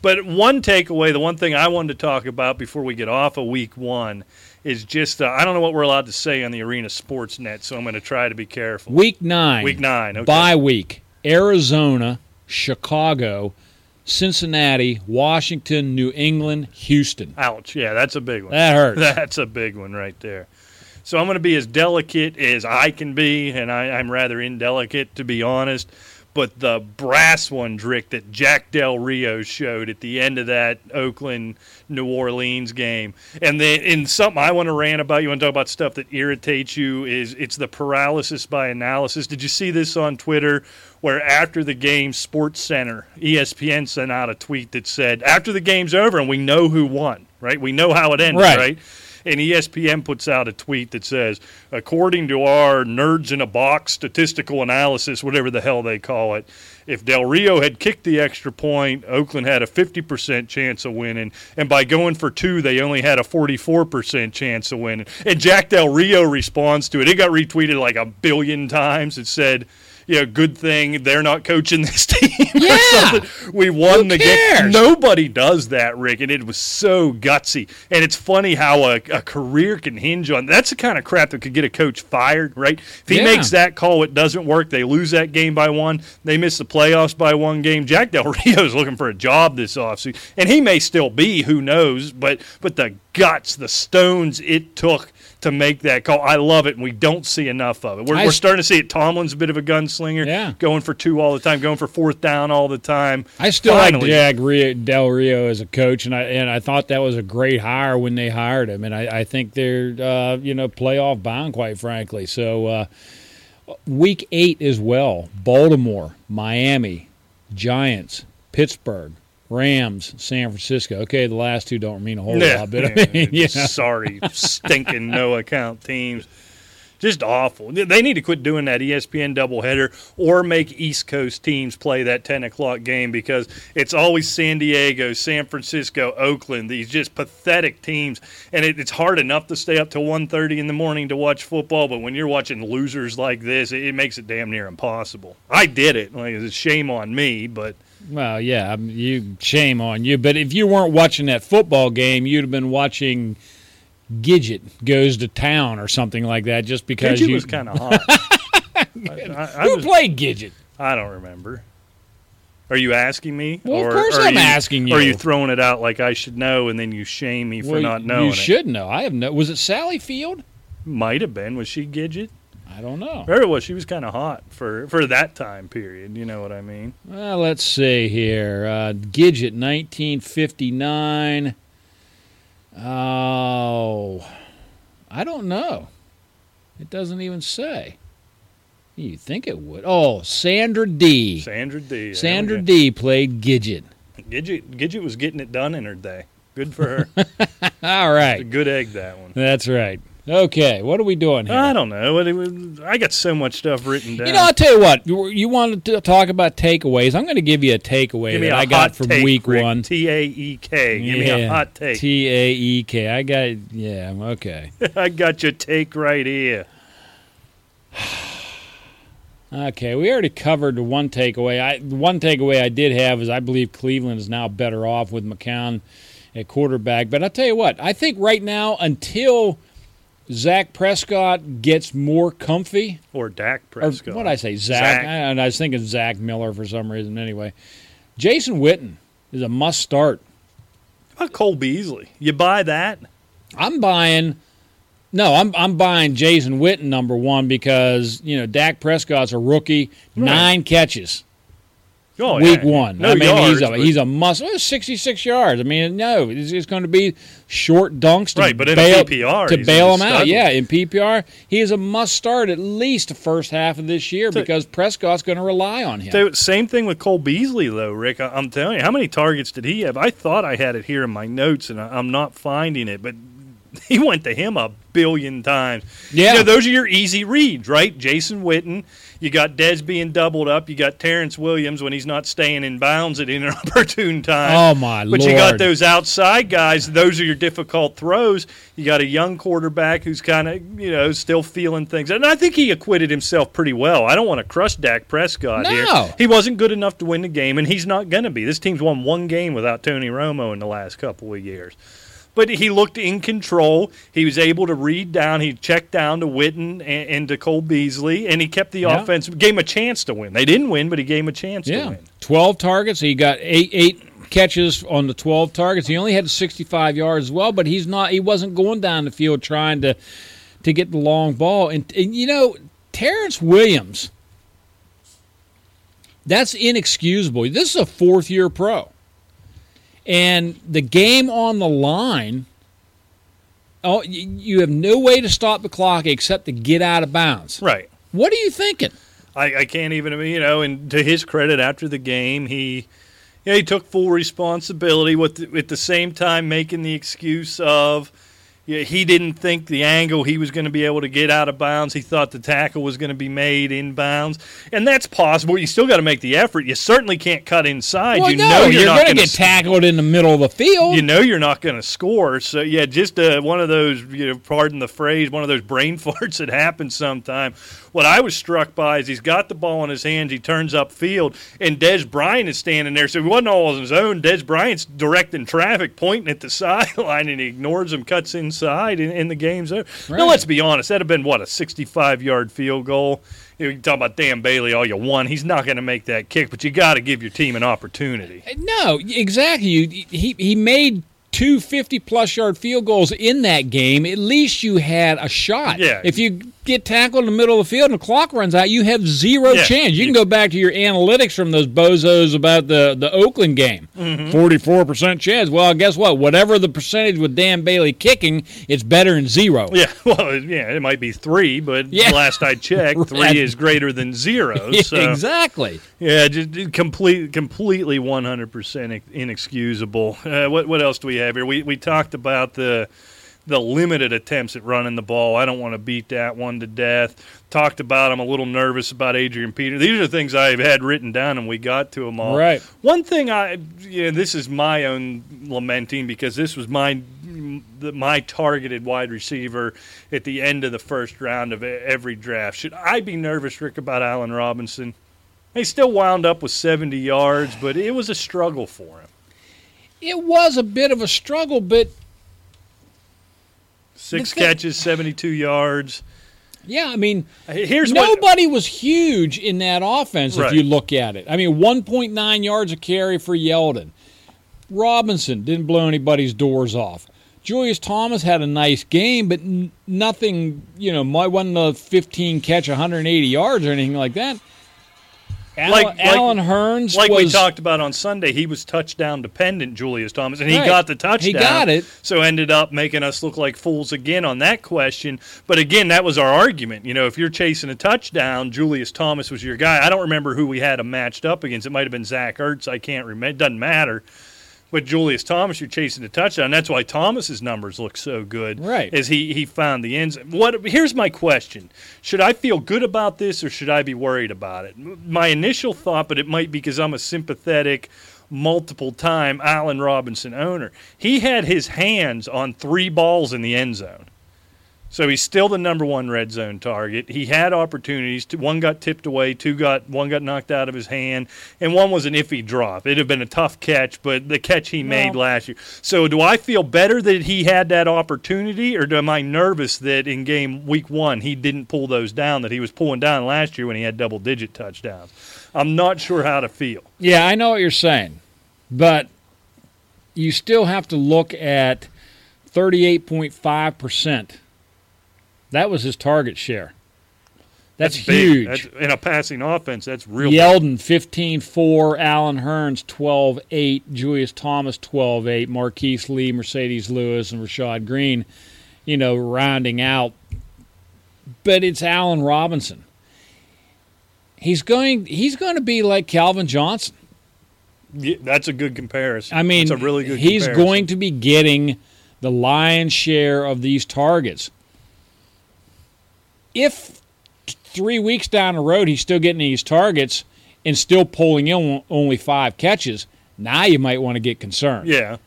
But one takeaway, the one thing I wanted to talk about before we get off of week one, is just uh, I don't know what we're allowed to say on the Arena Sports Net, so I'm going to try to be careful. week nine. Week nine, okay. Bye week. Arizona, Chicago, Cincinnati, Washington, New England, Houston. Ouch! Yeah, that's a big one. That hurts. <laughs> That's a big one right there. So I'm going to be as delicate as I can be, and I, I'm rather indelicate to be honest. But the brass one, Drick, that Jack Del Rio showed at the end of that Oakland New Orleans game, and then in something I want to rant about, you want to talk about stuff that irritates you is it's the paralysis by analysis. Did you see this on Twitter? Where after the game, Sports Center, ESPN sent out a tweet that said, "After the game's over and we know who won, right? We know how it ended, Right. right?" And ESPN puts out a tweet that says, according to our nerds in a box statistical analysis, whatever the hell they call it, if Del Rio had kicked the extra point, Oakland had a 50% chance of winning. And by going for two, they only had a 44% chance of winning. And Jack Del Rio responds to it. It got retweeted like a billion times. It said, you know, good thing they're not coaching this <laughs> team. or Yeah. something. We won Who the cares? game. Nobody does that, Rick, and it was so gutsy. And it's funny how a, a career can hinge on that's the kind of crap that could get a coach fired, right? If he Yeah. makes that call, it doesn't work. They lose that game by one. They miss the playoffs by one game. Jack Del <laughs> Rio is looking for a job this offseason, and he may still be. Who knows? But but the guts, the stones it took to make that call, I love it, and we don't see enough of it. We're, I we're starting to see it. Tomlin's a bit of a gunslinger, Yeah. going for two all the time, going for fourth down all the time. I still Finally. like Jack Rio, Del Rio as a coach, and I and I thought that was a great hire when they hired him, and I, I think they're uh, you know playoff bound, quite frankly. So uh, week eight as well: Baltimore, Miami, Giants, Pittsburgh, Rams, San Francisco. Okay, the last two don't mean a whole lot, but <laughs> I mean, know. sorry, <laughs> stinking no account teams. Just awful. They need to quit doing that ESPN doubleheader or make East Coast teams play that 10 o'clock game because it's always San Diego, San Francisco, Oakland, these just pathetic teams. And it, it's hard enough to stay up till 1.30 in the morning to watch football, but when you're watching losers like this, it, it makes it damn near impossible. I did it. Like, it's a shame on me, but Well, yeah, you shame on you. But if you weren't watching that football game, you'd have been watching Gidget goes to town or something like that, just because Gidget you was kind of hot. <laughs> I, I- I Who was- played Gidget? I don't remember. Are you asking me? Well, of or course are I'm you- asking Or are you. you throwing it out like I should know, and then you shame me for Well, not knowing you it? should know. I have no. Was it Sally Field? Might have been. Was she Gidget? I don't know. Very well. She was kind of hot for for that time period. You know what I mean? Well, let's see here. Uh, Gidget, 1959. Oh, I don't know. It doesn't even say. You think it would? Oh, Sandra Dee. Sandra Dee. Sandra. Dee. played Gidget. Gidget, Gidget was getting it done in her day. Good for her. <laughs> All right. a good egg that one. that's right. Okay, what are we doing here? I don't know. What it was- I got so much stuff written down. You know, I'll tell you what. You, wanted to talk about takeaways. I'm going to give you a takeaway that a I got from take, week Rick. one. T A E K. Give me a hot take. T A E K. I got. Yeah. Okay. <laughs> I got your take right here. Okay, we already covered one takeaway. I one takeaway I did have is I believe Cleveland is now better off with McCown at quarterback. But I'll tell you what, I think right now until Zach Prescott gets more comfy, Or Dak Prescott. what did I say, Zach, Zach. I, and I was thinking Zach Miller for some reason. Anyway, Jason Witten is a must start. How about Cole Beasley? You buy that? I'm buying. No, I'm I'm buying Jason Witten number one because you know Dak Prescott's a rookie, nine catches. Oh, week yeah. one. No I mean, yards, he's a he's a must. oh, 66 yards. I mean, no, it's, it's going to be short dunks to Right, but in bail, PPR, to bail him out. Yeah, in PPR, he is a must start at least the first half of this year So- because Prescott's going to rely on him. So, same thing with Cole Beasley, though, Rick. I, I'm telling you, how many targets did he have? I thought I had it here in my notes, and I, I'm not finding it, but <laughs> he went to him a billion times. Yeah. You know, those are your easy reads, right? Jason Witten. You got Dez being doubled up. You got Terrance Williams when he's not staying in bounds at inopportune <laughs> time. Oh, my lord. But you got those outside guys. Those are your difficult throws. You got a young quarterback who's kind of, you know, still feeling things. And I think he acquitted himself pretty well. I don't want to crush Dak Prescott No. here. He wasn't good enough to win the game, and he's not going to be. This team's won one game without Tony Romo in the last couple of years. But he looked in control. He was able to read down. He checked down to Witten and, and to Cole Beasley, and he kept the Yeah. offense. Gave him a chance to win. They didn't win, but he gave him a chance to yeah, win. 12 targets. He got eight eight catches on the 12 targets. He only had 65 yards as well, but he's not. He wasn't going down the field trying to to get the long ball. And, and you know, Terrance Williams. That's inexcusable. This is a fourth year pro. And the game on the line, oh, you have no way to stop the clock except to get out of bounds. Right. What are you thinking? I, I can't even, you know, and to his credit, after the game, he, yeah, he took full responsibility with, the, at the same time making the excuse of, he didn't think the angle he was going to be able to get out of bounds. He thought the tackle was going to be made in bounds, and that's possible. You still got to make the effort. You certainly can't cut inside. Well, you no, know you're, you're, not going to get tackled in the middle of the field. you know you're not going to score. So yeah, just uh, one of those, you know, pardon the phrase, one of those brain <laughs> farts that happens sometime. What I was struck by is he's got the ball in his hands. He turns upfield, and Dez Bryant is standing there. So he wasn't all on his own. Dez Bryant's directing traffic, pointing at the <laughs> sideline, and he ignores him, cuts inside, and, and the game's over. Right. Now let's be honest, that'd have been what a 65-yard field goal. You, you can talk about Dan Bailey all you want. He's not going to make that kick, but you got to give your team an opportunity. Uh, no, exactly. You, he he made two 50 plus yard field goals in that game. At least you had a shot. Yeah. If you get tackled in the middle of the field and the clock runs out, you have zero Yeah. chance. You can go back to your analytics from those bozos about the, the Oakland game. Mm-hmm. 44 percent chance. Well, guess what? Whatever the percentage with Dan Bailey kicking, it's better than zero. Yeah, <laughs> well, yeah, it might be three, but Yeah. last I checked, Right. <laughs> three is greater than zero. <laughs> So exactly. yeah, just complete, completely one hundred percent inexcusable. Uh, what what else do we have here? We we talked about the the limited attempts at running the ball. I don't want to beat that one to death. Talked about I'm a little nervous about Adrian Peter. These are things I've had written down, and we got to them all. Right. One thing I, you know, this is my own lamenting because this was my my targeted wide receiver at the end of the first round of every draft. Should I be nervous, Rick, about Allen Robinson? He still wound up with 70 yards, but it was a struggle for him. It was a bit of a struggle, but Six catches, 72 yards. yeah, I mean, uh, Here's what Nobody was huge in that offense Right. if you look at it. I mean, 1.9 yards a carry for Yeldon. Robinson didn't blow anybody's doors off. Julius Thomas had a nice game, but n- nothing, you know, my wasn't a 15 catch, 180 yards or anything like that. Al- Like- like- Allen Hurns Like was we talked about on Sunday, he was touchdown dependent, Julius Thomas, and he Right. got the touchdown. He got it. So ended up making us look like fools again on that question. But again, that was our argument. You know, if you're chasing a touchdown, Julius Thomas was your guy. I don't remember who we had him matched up against. It might have been Zach Ertz. I can't remember. It doesn't matter. But Julius Thomas, you're chasing a touchdown. That's why Thomas's numbers look so good. Right. As he he found the ends. What? Here's my question: Should I feel good about this, or should I be worried about it? My initial thought, but it might be because I'm a sympathetic, multiple-time Allen Robinson owner. He had his hands on three balls in the end zone. So he's still the number one red zone target. He had opportunities. Two- One got tipped away. Two got one got knocked out of his hand, and one was an iffy drop. It'd have been a tough catch, but the catch he made Well- last year. So do I feel better that he had that opportunity, or am I nervous that in game week one he didn't pull those down that he was pulling down last year when he had double digit touchdowns? I'm not sure how to feel. Yeah, I know what you're saying, but you still have to look at 38.5%. That was his target share. That's, big. huge. That's, in a passing offense, that's real. Yeldon 15-4, Allen Hurns 12-8, Julius Thomas 12-8, Marquise Lee, Marcedes Lewis, and Rashad Greene, you know, rounding out. But it's Allen Robinson. He's going he's going to be like Calvin Johnson. Yeah, that's a good comparison. I mean, that's a really good. he's comparison. going to be getting the lion's share of these targets. If three weeks down the road he's still getting these targets and still pulling in only five catches, now you might want to get concerned. Yeah.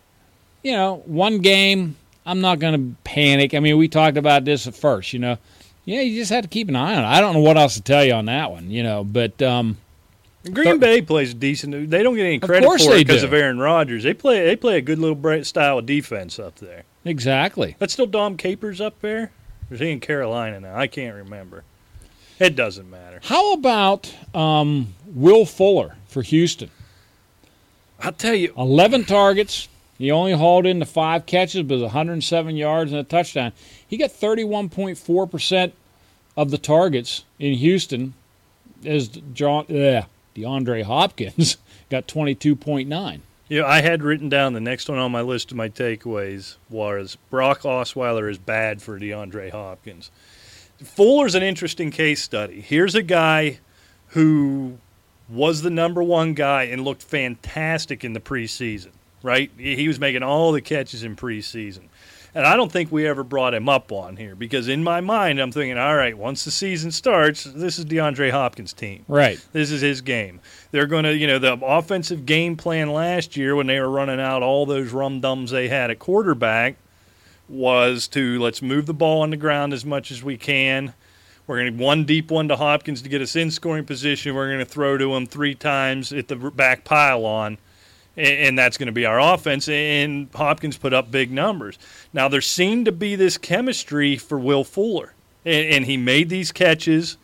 You know, one game, I'm not going to panic. I mean, we talked about this at first, you know. Yeah, you just have to keep an eye on it. I don't know what else to tell you on that one, you know, but um, Green Bay plays decent. They don't get any credit for it because do. of Aaron Rodgers. They play. They play a good little style of defense up there. exactly. That's still Dom Capers up there. Is he in Carolina now? I can't remember. It doesn't matter. How about um, Will Fuller for Houston? I'll tell you. 11 targets. He only hauled in the five catches, but 107 yards and a touchdown. He got 31.4% of the targets in Houston as John, uh, DeAndre Hopkins <laughs> got 22.9. You know, I had written down the next one on my list of my takeaways was Brock Osweiler is bad for DeAndre Hopkins. Fuller's an interesting case study. Here's a guy who was the number one guy and looked fantastic in the preseason, right? He he was making all the catches in preseason. And I don't think we ever brought him up on here because in my mind, I'm thinking, all right, once the season starts, this is DeAndre Hopkins' team. Right. This is his game. They're going to, you know, the offensive game plan last year when they were running out all those rum dums they had at quarterback was to let's move the ball on the ground as much as we can. We're going to one deep one to Hopkins to get us in scoring position. We're going to throw to him three times at the back pylon, and, and that's going to be our offense. And Hopkins put up big numbers. Now there seemed to be this chemistry for Will Fuller, and he made these catches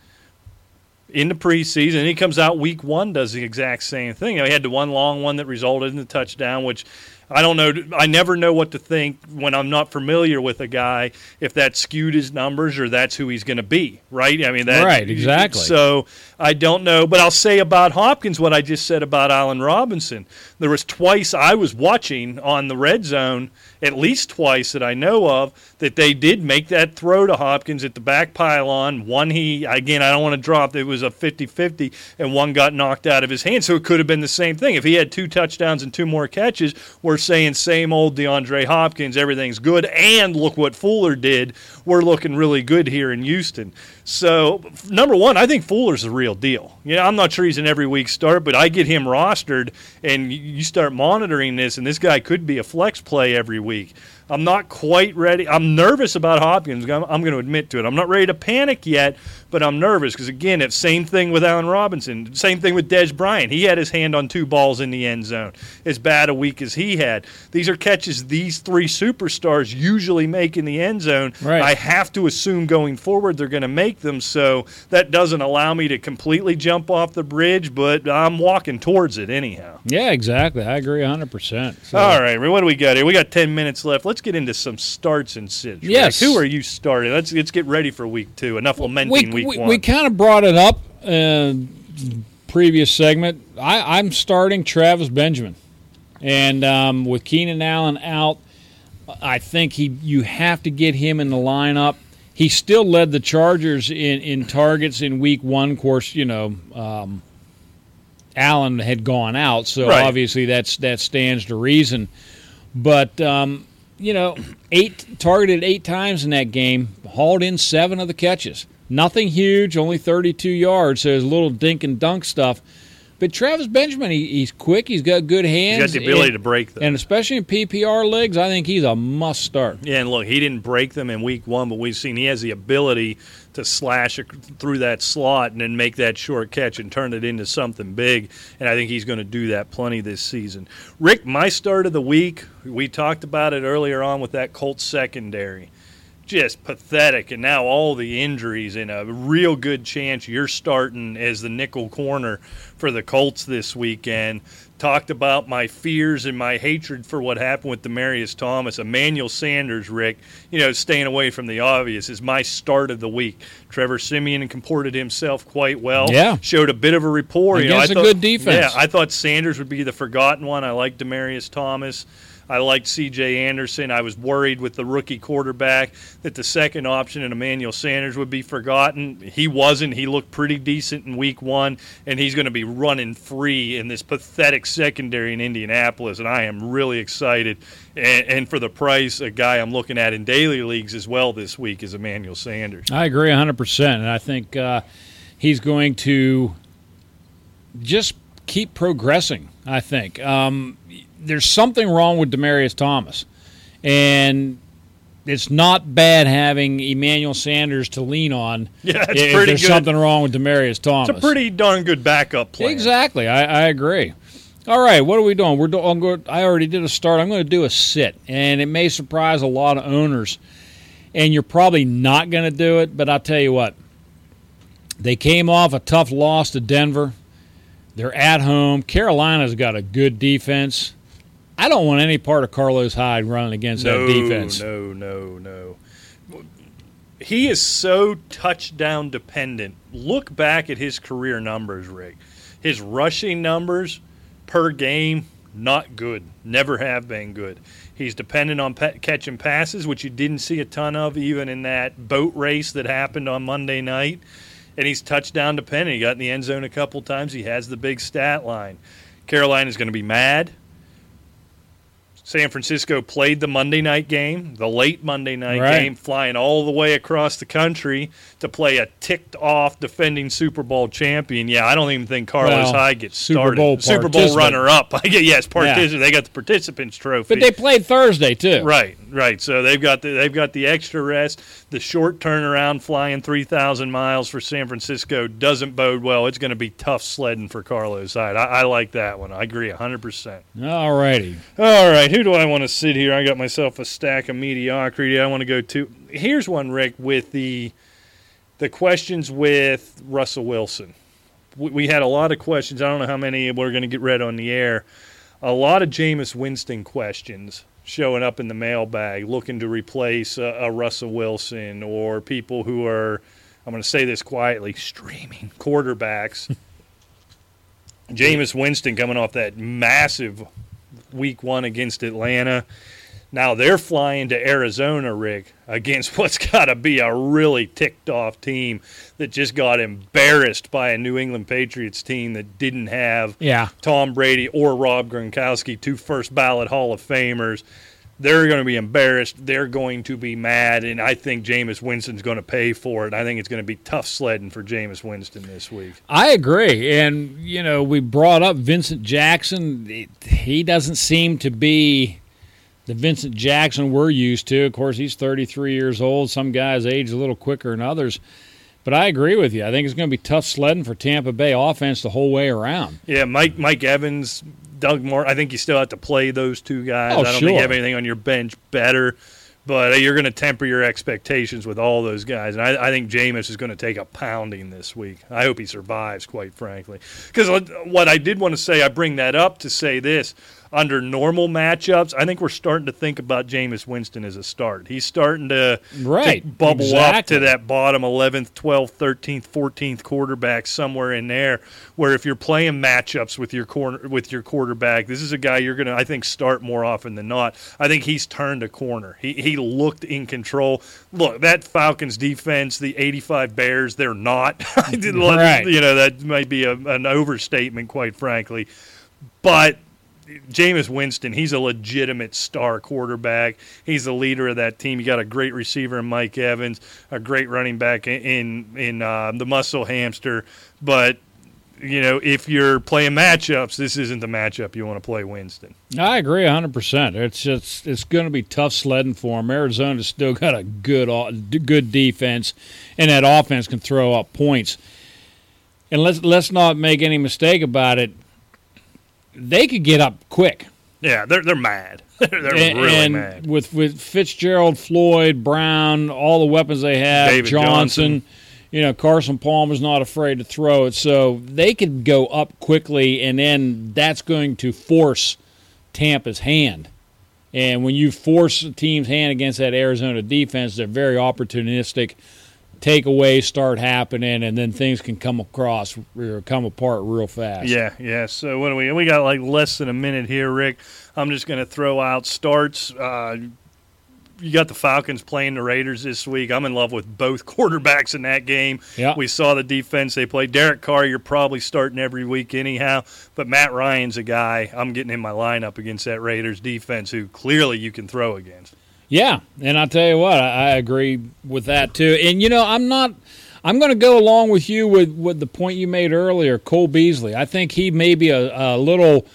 in the preseason. He comes out week one, does the exact same thing. You know, he had the one long one that resulted in the touchdown, which I don't know. I never know what to think when I'm not familiar with a guy if that skewed his numbers or that's who he's going to be, right? I mean, that Right, exactly. So I don't know, but I'll say about Hopkins what I just said about Allen Robinson. There was twice I was watching on the red zone, at least twice that I know of, that they did make that throw to Hopkins at the back pylon. One he again, I don't want to drop. It was a 50-50, and one got knocked out of his hand. So it could have been the same thing if he had two touchdowns and two more catches. We're saying same old DeAndre Hopkins, everything's good, and look what Fuller did. We're looking really good here in Houston. So number one, I think Fuller's the real deal. Yeah, I'm not sure he's an every week start, but I get him rostered, and you- you start monitoring this, and this guy could be a flex play every week. I'm not quite ready. I'm nervous about Hopkins. I'm, I'm going to admit to it. I'm not ready to panic yet, but I'm nervous because again, it's same thing with Allen Robinson. Same thing with Dez Bryant. He had his hand on two balls in the end zone. As bad a week as he had. These are catches these three superstars usually make in the end zone. Right. I have to assume going forward they're going to make them. So that doesn't allow me to completely jump off the bridge, but I'm walking towards it anyhow. Yeah, exactly. I agree 100%. So, All right, what do we got here? We got 10 minutes left. Let's get into some starts and sits. Rick. Yes. Who are you starting? Let's let's get ready for week two. Enough lamenting we, week we, one. we kind of brought it up in previous segment. I, I'm starting Travis Benjamin. And um, with Keenan Allen out, I think he you have to get him in the lineup. He still led the Chargers in, in targets in week one. Of course, you know, um, Allen had gone out, so Right. obviously that's that stands to reason. But um, you know, eight targeted eight times in that game, hauled in seven of the catches. Nothing huge, only 32 yards. So there's a little dink and dunk stuff. But Travis Benjamin, he, he's quick. He's got good hands. He's got the ability and, to break them. and especially in PPR leagues, I think he's a must start. Yeah, and look, he didn't break them in week one, but we've seen he has the ability to slash through that slot and then make that short catch and turn it into something big. And I think he's going to do that plenty this season. Rick, my start of the week, we talked about it earlier on with that Colts secondary. Just pathetic. And now all the injuries and a real good chance you're starting as the nickel corner for the Colts this weekend talked about my fears and my hatred for what happened with Demaryius Thomas. Emmanuel Sanders, Rick, you know, staying away from the obvious is my start of the week. Trevor Siemian comported himself quite well. Yeah. Showed a bit of a rapport. you know, Against I a thought, good defense. Yeah, I thought Sanders would be the forgotten one. I like Demaryius Thomas. I liked C.J. Anderson. I was worried with the rookie quarterback that the second option in Emmanuel Sanders would be forgotten. He wasn't. He looked pretty decent in week one, and he's going to be running free in this pathetic secondary in Indianapolis, and I am really excited. And, and for the price, a guy I'm looking at in daily leagues as well this week is Emmanuel Sanders. I agree 100%. And I think uh, he's going to just keep progressing, I think. Um, there's something wrong with Demaryius Thomas. And it's not bad having Emmanuel Sanders to lean on <laughs> Yeah, it's if pretty there's good. something wrong with Demaryius Thomas. It's a pretty darn good backup plan. Exactly. I, I agree. All right, what are we doing? We're do- I'm go- I already did a start. I'm going to do a sit, and it may surprise a lot of owners. And you're probably not going to do it, but I'll tell you what. They came off a tough loss to Denver. They're at home. Carolina's got a good defense. I don't want any part of Carlos Hyde running against no, that defense. No, no, no. He is so touchdown dependent. Look back at his career numbers, Rick. His rushing numbers per game, not good. Never have been good. He's dependent on pa- catching passes, which you didn't see a ton of even in that boat race that happened on Monday night. And he's touchdown dependent. He got in the end zone a couple times. He has the big stat line. Carolina's going to be mad. San Francisco played the Monday night game, the late Monday night Right. game, flying all the way across the country to play a ticked off defending Super Bowl champion. Yeah, I don't even think Carlos Well, Hyde gets Super started. Bowl Super Bowl runner up. <laughs> I get yes, participant. They got the participants trophy. But they played Thursday too. Right, right. So they've got the they've got the extra rest. The short turnaround, flying three thousand miles for San Francisco doesn't bode well. It's going to be tough sledding for Carlos Hyde. I, I like that one. I agree hundred percent. All righty. All right, who do I want to sit here? I got myself a stack of mediocrity. I want to go to. Here's one, Rick, with the the questions with Russell Wilson. We, we had a lot of questions. I don't know how many we're going to get read on the air. A lot of Jameis Winston questions showing up in the mailbag, looking to replace a, a Russell Wilson or people who are. I'm going to say this quietly, streaming quarterbacks. <laughs> Jameis Winston coming off that massive week one against Atlanta. Now they're flying to Arizona, Rick, against <laughs> what's got to be a really ticked off team that just got embarrassed by a New England Patriots team that didn't have Yeah. Tom Brady or Rob Gronkowski, two first ballot Hall of Famers. They're going to be embarrassed. They're going to be mad, and I think Jameis Winston's going to pay for it. I think it's going to be tough sledding for Jameis Winston this week. I agree. And, you know, we brought up Vincent Jackson. He doesn't seem to be the Vincent Jackson we're used to. Of course, he's 33 years old. Some guys age a little quicker than others. But I agree with you. I think it's going to be tough sledding for Tampa Bay offense the whole way around. Yeah, Mike Mike Evans, Doug Moore. I think you still have to play those two guys. Oh, I don't think you have anything on your bench better. but uh, you're going to temper your expectations with all those guys. And I, I think Jameis is going to take a pounding this week. I hope he survives, quite frankly. Because what I did want to say, I bring that up to say this under normal matchups, I think we're starting to think about Jameis Winston as a start. He's starting to, right. to bubble exactly. up to that bottom 11th, 12th, 13th, 14th quarterback somewhere in there. Where if you're playing matchups with your corner with your quarterback, this is a guy you're going to I think start more often than not. I think he's turned a corner. He he looked in control. Look, that Falcons defense, the 85 Bears, they're not. <laughs> right. You know that might be a, an overstatement, quite frankly, but Jameis Winston, he's a legitimate star quarterback. He's the leader of that team. You got a great receiver in Mike Evans, a great running back in in, uh, the muscle hamster. But you know, if you're playing matchups, this isn't the matchup you want to play Winston. I agree 100%. It's just it's going to be tough sledding for him. Arizona's still got a good good defense and that offense can throw up points. And let's let's not make any mistake about it they could get up quick. Yeah, they're they're mad. <laughs> they're and, really and mad. With with Fitzgerald, Floyd, Brown, all the weapons they have, David Johnson, Johnson. You know, Carson Palmer's not afraid to throw it, so they could go up quickly, and then that's going to force Tampa's hand. And when you force a team's hand against that Arizona defense, they're very opportunistic takeaways start happening, and then things can come across or come apart real fast. Yeah, yeah. So what do we? We got like less than a minute here, Rick. I'm just going to throw out starts. Uh, you got the Falcons playing the Raiders this week. I'm in love with both <laughs> quarterbacks in that game. Yeah. We saw the defense they played. Derek Carr, you're probably starting every week anyhow, but Matt Ryan's a guy I'm getting in my lineup against that Raiders defense who clearly you can throw against. Yeah, and I'll tell you what, I, I agree with that too. And you know, I'm not. I'm going to go along with you with, with the point you made earlier, Cole Beasley. I think he may be a, a little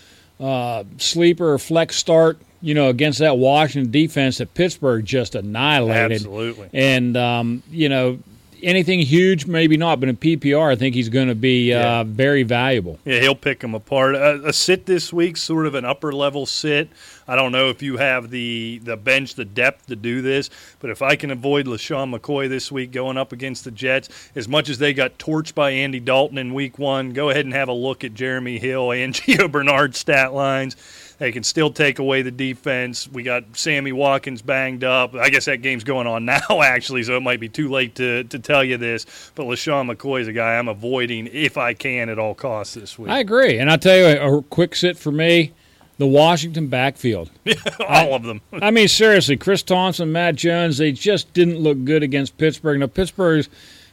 uh, sleeper or flex start, you know, against that Washington defense that Pittsburgh just annihilated. Absolutely. And, um, you know, anything huge, maybe not, but in PPR, I think he's going to be uh, yeah. very valuable. Yeah, he'll pick them apart. A, a, sit this week, sort of an upper level sit. I don't know if you have the the bench, the depth to do this, but if I can avoid LeSean McCoy this week going up against the Jets, as much as they got torched by Andy Dalton in Week One, go ahead and have a look at Jeremy Hill <laughs> and Gio Bernard stat lines they can still take away the defense. We got Sammy Watkins banged up. I guess that game's going on <laughs> now, actually, so it might be too late to, to tell you this. But LeSean McCoy is a guy I'm avoiding if I can at all costs this week. I agree. And I'll tell you a quick sit for me the Washington backfield. <laughs> all I, of them. I mean, seriously, Chris Thompson, Matt Jones, they just didn't look good against Pittsburgh. Now, Pittsburgh's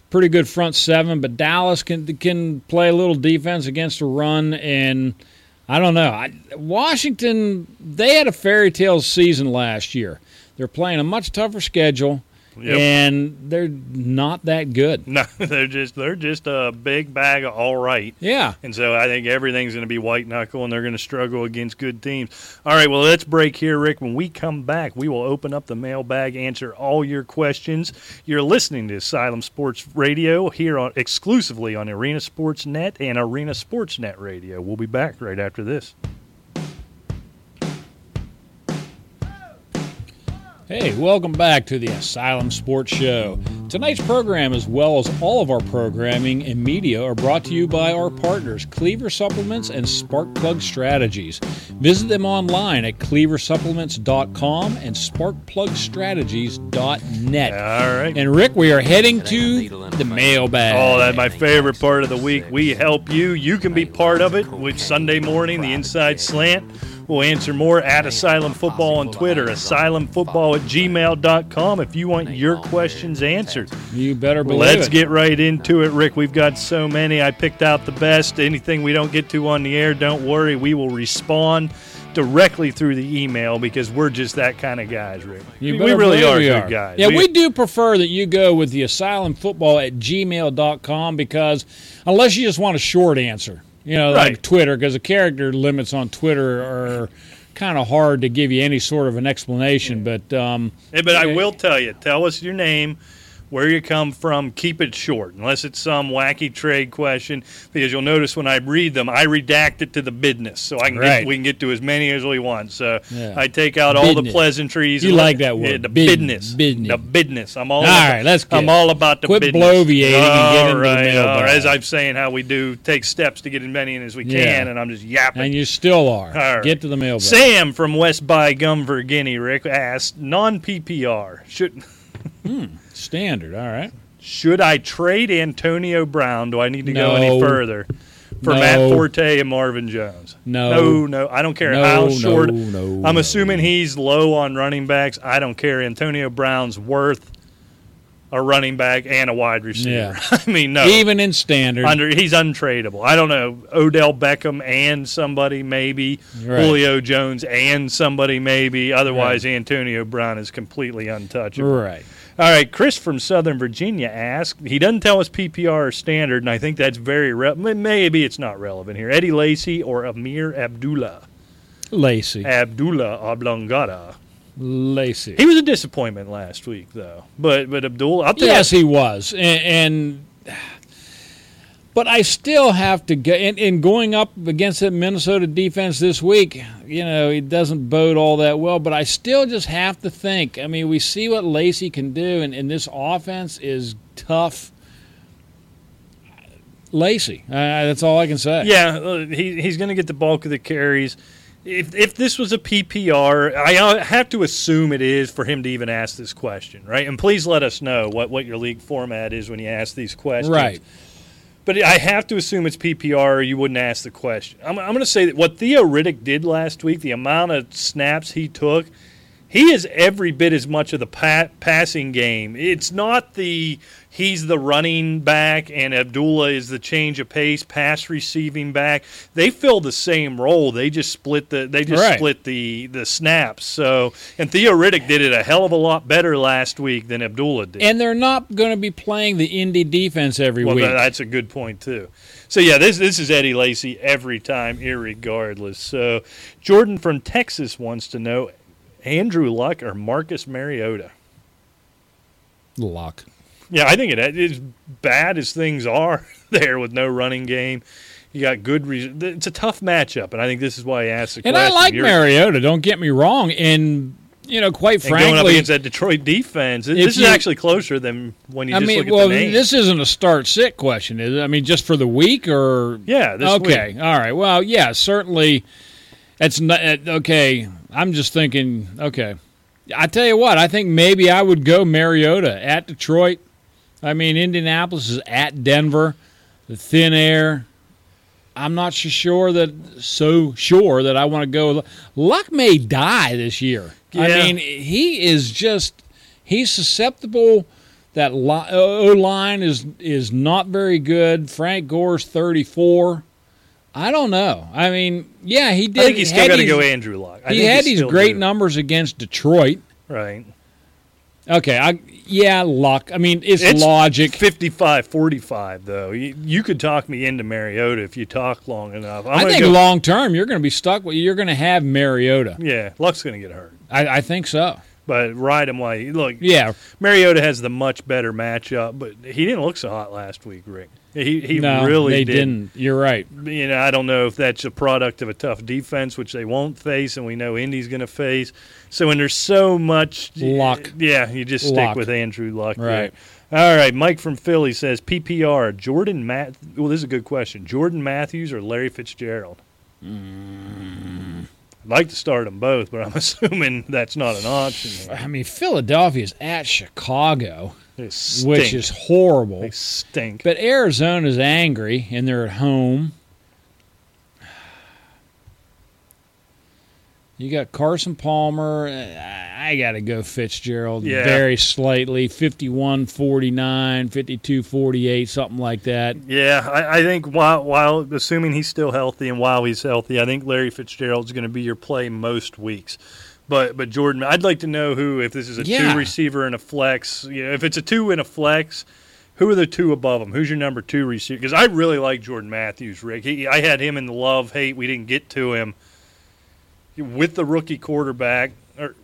pretty good front seven, but Dallas can can play a little defense against a run and – I don't know. I, Washington, they had a fairy tale season last year. They're playing a much tougher schedule. Yep. and they're not that good. No, <laughs> they're just they're just a big bag of all right. Yeah, and so I think everything's going to be white knuckle, and they're going to struggle against good teams. All right, well let's break here, Rick. When we come back, we will open up the mailbag, answer all your questions. You're listening to Asylum Sports Radio here on exclusively on Arena Sports Net and Arena Sports Net Radio. We'll be back right after this. Hey, welcome back to the Asylum Sports Show. Tonight's program, as well as all of our programming and media, are brought to you by our partners, Cleaver Supplements and Sparkplug Strategies. Visit them online at cleaversupplements.com and sparkplugstrategies.net. All right. And Rick, we are heading to the mailbag. Oh, that's my favorite part of the week. We help you. You can be part of it with Sunday morning, the Inside Slant. We'll answer more at Asylum Football on Twitter, asylumfootball at gmail.com if you want your questions answered. You better believe Let's it. get right into it, Rick. We've got so many. I picked out the best. Anything we don't get to on the air, don't worry. We will respond directly through the email because we're just that kind of guys, Rick. We really are we good guys. Yeah, we, we, do prefer that you go with the asylum football at gmail.com because unless you just want a short answer, you know, right. like Twitter, because the character limits on Twitter are kind of hard to give you any sort of an explanation. But um, hey, but I will tell you, tell us your name, where you come from, keep it short, unless it's some wacky trade question. Because you'll notice when I read them, I redact it to the business, so I can Right. get, we can get to as many as we want. So Yeah. I take out all the pleasantries. You like that word, Yeah, the business, business, business. the business. I'm all. All about, right, let's Get I'm all about the quit business. bloviating and get All into the right, all mailbag. As I'm saying, how we do take steps to get as many in as we Yeah. can, and I'm just yapping. And you still are. Right. Get to the mailbag. Sam from West by Gum, Virginia, Rick asked, non PPR, should hmm. Standard. All right. should I trade Antonio Brown? Do I need to go any further for No. Matt Forte and Marvin Jones? No. no, no. I don't care No, how short. no, I'm no. assuming he's low on running backs. I don't care. Antonio Brown's worth a running back and a wide receiver. Yeah. <laughs> I mean, no. Even in standard. under he's untradeable. I don't know Odell Beckham and somebody maybe Right. Julio Jones and somebody maybe. Otherwise, Antonio Brown is completely untouchable. right. All right, Chris from Southern Virginia asked. He doesn't tell us PPR or standard, and I think that's very re- maybe it's not relevant here. Eddie Lacy or Ameer Abdullah. Lacy. Abdullah Oblongata. Lacy. He was a disappointment last week, though. But but Abdullah, Yes, you, he was, and, and but I still have to go. And, and going up against that Minnesota defense this week, you know, it doesn't bode all that well. But I still just have to think. I mean, we see what Lacy can do, and, and this offense is tough. Lacy, uh, that's all I can say. Yeah, uh, he, he's going to get the bulk of the carries. If, if this was a PPR, I have to assume it is for him to even ask this question, right? And please let us know what, what your league format is when you ask these questions. Right. But I have to assume it's PPR or you wouldn't ask the question. I'm, I'm going to say that what Theo Riddick did last week, the amount of snaps he took, he is every bit as much of the pa- passing game. It's not the he's the running back and Abdullah is the change of pace pass receiving back. They fill the same role. They just split the they just Right. split the the snaps. So and Theo Riddick did it a hell of a lot better last week than Abdullah did. And they're not going to be playing the Indy defense every Well, week. tha- that's a good point too. So yeah, this this is Eddie Lacy every time, irregardless. So Jordan from Texas wants to know Andrew Luck or Marcus Mariota. Luck. Yeah, I think it is bad as things are <laughs> there with no running game. You got good. Re- it's a tough matchup, and I think this is why I asked the And question. And I like You're- Mariota. Don't get me wrong. And you know, quite And going up frankly, against that Detroit defense, this if is actually closer than when you I just mean, look at well, the name. this isn't a start sit question, is it? I mean, just for the week or yeah, this okay, week. all right. Well, yeah, certainly. It's not uh, okay. I'm just thinking. Okay, I tell you what. I think maybe I would go Mariota at Detroit. I mean, Indianapolis is at Denver. The thin air. I'm not so sure that so sure that I want to go. Luck may die this year. I mean, he is just he's susceptible. That O line is is not very good. Frank Gore's 34. I don't know. I mean, yeah, he did. I think he's still got to go Andrew Luck. I He had these great do. numbers against Detroit. right? Okay, I yeah, luck. I mean, it's, It's logic. 55 45, though. You, you could talk me into Mariota if you talk long enough. I'm I think go- long term you're going to be stuck with. You're going to have Mariota. Yeah, Luck's going to get hurt. I, I think so. But ride him while you look. Yeah. Mariota has the much better matchup, but he didn't look so hot last week, Rick. He he no, really they didn't. didn't. You're right. You know, I don't know if that's a product of a tough defense, which they won't face, and we know Indy's going to face. So when there's so much Luck. yeah, you just stick Luck. with Andrew Luck. Right. There. All right, Mike from Philly says PPR Jordan Matt. Well, this is a good question. Jordan Matthews or Larry Fitzgerald? Mm. I'd like to start them both, but I'm <laughs> assuming that's not an option. here. I mean, Philadelphia's at Chicago, They stink. Which is horrible. they stink. But Arizona's angry and they're at home. You got Carson Palmer. I got to go Fitzgerald Yeah. very slightly 51 49, 52 48, something like that. Yeah, I, I think while while assuming he's still healthy and while he's healthy, I think Larry Fitzgerald's going to be your play most weeks. But but Jordan, I'd like to know who if this is a Yeah. two receiver and a flex. You know, if it's a two and a flex, who are the two above him? Who's your number two receiver? Because I really like Jordan Matthews, Rick. He, I had him in the love hate. We didn't get to him with the rookie quarterback. Or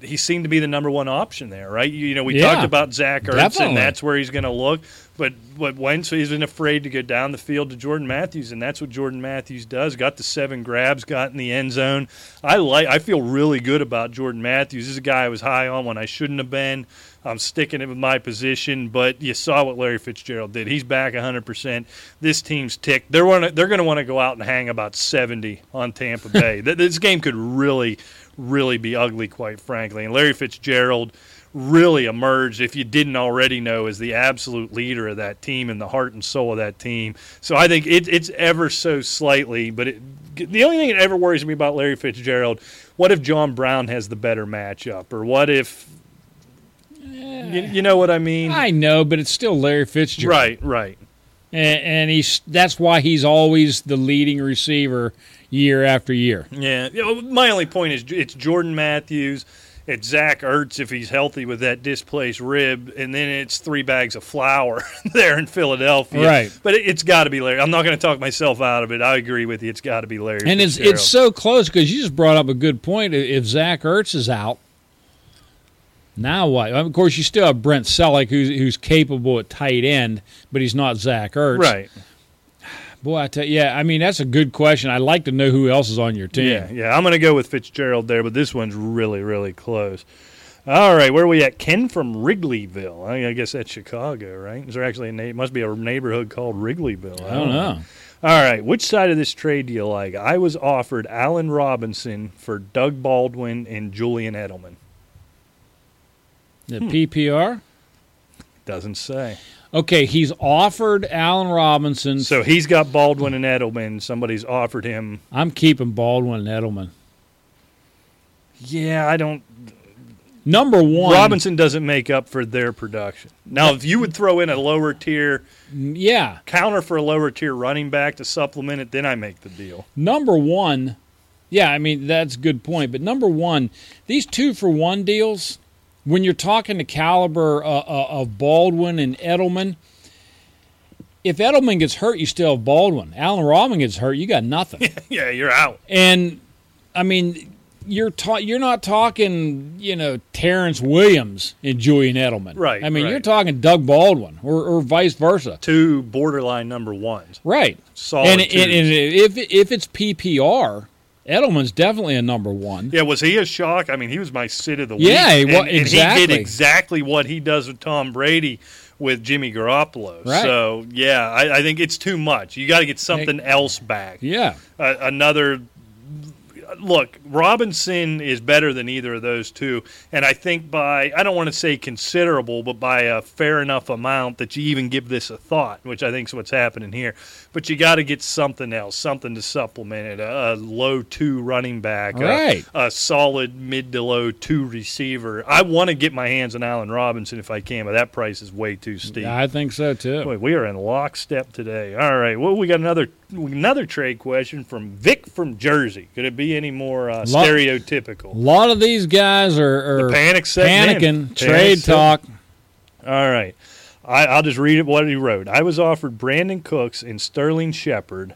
he seemed to be the number one option there, right? You, you know, we Yeah, talked about Zach Ertz, definitely. and that's where he's going to look. But but Wentz isn't afraid to go down the field to Jordan Matthews, and that's what Jordan Matthews does. Got the seven grabs, got in the end zone. I like. I feel really good about Jordan Matthews. This is a guy I was high on when I shouldn't have been. I'm sticking it with my position, but you saw what Larry Fitzgerald did. He's back 100%. This team's ticked. They're wanna, they're going to want to go out and hang about 70 on Tampa Bay. <laughs> This game could really, really be ugly, quite frankly. And Larry Fitzgerald really emerged, if you didn't already know, as the absolute leader of that team and the heart and soul of that team. So I think it, it's ever so slightly, but it, the only thing that ever worries me about Larry Fitzgerald, what if John Brown has the better matchup, or what if you, you know what I mean? I know, but it's still Larry Fitzgerald. Right, right. And, and he's that's why he's always the leading receiver year after year. Yeah. My only point is it's Jordan Matthews, it's Zach Ertz if he's healthy with that displaced rib, and then it's three bags of flour <laughs> there in Philadelphia. Right. But it, it's got to be Larry. I'm not going to talk myself out of it. I agree with you. It's got to be Larry. And it's it's so close because you just brought up a good point. If Zach Ertz is out, now what? Of course, you still have Brent Celek, who's who's capable at tight end, but he's not Zach Ertz. right. Boy, I tell yeah. I mean, that's a good question. I'd like to know who else is on your team. Yeah, yeah. I'm going to go with Fitzgerald there, but this one's really, really close. All right, where are we at? Ken from Wrigleyville. I, guess that's Chicago, right? Is there actually a name? Must be a neighborhood called Wrigleyville. I don't know. All right, which side of this trade do you like? I was offered Allen Robinson for Doug Baldwin and Julian Edelman. The Hmm. PPR. Doesn't say. Okay, he's offered Allen Robinson. So he's got Baldwin and Edelman. Somebody's offered him. I'm keeping Baldwin and Edelman. Yeah, I don't. Number one, Robinson doesn't make up for their production. Now, if you would throw in a lower tier Yeah, counter for a lower tier running back to supplement it, then I make the deal. number one. Yeah, I mean that's a good point. But number one, these two for one deals, when you're talking the caliber uh, uh, of Baldwin and Edelman, if Edelman gets hurt, you still have Baldwin. Allen Robinson gets hurt, you got nothing. <laughs> yeah, you're out. and I mean, you're ta- you're not talking, you know, Terrance Williams and Julian Edelman. Right, I mean, right. you're talking Doug Baldwin or, or vice versa. Two borderline number ones. Right. Solid and, and, and if if it's PPR, Edelman's definitely a number one. Yeah, was he a shock? I mean, he was my sit of the Yeah, he week. wa- and, and he exactly. did exactly what he does with Tom Brady with Jimmy Garoppolo. Right. So yeah, I, I think it's too much. You got to get something else back. Yeah. Uh, another look. Robinson is better than either of those two, and I think by I don't want to say considerable, but by a fair enough amount that you even give this a thought, which I think is what's happening here. But you got to get something else, something to supplement it. A, a low two running back, a- Right. a, solid mid to low two receiver. I want to get my hands on Allen Robinson if I can, but that price is way too steep. I think so too. Boy, we are in lockstep today. All right. Well, we got another another trade question from Vic from Jersey. Could it be any more uh, Lot- stereotypical? A lot of these guys are, are panic setting in. panicking. Panic Trade setting. talk. All right. I, I'll just read it what he wrote. I was offered Brandin Cooks and Sterling Shepard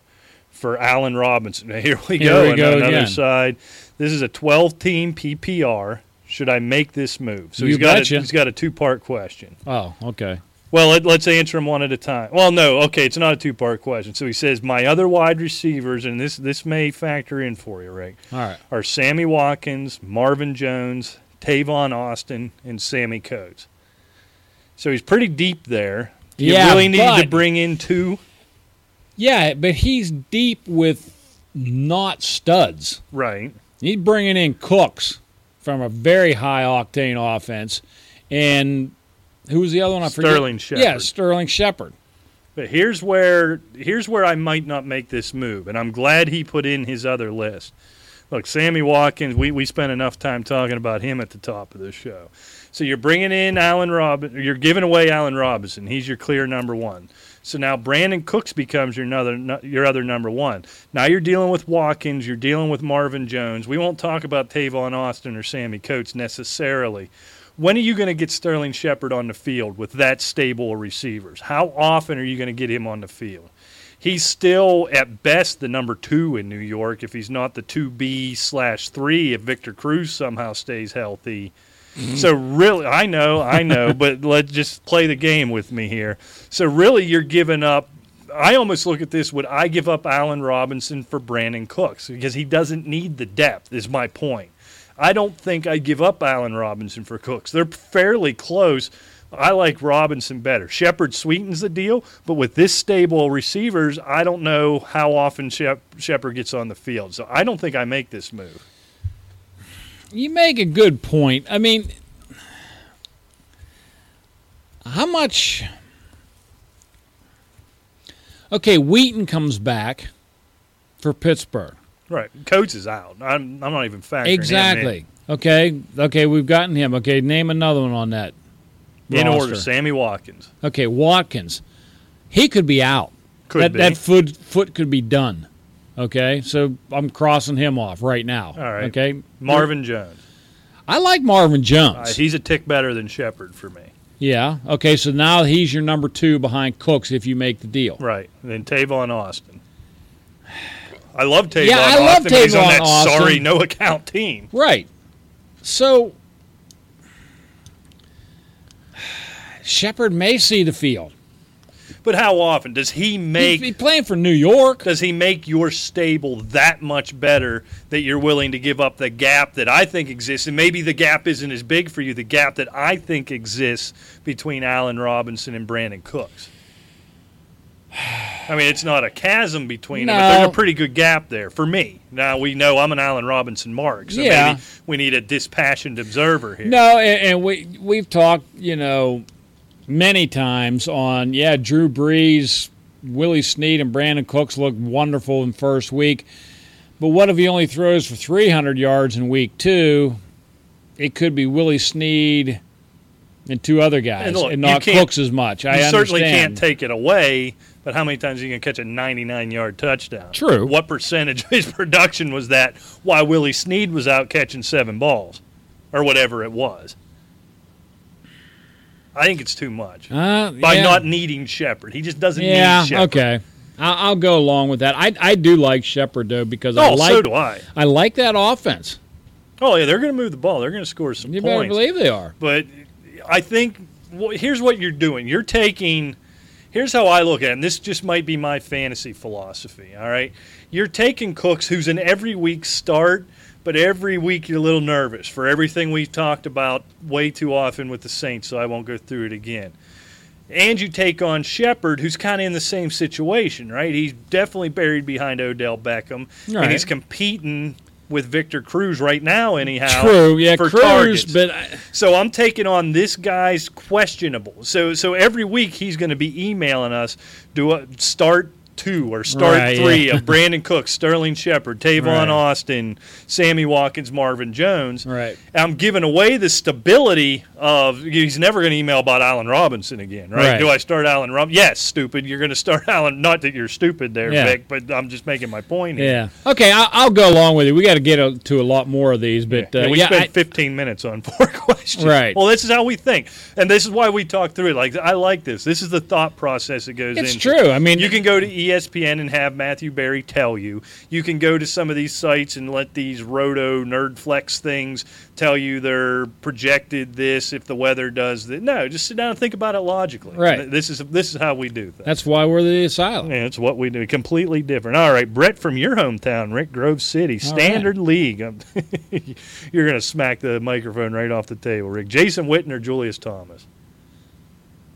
for Allen Robinson. Now, <laughs> here we Here go. we on go another side. This is a 12 team PPR. Should I make this move? So You he's got a, he's got a two part question. Oh, okay. Well, let, let's answer them one at a time. Well, no, okay, it's not a two-part question. So he says my other wide receivers, and this this may factor in for you, Rick, All right. are Sammy Watkins, Marvin Jones, Tavon Austin, and Sammy Coates. So he's pretty deep there. You Yeah, really need to bring in two, Yeah, but he's deep with not studs. right? He's bringing in Cooks from a very high octane offense, and who was the other one? I forget. Sterling Shepard. Yeah, Sterling Shepard. But here's where here's where I might not make this move, and I'm glad he put in his other list. Look, Sammy Watkins, we, we spent enough time talking about him at the top of the show. So you're bringing in Allen Robinson, you're giving away Allen Robinson. He's your clear number one. So now Brandin Cooks becomes your other your other number one. Now you're dealing with Watkins, you're dealing with Marvin Jones. We won't talk about Tavon Austin or Sammy Coates necessarily. When are you going to get Sterling Shepard on the field with that stable of receivers? How often are you going to get him on the field? He's still at best the number two in New York if he's not the two B slash three if Victor Cruz somehow stays healthy. Mm-hmm. So really, I know, I know, but <laughs> let's just play the game with me here. So really, you're giving up. I almost look at this: Would I give up Allen Robinson for Brandin Cooks because he doesn't need the depth? Is my point. I don't think I'd give up Allen Robinson for Cooks. They're fairly close. I like Robinson better. Shepard sweetens the deal, but with this stable receivers, I don't know how often Shep- Shepard gets on the field. So I don't think I make this move. You make a good point. I mean, how much? Okay, Wheaton comes back for Pittsburgh. Right. Coates is out. I'm, I'm not even factoring. Exactly. Okay. Okay, we've gotten him. Okay, name another one on that. In roster. order, Sammy Watkins. Okay, Watkins. He could be out. Could that be. that foot foot could be done. Okay, so I'm crossing him off right now. All right. Okay, Marvin Jones. I like Marvin Uh, Jones. he's a tick better than Shepard for me. yeah. Okay, so now he's your number two behind Cooks if you make the deal. Right. And then Tavon Austin. <sighs> I love Tavon Yeah, I Austin. love but he's on Tavon that Austin. sorry no account team. Right. So <sighs> Shepard may see the field. But how often does he make he's playing for New York. does he make your stable that much better that you're willing to give up the gap that I think exists? And maybe the gap isn't as big for you, the gap that I think exists between Allen Robinson and Brandin Cooks. <sighs> I mean, it's not a chasm between them, but there's a pretty good gap there for me. Now we know I'm an Allen Robinson mark, so Yeah. maybe we need a dispassionate observer here. No, and, and we we've talked, you know, many times on yeah, Drew Brees, Willie Snead, and Brandin Cooks looked wonderful in first week, but what if he only throws for 300 yards in week two? It could be Willie Snead and two other guys, And and, look, you not Cooks as much. I you certainly can't take it away, but how many times are you going to catch a 99 yard touchdown? True. What percentage of his <laughs> production was that while Willie Snead was out catching seven balls or whatever it was? I think it's too much. Uh, By yeah. not needing Shepard. He just doesn't yeah, need Shepard. okay. I'll, I'll go along with that. I I do like Shepard though because I Oh, like so do I. I like that offense. Oh, yeah, they're going to move the ball. They're going to score some You better points. believe they are. But I think well, here's what you're doing. You're taking. Here's how I look at it, and this just might be my fantasy philosophy. All right, you're taking Cooks, who's an every week start, but every week you're a little nervous for everything we've talked about way too often with the Saints. So I won't go through it again. And you take on Shepard, who's kind of in the same situation, right? He's definitely buried behind Odell Beckham, Right. and he's competing with Victor Cruz right now, anyhow. True, yeah, for Cruz, targets. but I, So I'm taking on this guy's questionable. So so every week he's going to be emailing us. Do a start two or start Right, three yeah. of <laughs> Brandin Cook, Sterling Shepard, Tavon Right. Austin, Sammy Watkins, Marvin Jones. Right. I'm giving away the stability of he's never going to email about Allen Robinson again, right? Right. Do I start Allen Robinson? Yes, stupid. You're going to start <laughs> Allen. Not that you're stupid there, Yeah. Vic, but I'm just making my point. here. Yeah. Okay, I'll, I'll go along with you. We got to get a, to a lot more of these, but Yeah, uh, we yeah, spent I- 15 minutes on <laughs> four questions. Right. Well, this is how we think, and this is why we talk through it. Like I like this. This is the thought process that goes. it's into true. I mean, You can go to E ESPN and have Matthew Berry tell you. You can go to some of these sites and let these Roto nerd flex things tell you they're projected this if the weather does that. No, just sit down and think about it logically. Right. This is this is how we do things. that's why we're the asylum. Yeah, it's what we do. Completely different. All right, Brett from your hometown, Rick Grove City, Standard League. Um, <laughs> You're going to smack the microphone right off the table, Rick. Jason Witten or Julius Thomas?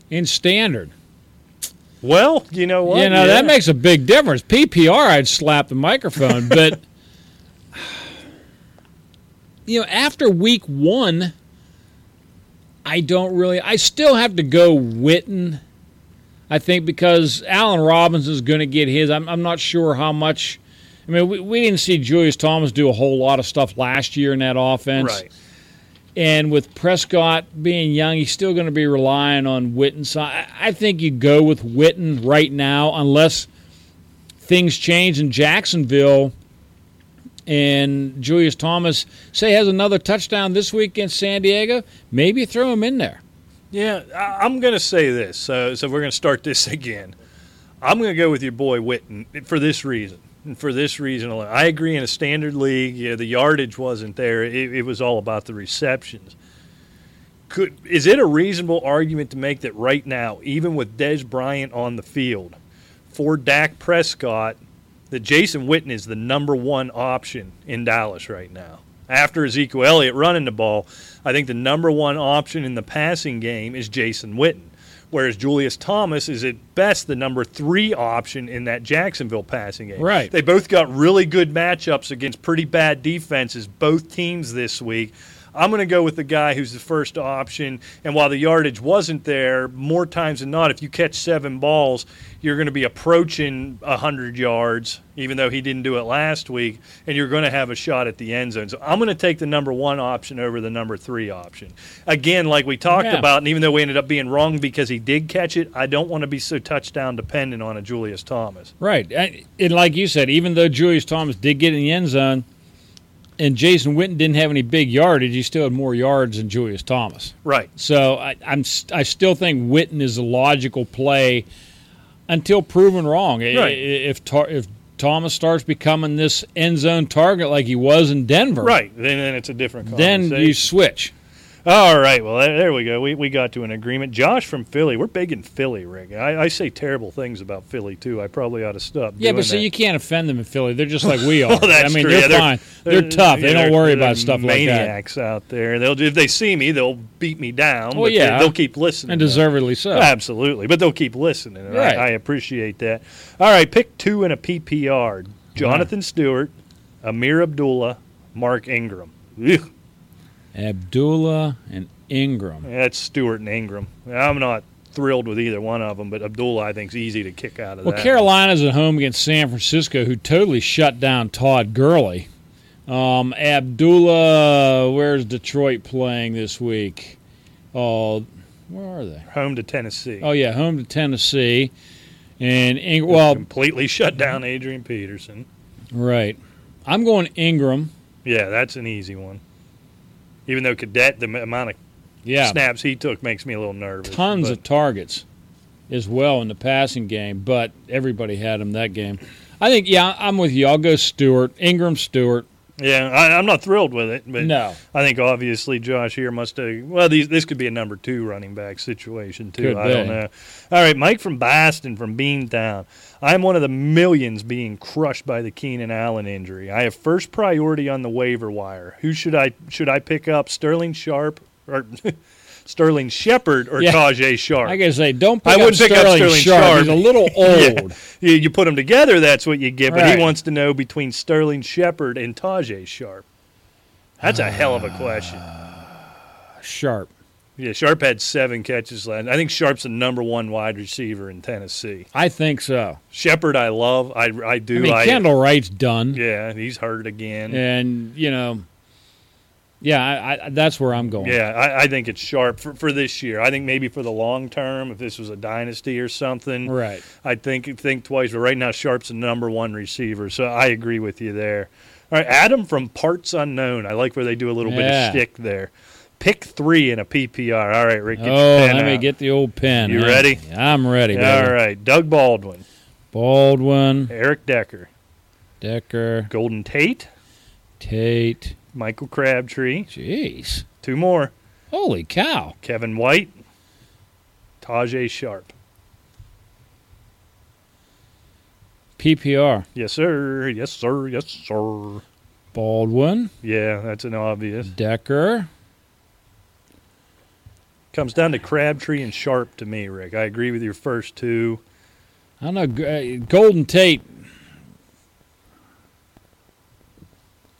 In standard, Well, you know what? you know Yeah. that makes a big difference. PPR, I'd slap the microphone, <laughs> but you know, after week one, I don't really. I still have to go Witten. I think because Allen Robinson's going to get his. I'm, I'm not sure how much. I mean, we, we didn't see Julius Thomas do a whole lot of stuff last year in that offense. right. And with Prescott being young, he's still going to be relying on Witten. So I, think you go with Witten right now, unless things change in Jacksonville and Julius Thomas, say, has another touchdown this week against San Diego. Maybe throw him in there. Yeah, I'm going to say this. So, so we're going to start this <laughs> again. I'm going to go with your boy Witten for this reason. And for this reason alone, I agree. In a standard league, yeah, the yardage wasn't there. It, it was all about the receptions. Could is it a reasonable argument to make that right now, even with Dez Bryant on the field, for Dak Prescott, that Jason Witten is the number one option in Dallas right now? After Ezekiel Elliott running the ball, I think the number one option in the passing game is Jason Witten whereas Julius Thomas is at best the number three option in that Jacksonville passing game. Right. They both got really good matchups against pretty bad defenses, both teams this week. I'm going to go with the guy who's the first option. And while the yardage wasn't there, more times than not, if you catch seven balls, you're going to be approaching 100 yards, even though he didn't do it last week, and you're going to have a shot at the end zone. So I'm going to take the number one option over the number three option. Again, like we talked Yeah. about, and even though we ended up being wrong because he did catch it, I don't want to be so touchdown dependent on a Julius Thomas. Right. And and like you said, even though Julius Thomas did get in the end zone and Jason Witten didn't have any big yardage, he still had more yards than Julius Thomas. Right. So I, I'm st- I still think Witten is a logical play until proven wrong. Right. If if Thomas starts becoming this end zone target like he was in Denver, Right. Then, then it's a different then you switch. All right. Well, there we go. We, we got to an agreement. Josh from Philly. We're big in Philly, Rick. I, I say terrible things about Philly, too. I probably ought to stop. Yeah, but see, that. you can't offend them in Philly. They're just like we <laughs> are. Well, that's I mean, true. they're Yeah, they're- fine. They're, tough. They don't worry about stuff like that. Maniacs out there. They'll if they see me, they'll beat me down. Well, but yeah. they, will keep listening. And deservedly so. Absolutely, but they'll keep listening, Right. I, I appreciate that. All right, pick two in a PPR: Jonathan Stewart, Ameer Abdullah, Mark Ingram. Ugh, Abdullah and Ingram. that's Stewart and Ingram. I'm not thrilled with either one of them, but Abdullah I think's easy to kick out of Well, that. Carolina's at home against San Francisco, who totally shut down Todd Gurley. Um, Abdullah, where's Detroit playing this week? Oh, where are they? home to Tennessee. Oh yeah, home to Tennessee. And Ing- well, completely shut down Adrian Peterson. right. I'm going Ingram. Yeah, that's an easy one. Even though Cadet, the amount of Yeah, snaps he took makes me a little nervous. tons but- of targets as well in the passing game, but everybody had him that game. I think yeah, I'm with you. I'll go Stewart, Ingram, Stewart. Yeah, I, I'm not thrilled with it, but No. I think obviously Josh here must have. Well, these, this could be a number two running back situation too. Could I don't know. All right, Mike from Boston from Beantown. I'm one of the millions being crushed by the Keenan Allen injury. I have first priority on the waiver wire. Who should I should I pick up? Sterling Sharp or <laughs> Sterling Shepard or Yeah. Tajae Sharpe? I gotta say, don't pick I up wouldn't pick up Sterling, Sterling Sharpe. Sharpe. He's a little <laughs> Yeah. old. You, you put them together, that's what you get. But Right. he wants to know between Sterling Shepard and Tajae Sharpe. That's a hell of a ah, question. Sharpe. Yeah, Sharpe had seven catches last. I think Sharpe's the number one wide receiver in Tennessee. I think so. Shepard, I love. I, I do. I mean, Kendall Wright's done, Yeah, he's hurt again. and you know, yeah, I, I, that's where I'm going. Yeah, I, I think it's Sharpe for, for this year. I think maybe for the long term, if this was a dynasty or something, Right. I think think twice. But right now, Sharpe's the number one receiver, so I agree with you there. All right, Adam from Parts Unknown. I like where they do a little bit of shtick there. Pick three in a PPR. All right, Rick. Get your Oh, pen let me out. get the old pen. You huh? ready? I'm ready. All baby. right, Doug Baldwin, Baldwin, Eric Decker, Decker, Golden Tate, Tate. Michael Crabtree. Jeez, Two more: holy cow! Kevin White, Tajae Sharpe. PPR. Yes, sir. Yes, sir. Yes, sir. Baldwin, Yeah, that's an obvious. Decker. Comes down to Crabtree and Sharpe to me, Rick. I agree with your first two. I don't know. Uh, Golden Tate.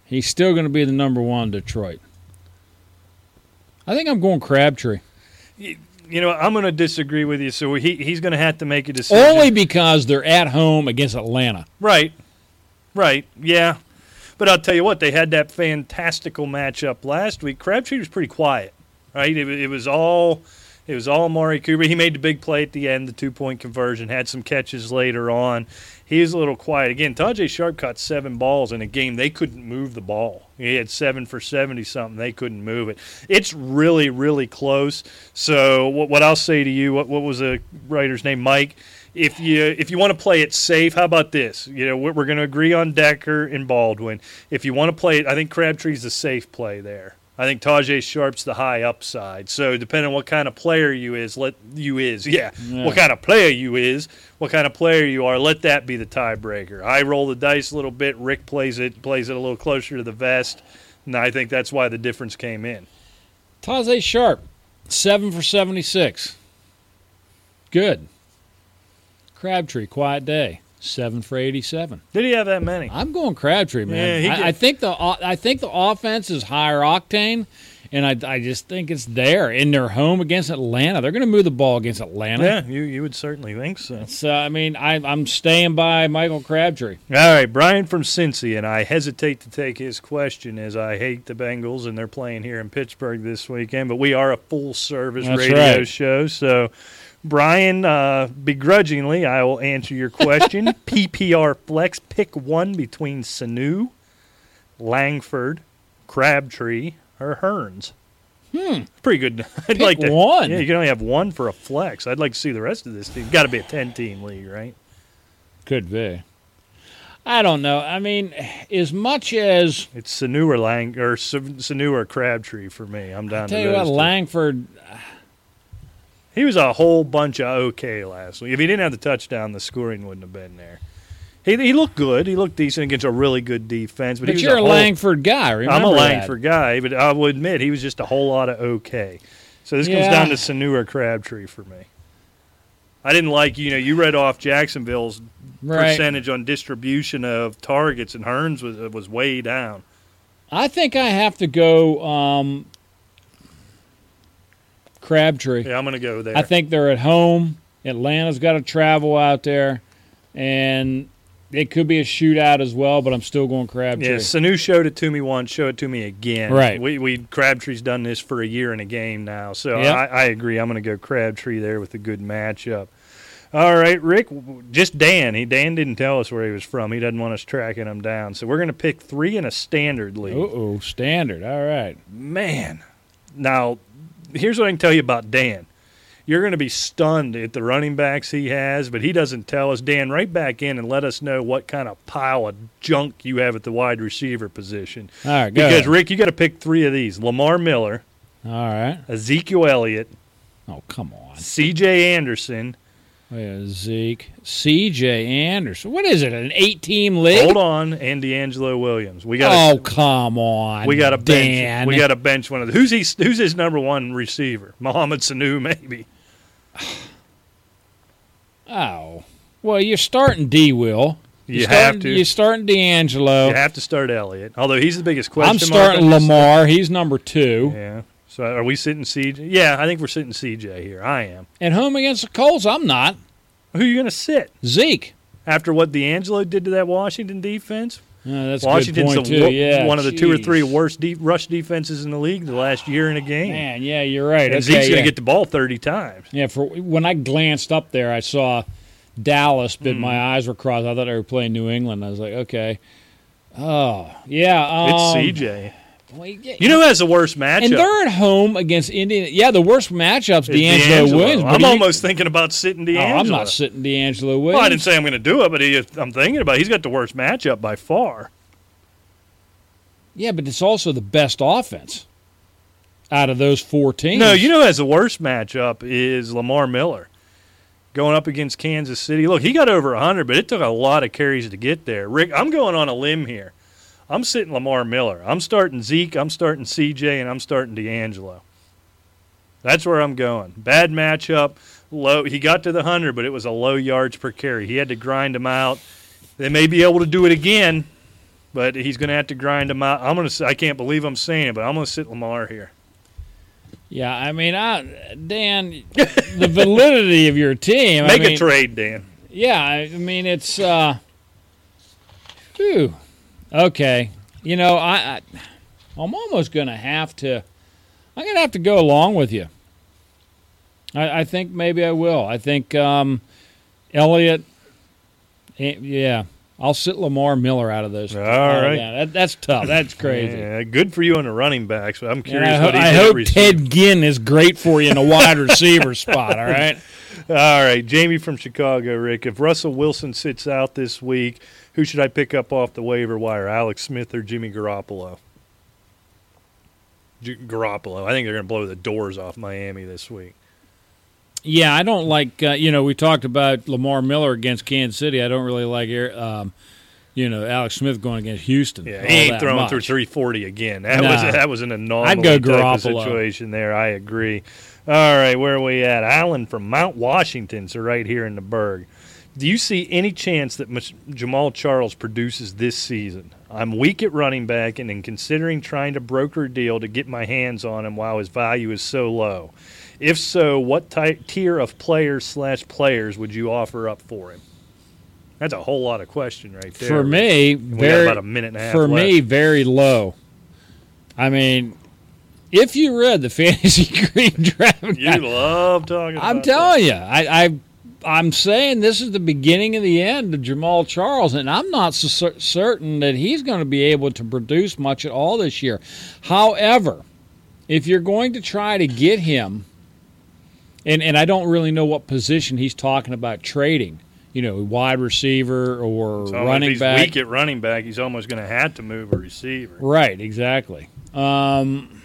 He's still going to be the number one Detroit. I think I'm going Crabtree. You know, I'm going to disagree with you. So he he's going to have to make a decision. Only because they're at home against Atlanta. right, right, yeah. But I'll tell you what, they had that fantastical matchup last week. Crabtree was pretty quiet, right? It, it was all It was all Amari Cooper. He made the big play at the end, the two point conversion, had some catches later on. He was a little quiet. Again, Tajae Sharpe caught seven balls in a game. They couldn't move the ball. He had seven for 70 something. They couldn't move it. It's really, really close. So, what, what I'll say to you, what, what was the writer's name? Mike if you if you want to play it safe, how about this? You know, we're, going to agree on Decker and Baldwin. If you want to play it, I think Crabtree's a safe play there. I think Tajae Sharpe's the high upside. So depending on what kind of player you is, let you is, <laughs> yeah, yeah, what kind of player you is, what kind of player you are, let that be the tiebreaker. I roll the dice a little bit. Rick plays it plays it a little closer to the vest, and I think that's why the difference came in. Tajae Sharpe, seven for seventy six. Good. Crabtree, quiet day. Seven for eighty-seven. Did he have that many? I'm going Crabtree, man. Yeah, I, I, think the uh, I think the offense is higher octane, and I, I just think it's there in their home against Atlanta. They're going to move the ball against Atlanta. Yeah, you, you would certainly think so. So I mean, I, I'm staying by Michael Crabtree. All right, Brian from Cincy, and I hesitate to take his question as I hate the Bengals and they're playing here in Pittsburgh this weekend. But we are a full service That's radio right. show, so Brian, uh, begrudgingly, I will answer your question. <laughs> PPR flex, pick one between Sanu, Langford, Crabtree, or Hurns. Hmm. Pretty good. <laughs> I'd Pick like to, one. Yeah, you can only have one for a flex. I'd like to see the rest of this team. Got to be a ten-team league, right? Could be. I don't know. I mean, as much as It's Sanu or Lang or Sanu or Crabtree for me. I'm down tell to you what, two. Langford. He was a whole bunch of okay last week. If he didn't have the touchdown, the scoring wouldn't have been there. He, he looked good. He looked decent against a really good defense. But, But, he you're a, whole, Langford guy. Remember I'm a that. Langford guy, but I will admit he was just a whole lot of okay. So this comes down to Sanu or Crabtree for me. I didn't like you know you read off Jacksonville's Right. percentage on distribution of targets, and Hurns was was way down. I think I have to go um, Crabtree. Yeah, I'm going to go there. I think they're at home. Atlanta's got to travel out there, and it could be a shootout as well. But I'm still going Crabtree. Yeah, Sanu showed it to me once. Show it to me again. Right. We we Crabtree's done this for a year in a game now, so Yep. I, I agree. I'm going to go Crabtree there with a good matchup. All right, Rick. Just Dan. He Dan didn't tell us where he was from. He doesn't want us tracking him down. So we're going to pick three in a standard league. oh, standard. All right. Man, now here's what I can tell you about Dan. You're going to be stunned at the running backs he has, but he doesn't tell us. Dan, right back in and let us know what kind of pile of junk you have at the wide receiver position. All right. Because ahead. Rick, you got to pick three of these: Lamar Miller, All right. Ezekiel Elliott, Oh, come on. C.J. Anderson. Oh, Wait, a Zeke, C.J. Anderson. What is it? An eight-team league? Hold on, and DeAngelo Williams. We got. Oh, come on. we got a bench. We got a bench one of the, who's he, Who's his number one receiver? <laughs> Mohamed Sanu, maybe. Oh. Well, you're starting D. Will. You You're have starting, to. You're starting DeAngelo. You have to start Elliott, although he's the biggest question. I'm starting Lamar. He's number two. Yeah. So are we sitting CJ? Yeah, I think we're sitting CJ here. I am. At home against the Colts, I'm not. Who are you going to sit Zeke. after what DeAngelo did to that Washington defense? Uh, that's Washington's a good point, the too. Yeah, one of the two or three worst deep rush defenses in the league the last year in a game. Man, yeah, you're right. and Okay, Zeke's yeah. going to get the ball 30 times. Yeah, for when I glanced up there, I saw Dallas, but Hmm. my eyes were crossed. I thought they were playing New England. I was like, okay. Oh, yeah. Um, It's CJ. Well, yeah, You know who has the worst matchup? and they're at home against Indian. Yeah, the worst matchup's It's DeAngelo, Williams. I'm almost thinking about sitting Oh, DeAngelo. I'm not sitting DeAngelo Williams. Well, I didn't say I'm going to do it, but he, I'm thinking about it. He's got the worst matchup by far. Yeah, but it's also the best offense out of those four teams. No, you know who has the worst matchup is Lamar Miller going up against Kansas City. Look, he got over 100, but it took a lot of carries to get there. Rick, I'm going on a limb here. I'm sitting Lamar Miller. I'm starting Zeke, I'm starting CJ, and I'm starting DeAngelo. That's where I'm going. Bad matchup. Low. He got to the 100, but it was a low yards per carry. He had to grind him out. They may be able to do it again, but he's going to have to grind him out. I'm going to. I can't believe I'm saying it, but I'm going to sit Lamar here. Yeah, I mean, I, Dan, the validity of your team. Make I mean, a trade, Dan. Yeah, I mean it's uh phew. Okay. You know, I, I I'm almost gonna have to I'm gonna have to go along with you. I, I think maybe I will. I think um, Elliott. eh, Yeah, I'll sit Lamar Miller out of those. All out right. that. That- that's tough. That's crazy. Yeah, good for you on the running backs. But I'm And curious I, ho- I hope receiver. Ted Ginn is great for you in a wide receiver <laughs> spot. All right. All right, Jamie from Chicago, Rick. If Russell Wilson sits out this week, who should I pick up off the waiver wire? Alex Smith or Jimmy Garoppolo? G- Garoppolo. I think they're going to blow the doors off Miami this week. Yeah, I don't like. Uh, you know, we talked about Lamar Miller against Kansas City. I don't really like. Um, you know, Alex Smith going against Houston. Yeah, he ain't throwing much. through 340 again. That Nah. was that was an anomaly I'd go type of Garoppolo. situation there. I agree. All right, where are we at? Allen from Mount Washington, so right here in the Burgh. Do you see any chance that Jamaal Charles produces this season? I'm weak at running back and in considering trying to broker a deal to get my hands on him while his value is so low. If so, what type, tier of players slash players would you offer up for him? That's a whole lot of question right there. For me, we very about a minute and a half for left. me very low. I mean, if you read the <laughs> fantasy green draft, You love talking. I'm telling you, I, I I'm saying this is the beginning of the end of Jamaal Charles, and I'm not so cer- certain that he's going to be able to produce much at all this year. However, if you're going to try to get him, and and I don't really know what position he's talking about trading. You know, wide receiver or So running if he's back. weak at running back, he's almost going to have to move a receiver. Right, exactly. Um,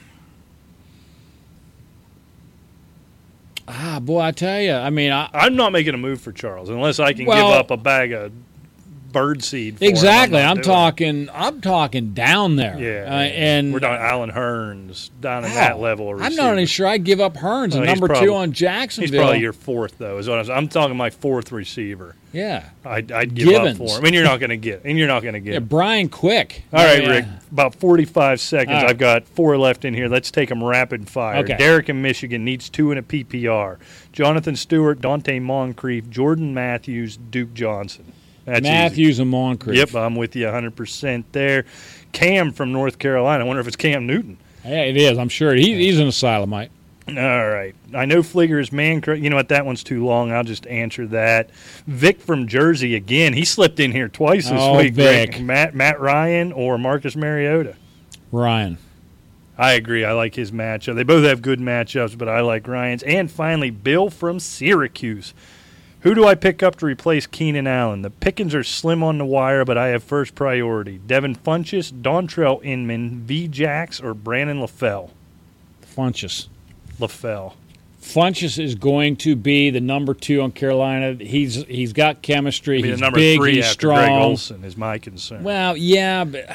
ah, boy, I tell you, I mean, I, I'm not making a move for Charles unless I can Well- give up a bag of bird seed. For exactly. I'm it. talking, I'm talking down there. Yeah, uh, and we're down Allen Hurns down in Wow. that level. Of I'm not even sure I'd give up Hurns, a number probably- two on Jacksonville. He's probably your fourth though. Is what I'm, I'm talking. My fourth receiver. yeah, I'd, I'd give Givens. up for him, and you're not going to get. And you're not going to get. yeah, Brian Quick. All right, Yeah. Rick. About 45 seconds. Right. I've got four left in here. Let's take them rapid fire. Okay. Derek in Michigan needs two in a PPR. Jonathan Stewart, Donte Moncrief, Jordan Matthews, Duke Johnson. That's easy. Matthews and Moncrief. Yep, I'm with you 100% there. Cam from North Carolina. I wonder if it's Cam Newton. Yeah, it is. I'm sure he, he's an asylumite. All right. I know Fleeger is man. You know what? That one's too long. I'll just answer that. Vic from Jersey again. He slipped in here twice this Oh, week. Vic. Matt Matt Ryan or Marcus Mariota. Ryan. I agree. I like his matchup. They both have good matchups, but I like Ryan's. And finally, Bill from Syracuse. Who do I pick up to replace Keenan Allen? The pickings are slim on the wire, but I have first priority. Devin Funchess, Dontrell Inman, V. Jax, or Brandon LaFell? Funchess. LaFell. Funchess is going to be the number two on Carolina. He's he's got chemistry. He's the number big. three he's after strong. Greg Olsen is my concern. Well, yeah, but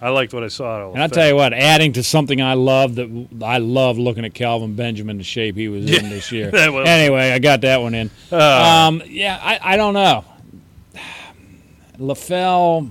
I liked what I saw. And I LaFell. tell you what, adding to something I love that I love looking at Kelvin Benjamin the shape he was in this year. <laughs> Anyway, I got that one in. Uh, Um, yeah, I, I don't know. <sighs> LaFell,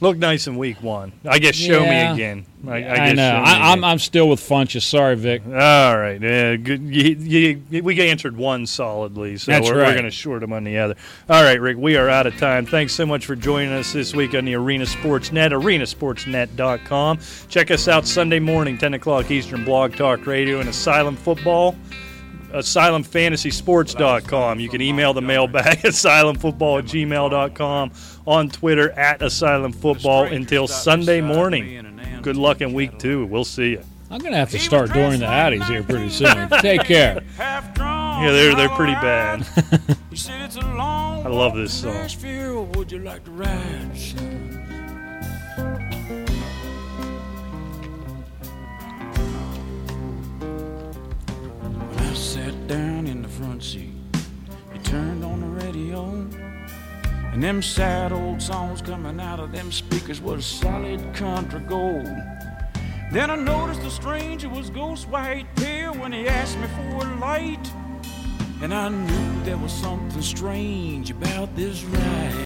looked nice in week one. I guess show Yeah. me again. I, I, I, guess know. show me I, I'm again. I'm still with Funchess. Sorry, Vic. All right, yeah, good. You, you, we answered one solidly, so That's we're, we're going to short them on the other. All right, Rick, we are out of time. Thanks so much for joining us this week on the Arena Sports Net, arenasportsnet.com. Check us out Sunday morning, 10 o'clock Eastern, Blog Talk Radio, and Asylum Football. AsylumFantasySports.com. You can email the mailbag <laughs> asylumfootball at gmail.com, on Twitter at asylumfootball, until Sunday morning. Good luck in week two. We'll see you. I'm gonna have to start doing the Addies here pretty soon. Take <laughs> care. Yeah, they're they're pretty bad. <laughs> I I love this song. Sat down in the front seat, you turned on the radio, and them sad old songs coming out of them speakers was solid country gold. Then I noticed the stranger was ghost white pale when he asked me for a light. And I knew there was something strange about this ride.